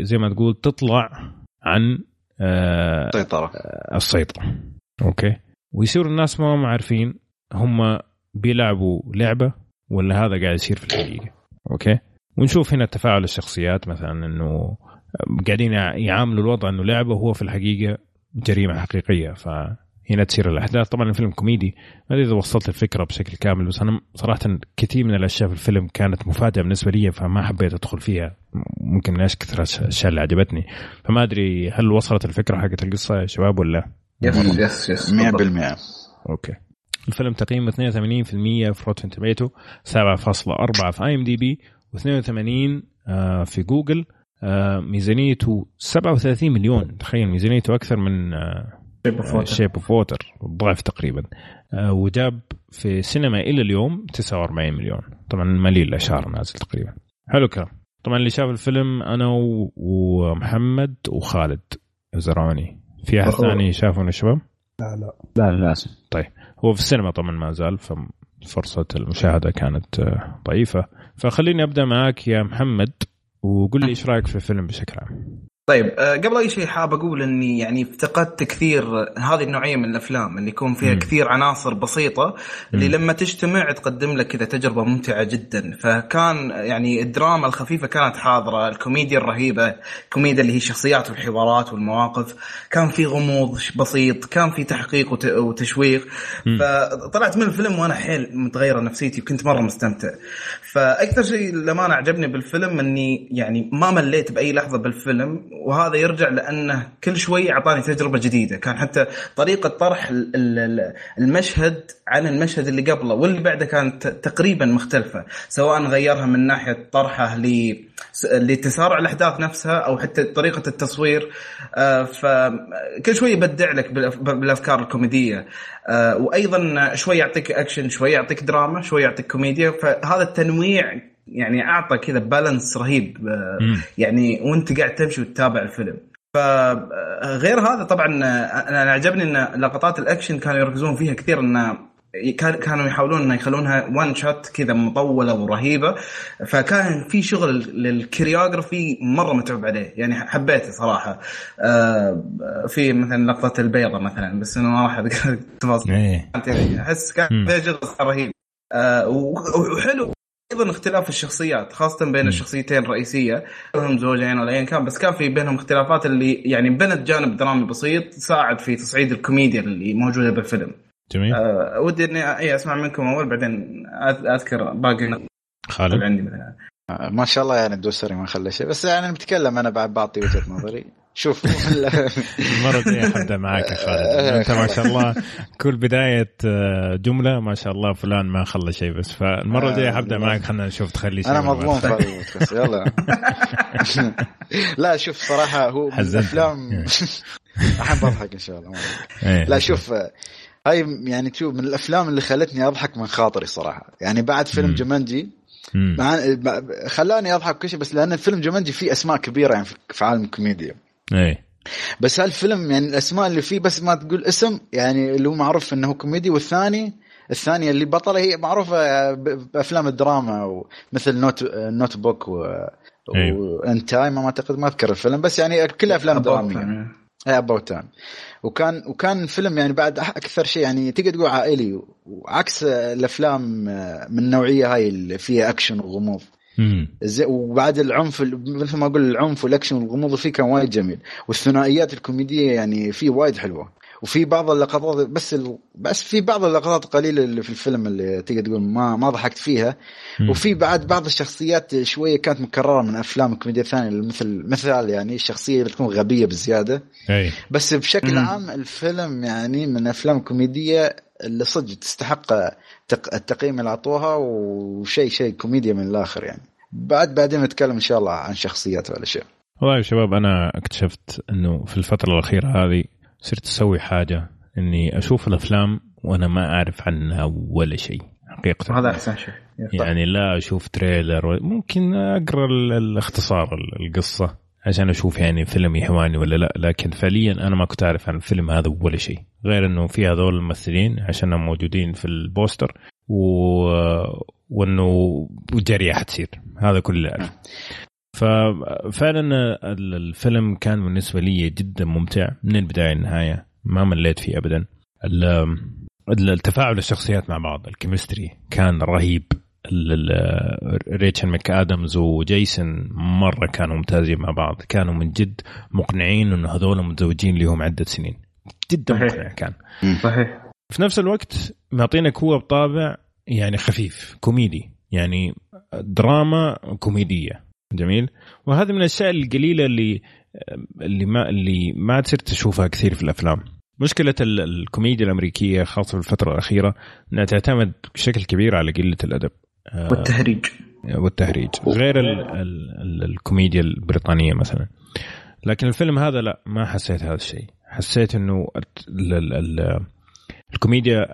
زي ما تقول تطلع عن آه سيطره السيطرة okay؟ ويصير الناس ما هم عارفين هم بيلعبوا لعبة ولا هذا قاعد يصير في الحقيقة okay؟ ونشوف هنا تفاعل الشخصيات مثلا إنه قاعدين يع- يعاملوا الوضع إنه لعبة وهو في الحقيقة جريمة حقيقية. ف هنا تصير الأحداث. طبعا الفيلم كوميدي. ما أدري إذا وصلت الفكرة بشكل كامل بس أنا صراحة كثير من الأشياء في الفيلم كانت مفاجأة بالنسبة لي فما حبيت أدخل فيها. ممكن من كثر الأشياء اللي عجبتني. فما أدري هل وصلت الفكرة حقت القصة يا شباب ولا yes yes yes 100% okay. الفيلم تقييمه 82% في Rotten Tomatoes 7.4 في IMDb و82 في جوجل. ميزانيته 37 مليون. تخيل ميزانيته أكثر من Shape of Water ضعف تقريبا. آه، وجاب في سينما إلى اليوم 49 مليون. طبعا ما له إلا شهر نازل تقريبا. حلو كلام طبعا اللي شاف الفيلم أنا ومحمد وخالد زرعوني في أحد ثاني شافه من الشباب؟ لا لا. لا للأسف. طيب. هو في السينما طبعا ما زال ففرصة المشاهدة كانت آه، ضعيفة. فخليني أبدأ معك يا محمد. وقول لي إيش رأيك في الفيلم بشكل عام طيب آه، قبل أي شيء حاب أقول إني يعني افتقدت كثير هذه النوعية من الأفلام اللي يكون فيها م. كثير عناصر بسيطة اللي م. لما تجتمع تقدم لك كذا تجربة ممتعة جدا فكان يعني الدراما الخفيفة كانت حاضرة الكوميديا الرهيبة الكوميديا اللي هي الشخصيات والحوارات والمواقف كان في غموض بسيط كان في تحقيق وتشويق م. فطلعت من الفيلم وأنا حيل متغيرة نفسيتي وكنت مرة مستمتع فأكثر شيء أنا عجبني بالفيلم إني يعني ما مليت بأي لحظة بالفيلم وهذا يرجع لأنه كل شوي أعطاني تجربة جديدة. كان حتى طريقة طرح المشهد عن المشهد اللي قبله واللي بعده كانت تقريبا مختلفة سواء غيرها من ناحية طرحه لتسارع الأحداث نفسها أو حتى طريقة التصوير آه، فكل شوي يبدع لك بالأفكار الكوميدية. آه، وأيضا شوي يعطيك أكشن شوي يعطيك دراما شوي يعطيك كوميديا. فهذا التنويع يعني أعطى كذا balance رهيب آه، يعني وأنت قاعد تمشي وتتابع الفيلم. فغير هذا طبعا أنا عجبني إن لقطات الأكشن كانوا يركزون فيها كثير ان كانوا يحاولون إنه يخلونها one shot كذا مطولة ورهيبة. فكان في شغل لل choreography مرة متعوب عليه. يعني حبيته صراحة. آه، في مثلا لقطة البيضة مثلا بس إنه ما راح اذكر التفاصيل. أحس كان فيها شغل رهيب. آه، وحلو. أيضا اختلاف الشخصيات خاصة بين الشخصيتين الرئيسية. لهم زوجين ولا ايا كان بس كان في بينهم اختلافات اللي يعني بنت جانب درامي بسيط ساعد في تصعيد الكوميديا اللي موجودة بالفيلم. جميل. أه ودي إني إي أسمع منكم أول بعدين أذكر باقي خالد. عندي مثلا. آه، ما شاء الله يعني الدوسري ما خلى شيء. بس يعني بتكلم أنا بعد بعطي وجهة نظري. شوف المره الجايه حبدا معك يا خالد. أنت ما شاء الله كل بداية آه، جملة ما شاء الله فلان ما خلى شيء بس. فالمرة الجايه حبدا معك خلينا نشوف تخلي شيء أنا مضمون بس يلا. لا شوف صراحة هو الأفلام الحين بضحك إن شاء الله. إيه. لا شوف هاي يعني تشوف من الأفلام اللي خلتني أضحك من خاطري صراحة. يعني بعد فيلم جمانجي مع خلاني أضحك كل شيء بس لأن الفيلم Jumanji فيه أسماء كبيرة يعني في عالم الكوميديا. إيه. بس هالفيلم يعني الأسماء اللي فيه بس ما تقول اسم يعني اللي هو معروف إنه كوميدي والثاني الثانية اللي بطلة هي معروفة بأفلام الدراما مثل note Notebook و أيوه. one time ما أعتقد ما أذكر الفيلم بس يعني كل أفلام درامية. اي About Time وكان وكان فيلم يعني بعد أكثر شيء يعني تقدر تقول عائلي وعكس الأفلام من النوعية هاي اللي فيها اكشن وغموض. زي وبعد العنف مثل ما أقول العنف والاكشن والغموض فيه كان وايد جميل. والثنائيات الكوميدية يعني فيه وايد حلوة. وفي بعض اللقطات بس ال... بس في بعض اللقطات القليله اللي في الفيلم اللي تقدر تقول ما ما ضحكت فيها م. وفي بعد بعض الشخصيات شوية كانت مكررة من أفلام كوميديا ثانية مثل مثال يعني الشخصيه اللي تكون غبية بزيادة أي. بس بشكل م. عام الفيلم يعني من أفلام كوميدية اللي صدق تستحق التقييم اللي أعطوها وشيء شيء كوميديا من الآخر يعني بعد بعدين نتكلم إن شاء الله عن شخصيات والاشياء والله يا شباب أنا اكتشفت إنه في الفترة الأخيرة هذه صرت أسوي حاجة إني أشوف الأفلام وأنا ما أعرف عنها ولا شيء حقيقة. هذا أحسن شيء. يعني لا أشوف تريلر ممكن أقرأ الاختصار القصة عشان أشوف يعني فيلم يهواني ولا لا لكن فعليا أنا ما كنت أعرف عن الفيلم هذا ولا شيء. غير إنه في هذول الممثلين عشانهم موجودين في ال poster و... وإنه جريمة حتصير هذا كل اللي أعرفه. ففعلا الفيلم كان بالنسبة لي جدا ممتع من البداية للنهاية. ما مليت فيه ابدا. التفاعل الشخصيات مع بعض ال chemistry كان رهيب. ريتشل ميك ادمز وجيسون مرة كانوا ممتازين مع بعض. كانوا من جد مقنعين انه هذول متزوجين لهم عدة سنين. جدا صحيح. مقنع كان. صحيح. في نفس الوقت معطينك هو بطابع يعني خفيف كوميدي. يعني دراما كوميدية. جميل. وهذه من الأشياء القليلة اللي اللي ما اللي ما تصير تشوفها كثير في الأفلام. مشكلة ال- الكوميديا الأمريكية خاصة في الفترة الأخيرة أنها تعتمد بشكل كبير على قلة الأدب. آه، والتهريج. والتهريج. غير ال ال ال الكوميديا البريطانية مثلا. لكن الفيلم هذا لا ما حسيت هذا الشيء. حسيت أنه ال ال ال الكوميديا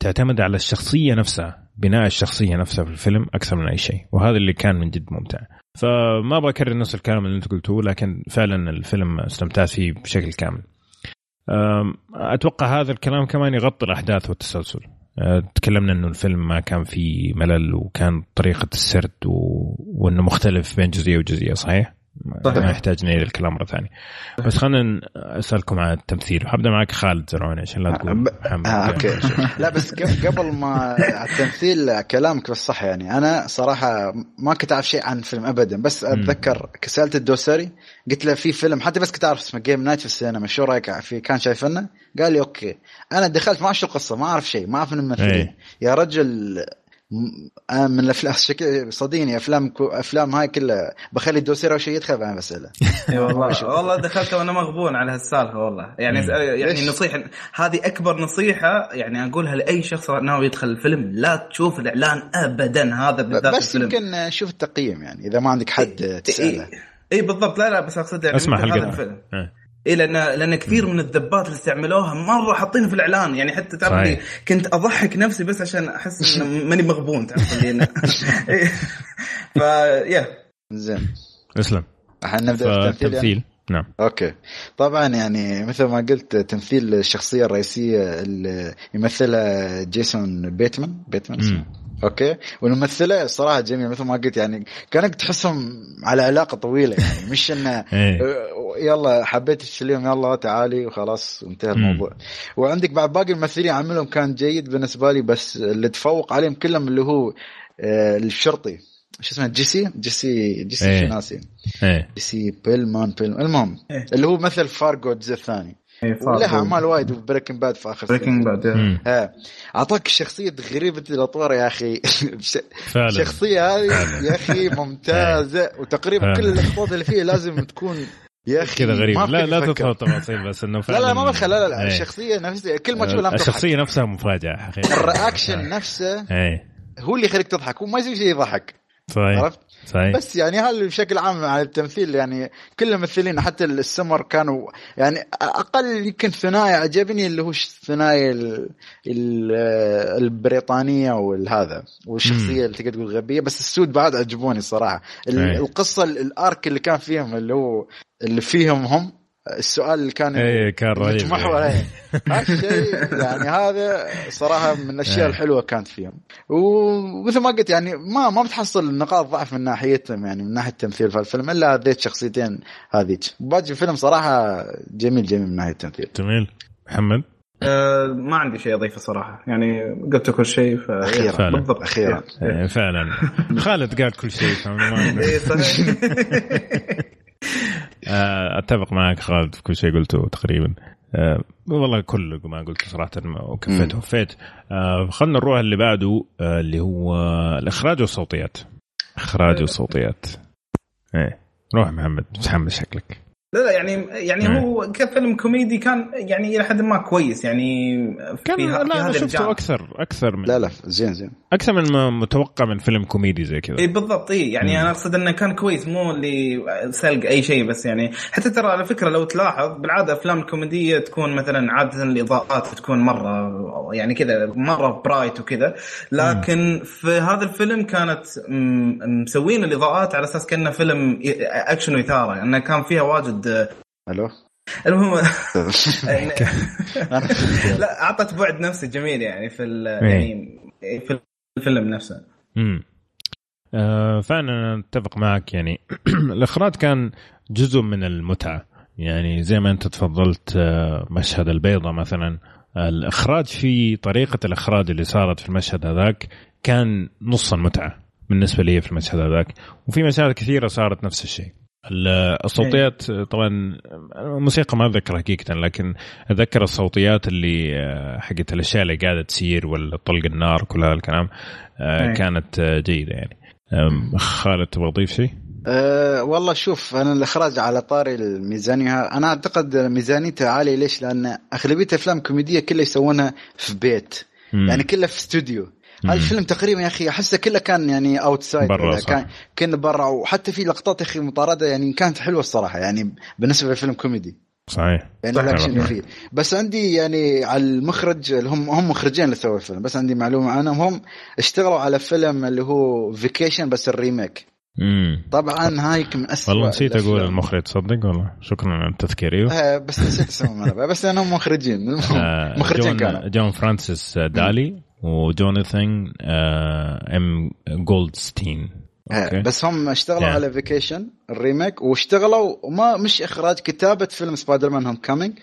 تعتمد على الشخصية نفسها بناء الشخصية نفسها في الفيلم أكثر من أي شيء. وهذا اللي كان من جد ممتع. فما بكرر نفس الكلام اللي أنت قلتوه لكن فعلا الفيلم استمتعت فيه بشكل كامل أتوقع هذا الكلام كمان يغطي الأحداث والتسلسل أه، تكلمنا إنه الفيلم ما كان فيه ملل وكان طريقة السرد و... وإنه مختلف بين جزئية وجزئية صحيح؟ صحيح. ما يحتاج نعيد الكلام مرة ثانية. بس خلينا أسألكم عن التمثيل. وحبدا معك خالد زرعوني عشان لا تقول ب- محمد آه أوكي. لا بس قبل ما التمثيل كلامك بس صح يعني. أنا صراحة ما كنت أعرف شيء عن الفيلم ابدا. بس أتذكر سالت الدوسري قلت له في فيلم حتى بس كنت أعرف اسمه Game Night في السينما شو رأيك في كان شايفنه؟ قال لي okay. أنا دخلت ما أعرف شو القصة ما أعرف شيء ما أعرف من الممثلين إيه. يا رجل من الافلام شكل صدقني أفلام كو أفلام هاي كلها. بخلي الدوسري اول شيء يدخل بعدين بساله إي والله. والله دخلت وأنا مغبون على هالسالفة والله. يعني. يعني؟ نصيحه هذه أكبر نصيحة يعني أقولها لأي شخص ناوي يدخل الفيلم لا تشوف الإعلان ابدا هذا بالذات بس الفيلم. يمكن نشوف التقييم يعني إذا ما عندك حد تسأله. اي إيه بالضبط. لا لا بس أقصد يعني أسمع هذا حلقتنا. الفيلم. إيه. اي لأن لأن كثير من الذبات اللي استعملوها مرة حاطينها في الإعلان. يعني حتى تعرف كنت أضحك نفسي بس عشان أحس إنه ماني مغبون تعرف اللي إيه. فيا زين. اسلم. الحين نبدأ في التمثيل؟ نعم. okay. طبعا يعني مثل ما قلت تمثيل الشخصية الرئيسية اللي يمثلها جيسون بيتمان. بيتمان اسمه. okay؟ والممثلة الصراحه جميلة مثل ما قلت يعني كأنك تحسهم على علاقة طويلة يعني. مش إنه إيه. يلا حبيت اليوم يلا تعالي وخلاص انتهى. الموضوع. وعندك بعد باقي الممثلين عملهم كان جيد بالنسبة لي بس اللي تفوق عليهم كلهم اللي هو آه، الشرطي. شو اسمه؟ جيسي؟ جيسي جيسي ناسي إيه. جيسي بيلمان بيلمان. المهم إيه. اللي هو مثل فارجو الجزء الثاني. ولها أعمال وايد و Breaking Bad في آخر Breaking Bad. ها أعطاك شخصية غريبة الأطوار يا أخي. الشخصية هذه يا أخي ممتازة. وتقريبا فعلا. كل اللقطات اللي فيها لازم تكون يا أخي كذا غريب لا لا. تدخل تفاصيل بس إنه لا فعلا. لا ما بدخل لا لا, لا. إيه. الشخصية نفسها كل ما تشوف لها تضحك الشخصية نفسها مفاجأة حقيقه الرياكشن نفسه هو اللي يخليك تضحك. هو ما يسوي شيء يضحك. صحيح. عرفت؟ صحيح. بس يعني هذا بشكل عام على التمثيل يعني كل الممثلين حتى السمر كانوا يعني أقل يمكن ثنائي عجبني اللي هو الثنائي ال- ال- البريطانية والهذا والشخصية اللي تقدر تقول غبية بس السود بعد عجبوني أي. القصة ال- الأرك اللي كان فيهم اللي هو اللي فيهم هم السؤال اللي كان إيه كان رهيب. يتمحور عليه. هالشيء يعني هذا صراحة من الأشياء إيه. الحلوة كانت فيهم ومثل ما قلت يعني ما ما بتحصل نقاط ضعف من ناحيتهم يعني من ناحية التمثيل. في الفيلم إلا هذيك شخصيتين هذيك. باقي الفيلم صراحة جميل جميل من ناحية التمثيل. جميل. محمد؟ آه ما عندي شيء أضيفه صراحة. يعني قلت كل شيء ف أخيراً. فعلا. بالضبط. أخيرا. إيه فعلا. خالد قال كل شيء فما- إيه، صحيح. أتفق معك خالد في كل شيء قلته تقريبا. آه، والله كل ما قلته صراحة وكفيت. وفيت آه، خلنا نروح اللي بعده آه، اللي هو الإخراج والصوتيات. إخراج والصوتيات. إيه روح محمد متحمس شكلك. لا لا يعني يعني إيه. هو كفيلم كوميدي كان يعني إلى حد ما كويس يعني كان في لا أنا هذا شفته الجانب. أكثر أكثر من لا لا زين زين أكثر من ما متوقع من فيلم كوميدي زي كذا إي بالضبط إي يعني مم. أنا أقصد إنه كان كويس مو اللي سلق أي شيء بس يعني حتى ترى على فكرة لو تلاحظ بالعادة أفلام الكوميدية تكون مثلا عادة الإضاءات تكون مرة يعني كذا مرة bright وكذا لكن في هذا الفيلم كانت مسوين الإضاءات على أساس كأنه فيلم أكشن وإثارة انه كان فيها واجد ألو؟ المهم لا أعطت بعد نفسي جميل يعني في ال- يعني في الفيلم نفسه. امم آه فعلا أتفق معك يعني. الإخراج كان جزء من المتعة. يعني زي ما أنت تفضلت آه مشهد البيضة مثلا. الإخراج في طريقة الإخراج اللي صارت في المشهد هذاك كان نص المتعة بالنسبة لي في المشهد هذاك. وفي مشاهد كثيرة صارت نفس الشيء. الصوتيات طبعا الموسيقى ما اتذكر حقيقه لكن اتذكر الصوتيات اللي آه، حقت الأشياء اللي قاعدة تصير ولا طلق النار كل هذا الكلام آه، كانت جيدة يعني خالد تبغى تضيف شيء؟ أه والله شوف أنا الإخراج على طاري الميزانية أنا أعتقد ميزانيته عالية ليش؟ لأن أغلبية الافلام الكوميديه كلها يسوونها في بيت مم. يعني كلها في استوديو الفيلم تقريبا يا أخي أحسه كله كان يعني outside برا كان كان برا وحتى في لقطات يا أخي مطاردة يعني كانت حلوة الصراحة يعني بالنسبة لفيلم كوميدي. صحيح. يعني الأكشن فيه بس عندي يعني على المخرج اللي هم هم مخرجين اللي سووا الفيلم بس عندي معلومة عنهم. هم اشتغلوا على فيلم اللي هو Vacation بس ال remake. مم. طبعا هاي من اسوء والله نسيت أقول المخرج تصدق والله؟ شكرا على التذكير أيوه. آه بس نسيت اسمهم بس انهم مخرجين. آه مخرجين جون كانوا. جون فرانسيس دالي. وجوناثان آه ام جولدستين okay. بس هم اشتغلوا yeah. على Vacation ال remake واشتغلوا وما مش إخراج كتابة فيلم Spider-Man Homecoming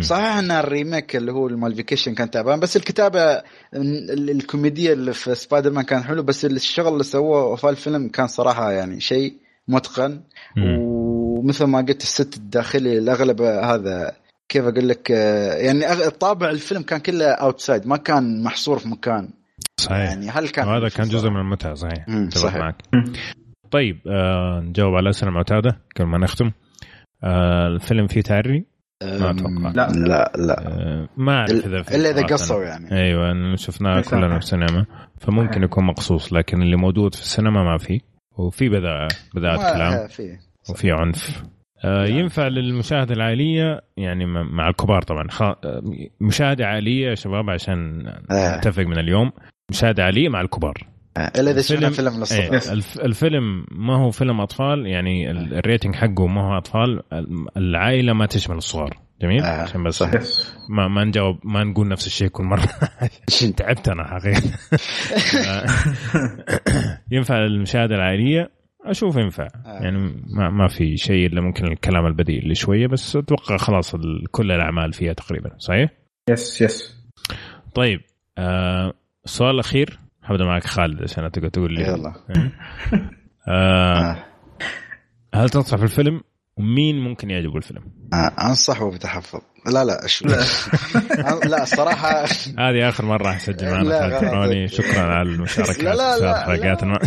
صحيح إن ال remake اللي هو مال Vacation كان تعبان بس الكتابة الكوميديه اللي في سبايدر مان كان حلو بس الشغل اللي سووه في الفيلم كان صراحة يعني شيء متقن. ومثل ما قلت الست الداخلي الأغلب هذا كيف أقول لك يعني طابع الفيلم كان كله اوتسايد ما كان محصور في مكان. صحيح. يعني هل كان هذا كان جزء من المتعة صحيح. صحيح. معك. طيب آه نجاوب على الاسئله المعتاده قبل ما نختم. آه الفيلم فيه تعري ما أتوقع. لا لا لا. آه ما أعرف إذا إلا إذا قصوا يعني. أيوه شفناه كلنا في السينما. فممكن يكون مقصوص لكن اللي موجود في السينما ما في. وفي بذاء بذاءة كلام. وفي عنف. آه ينفع للمشاهدة العائلية يعني مع الكبار طبعا. آه، مشاهدة عائلية يا شباب عشان آه. نتفق من اليوم. مشاهدة عاليه مع الكبار. آه، إلا إذا شفنا فيلم للصغار إيه الفيلم ما هو فيلم أطفال يعني الريتنج حقه ما هو أطفال العائلة ما تشمل الصغار. جميل؟ آه. عشان بس صحيح. ما ما نجاوب ما نقول نفس الشيء كل مرة. تعبت أنا حقيقة. ينفع المشاهده العائلية. أشوف ينفع. آه. يعني ما, ما في شيء إلا ممكن الكلام البذيء اللي شوية بس أتوقع خلاص كل الأعمال فيها تقريبا صحيح؟ يس يس طيب آه السؤال الاخير حبدأ معك خالد عشان تقول لي. يلا. آه. هل تنصح في الفيلم؟ ومين ممكن يعجبه الفيلم؟ آه انصحه بتحفظ لا لا شو لا. الصراحة هذه آخر مرة راح أسجل معنا خالد شكرا على المشاركة لا لا لا حلقاتنا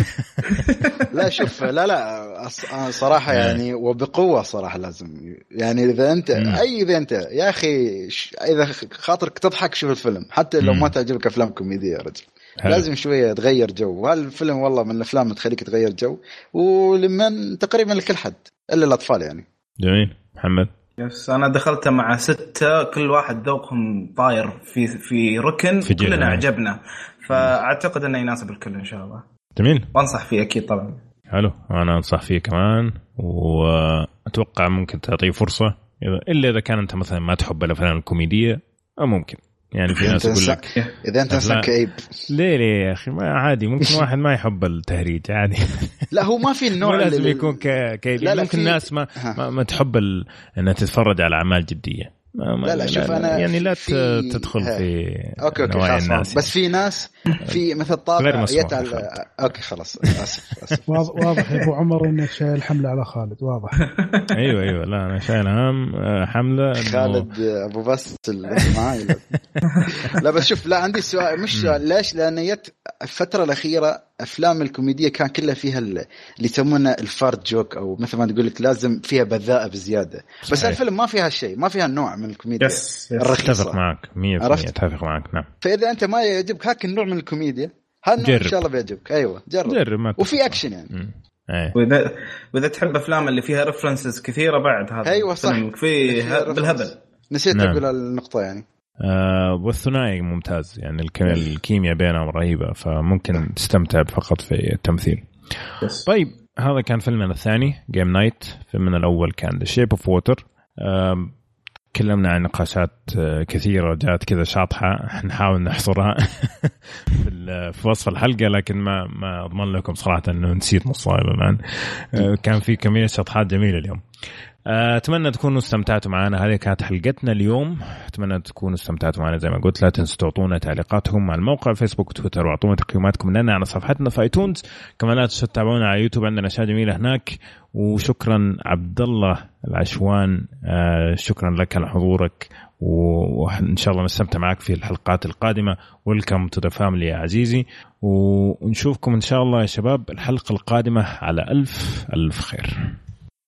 لا شوف لا لا صراحة يعني وبقوة صراحة لازم. يعني إذا انت أي إذا انت يا أخي إذا خاطرك تضحك شوف الفيلم. حتى لو ما تعجبك أفلام كوميدية يا رجل. حلو. لازم شوية تغير جو. وهالفيلم والله من الأفلام اللي تخليك تغير جو ولمن تقريبا لكل حد إلا الأطفال يعني. جميل. محمد؟ يس أنا دخلته مع ستة كل واحد ذوقهم طاير في في ركن في كلنا عجبنا فأعتقد إنه يناسب الكل إن شاء الله. جميل. وأنصح فيه أكيد طبعا. حلو. أنا أنصح فيه كمان وأتوقع ممكن تعطيه فرصة إلا إذا كان أنت مثلا ما تحب الأفلام الكوميدية أو ممكن. يعني في ناس يقول لك إذا أنت أصلا كئيب. ليه ليه يا أخي؟ ما عادي ممكن واحد ما يحب التهريج عادي. لا هو ما في النوع لازم اللي... يكون كئيب. ممكن الناس ما, ما, ما تحب ال... إنها تتفرج على أعمال جدية. ما لا لا شوف أنا يعني لا في تدخل في okay okay خلاص الناس بس في ناس في مثل طابع يتعل okay خلاص آسف آسف. واضح يا أبو عمر انك شايل حملة على خالد واضح. أيوه أيوه لا أنا شايل هم آه، حملة خالد أبو بس معاي. لا بس شوف لا عندي سؤال مش سؤال ليش؟ لأن جت الفترة الأخيرة أفلام الكوميديا كان كلها فيها اللي يسمونه ال fart joke أو مثل ما تقول لك لازم فيها بذاءة بزيادة. بس صحيح. الفيلم ما فيها شيء ما فيها النوع من الكوميديا yes, yes. أتفق معك 100% أتفق معك نعم. فإذا أنت ما يعجبك هاك النوع من الكوميديا. هذا إن شاء الله بيعجبك. أيوه جرب. جرب ما وفي أكشن يعني. أيه. وإذا وإذا تحب أفلام اللي فيها references كثيرة بعد هذا أيوه صح. في بالهبل. نسيت نعم. أقول النقطة يعني. آه والثنائي ممتاز. يعني الكيمياء بينهم رهيبة فممكن تستمتع فقط في التمثيل. yes. طيب هذا كان فيلمنا الثاني Game Night فيلمنا الأول كان The Shape of Water تكلمنا عن نقاشات آه، كثيرة جات كذا شاطحة نحاول نحصرها في وصف الحلقة لكن ما ما أضمن لكم صراحة إنه نسيت نصها الآن. آه، كان في كمية شطحات جميلة اليوم. آه، أتمنى تكونوا استمتعتوا معنا. هذه كانت حلقتنا اليوم. أتمنى تكونوا استمتعتوا معنا. زي ما قلت لا تنسوا تعطونا تعليقاتكم على الموقع فيسبوك وتويتر واعطونا تقييماتكم لنا على صفحتنا في iTunes. كمان لا تنسوا تتابعونا على يوتيوب. عندنا أشياء جميلة هناك. وشكرا عبد الله العشوان آه، شكرا لك على حضورك. وإن شاء الله نستمتع معك في الحلقات القادمة. welcome to the family يا عزيزي. ونشوفكم إن شاء الله يا شباب الحلقة القادمة على الف ألف خير.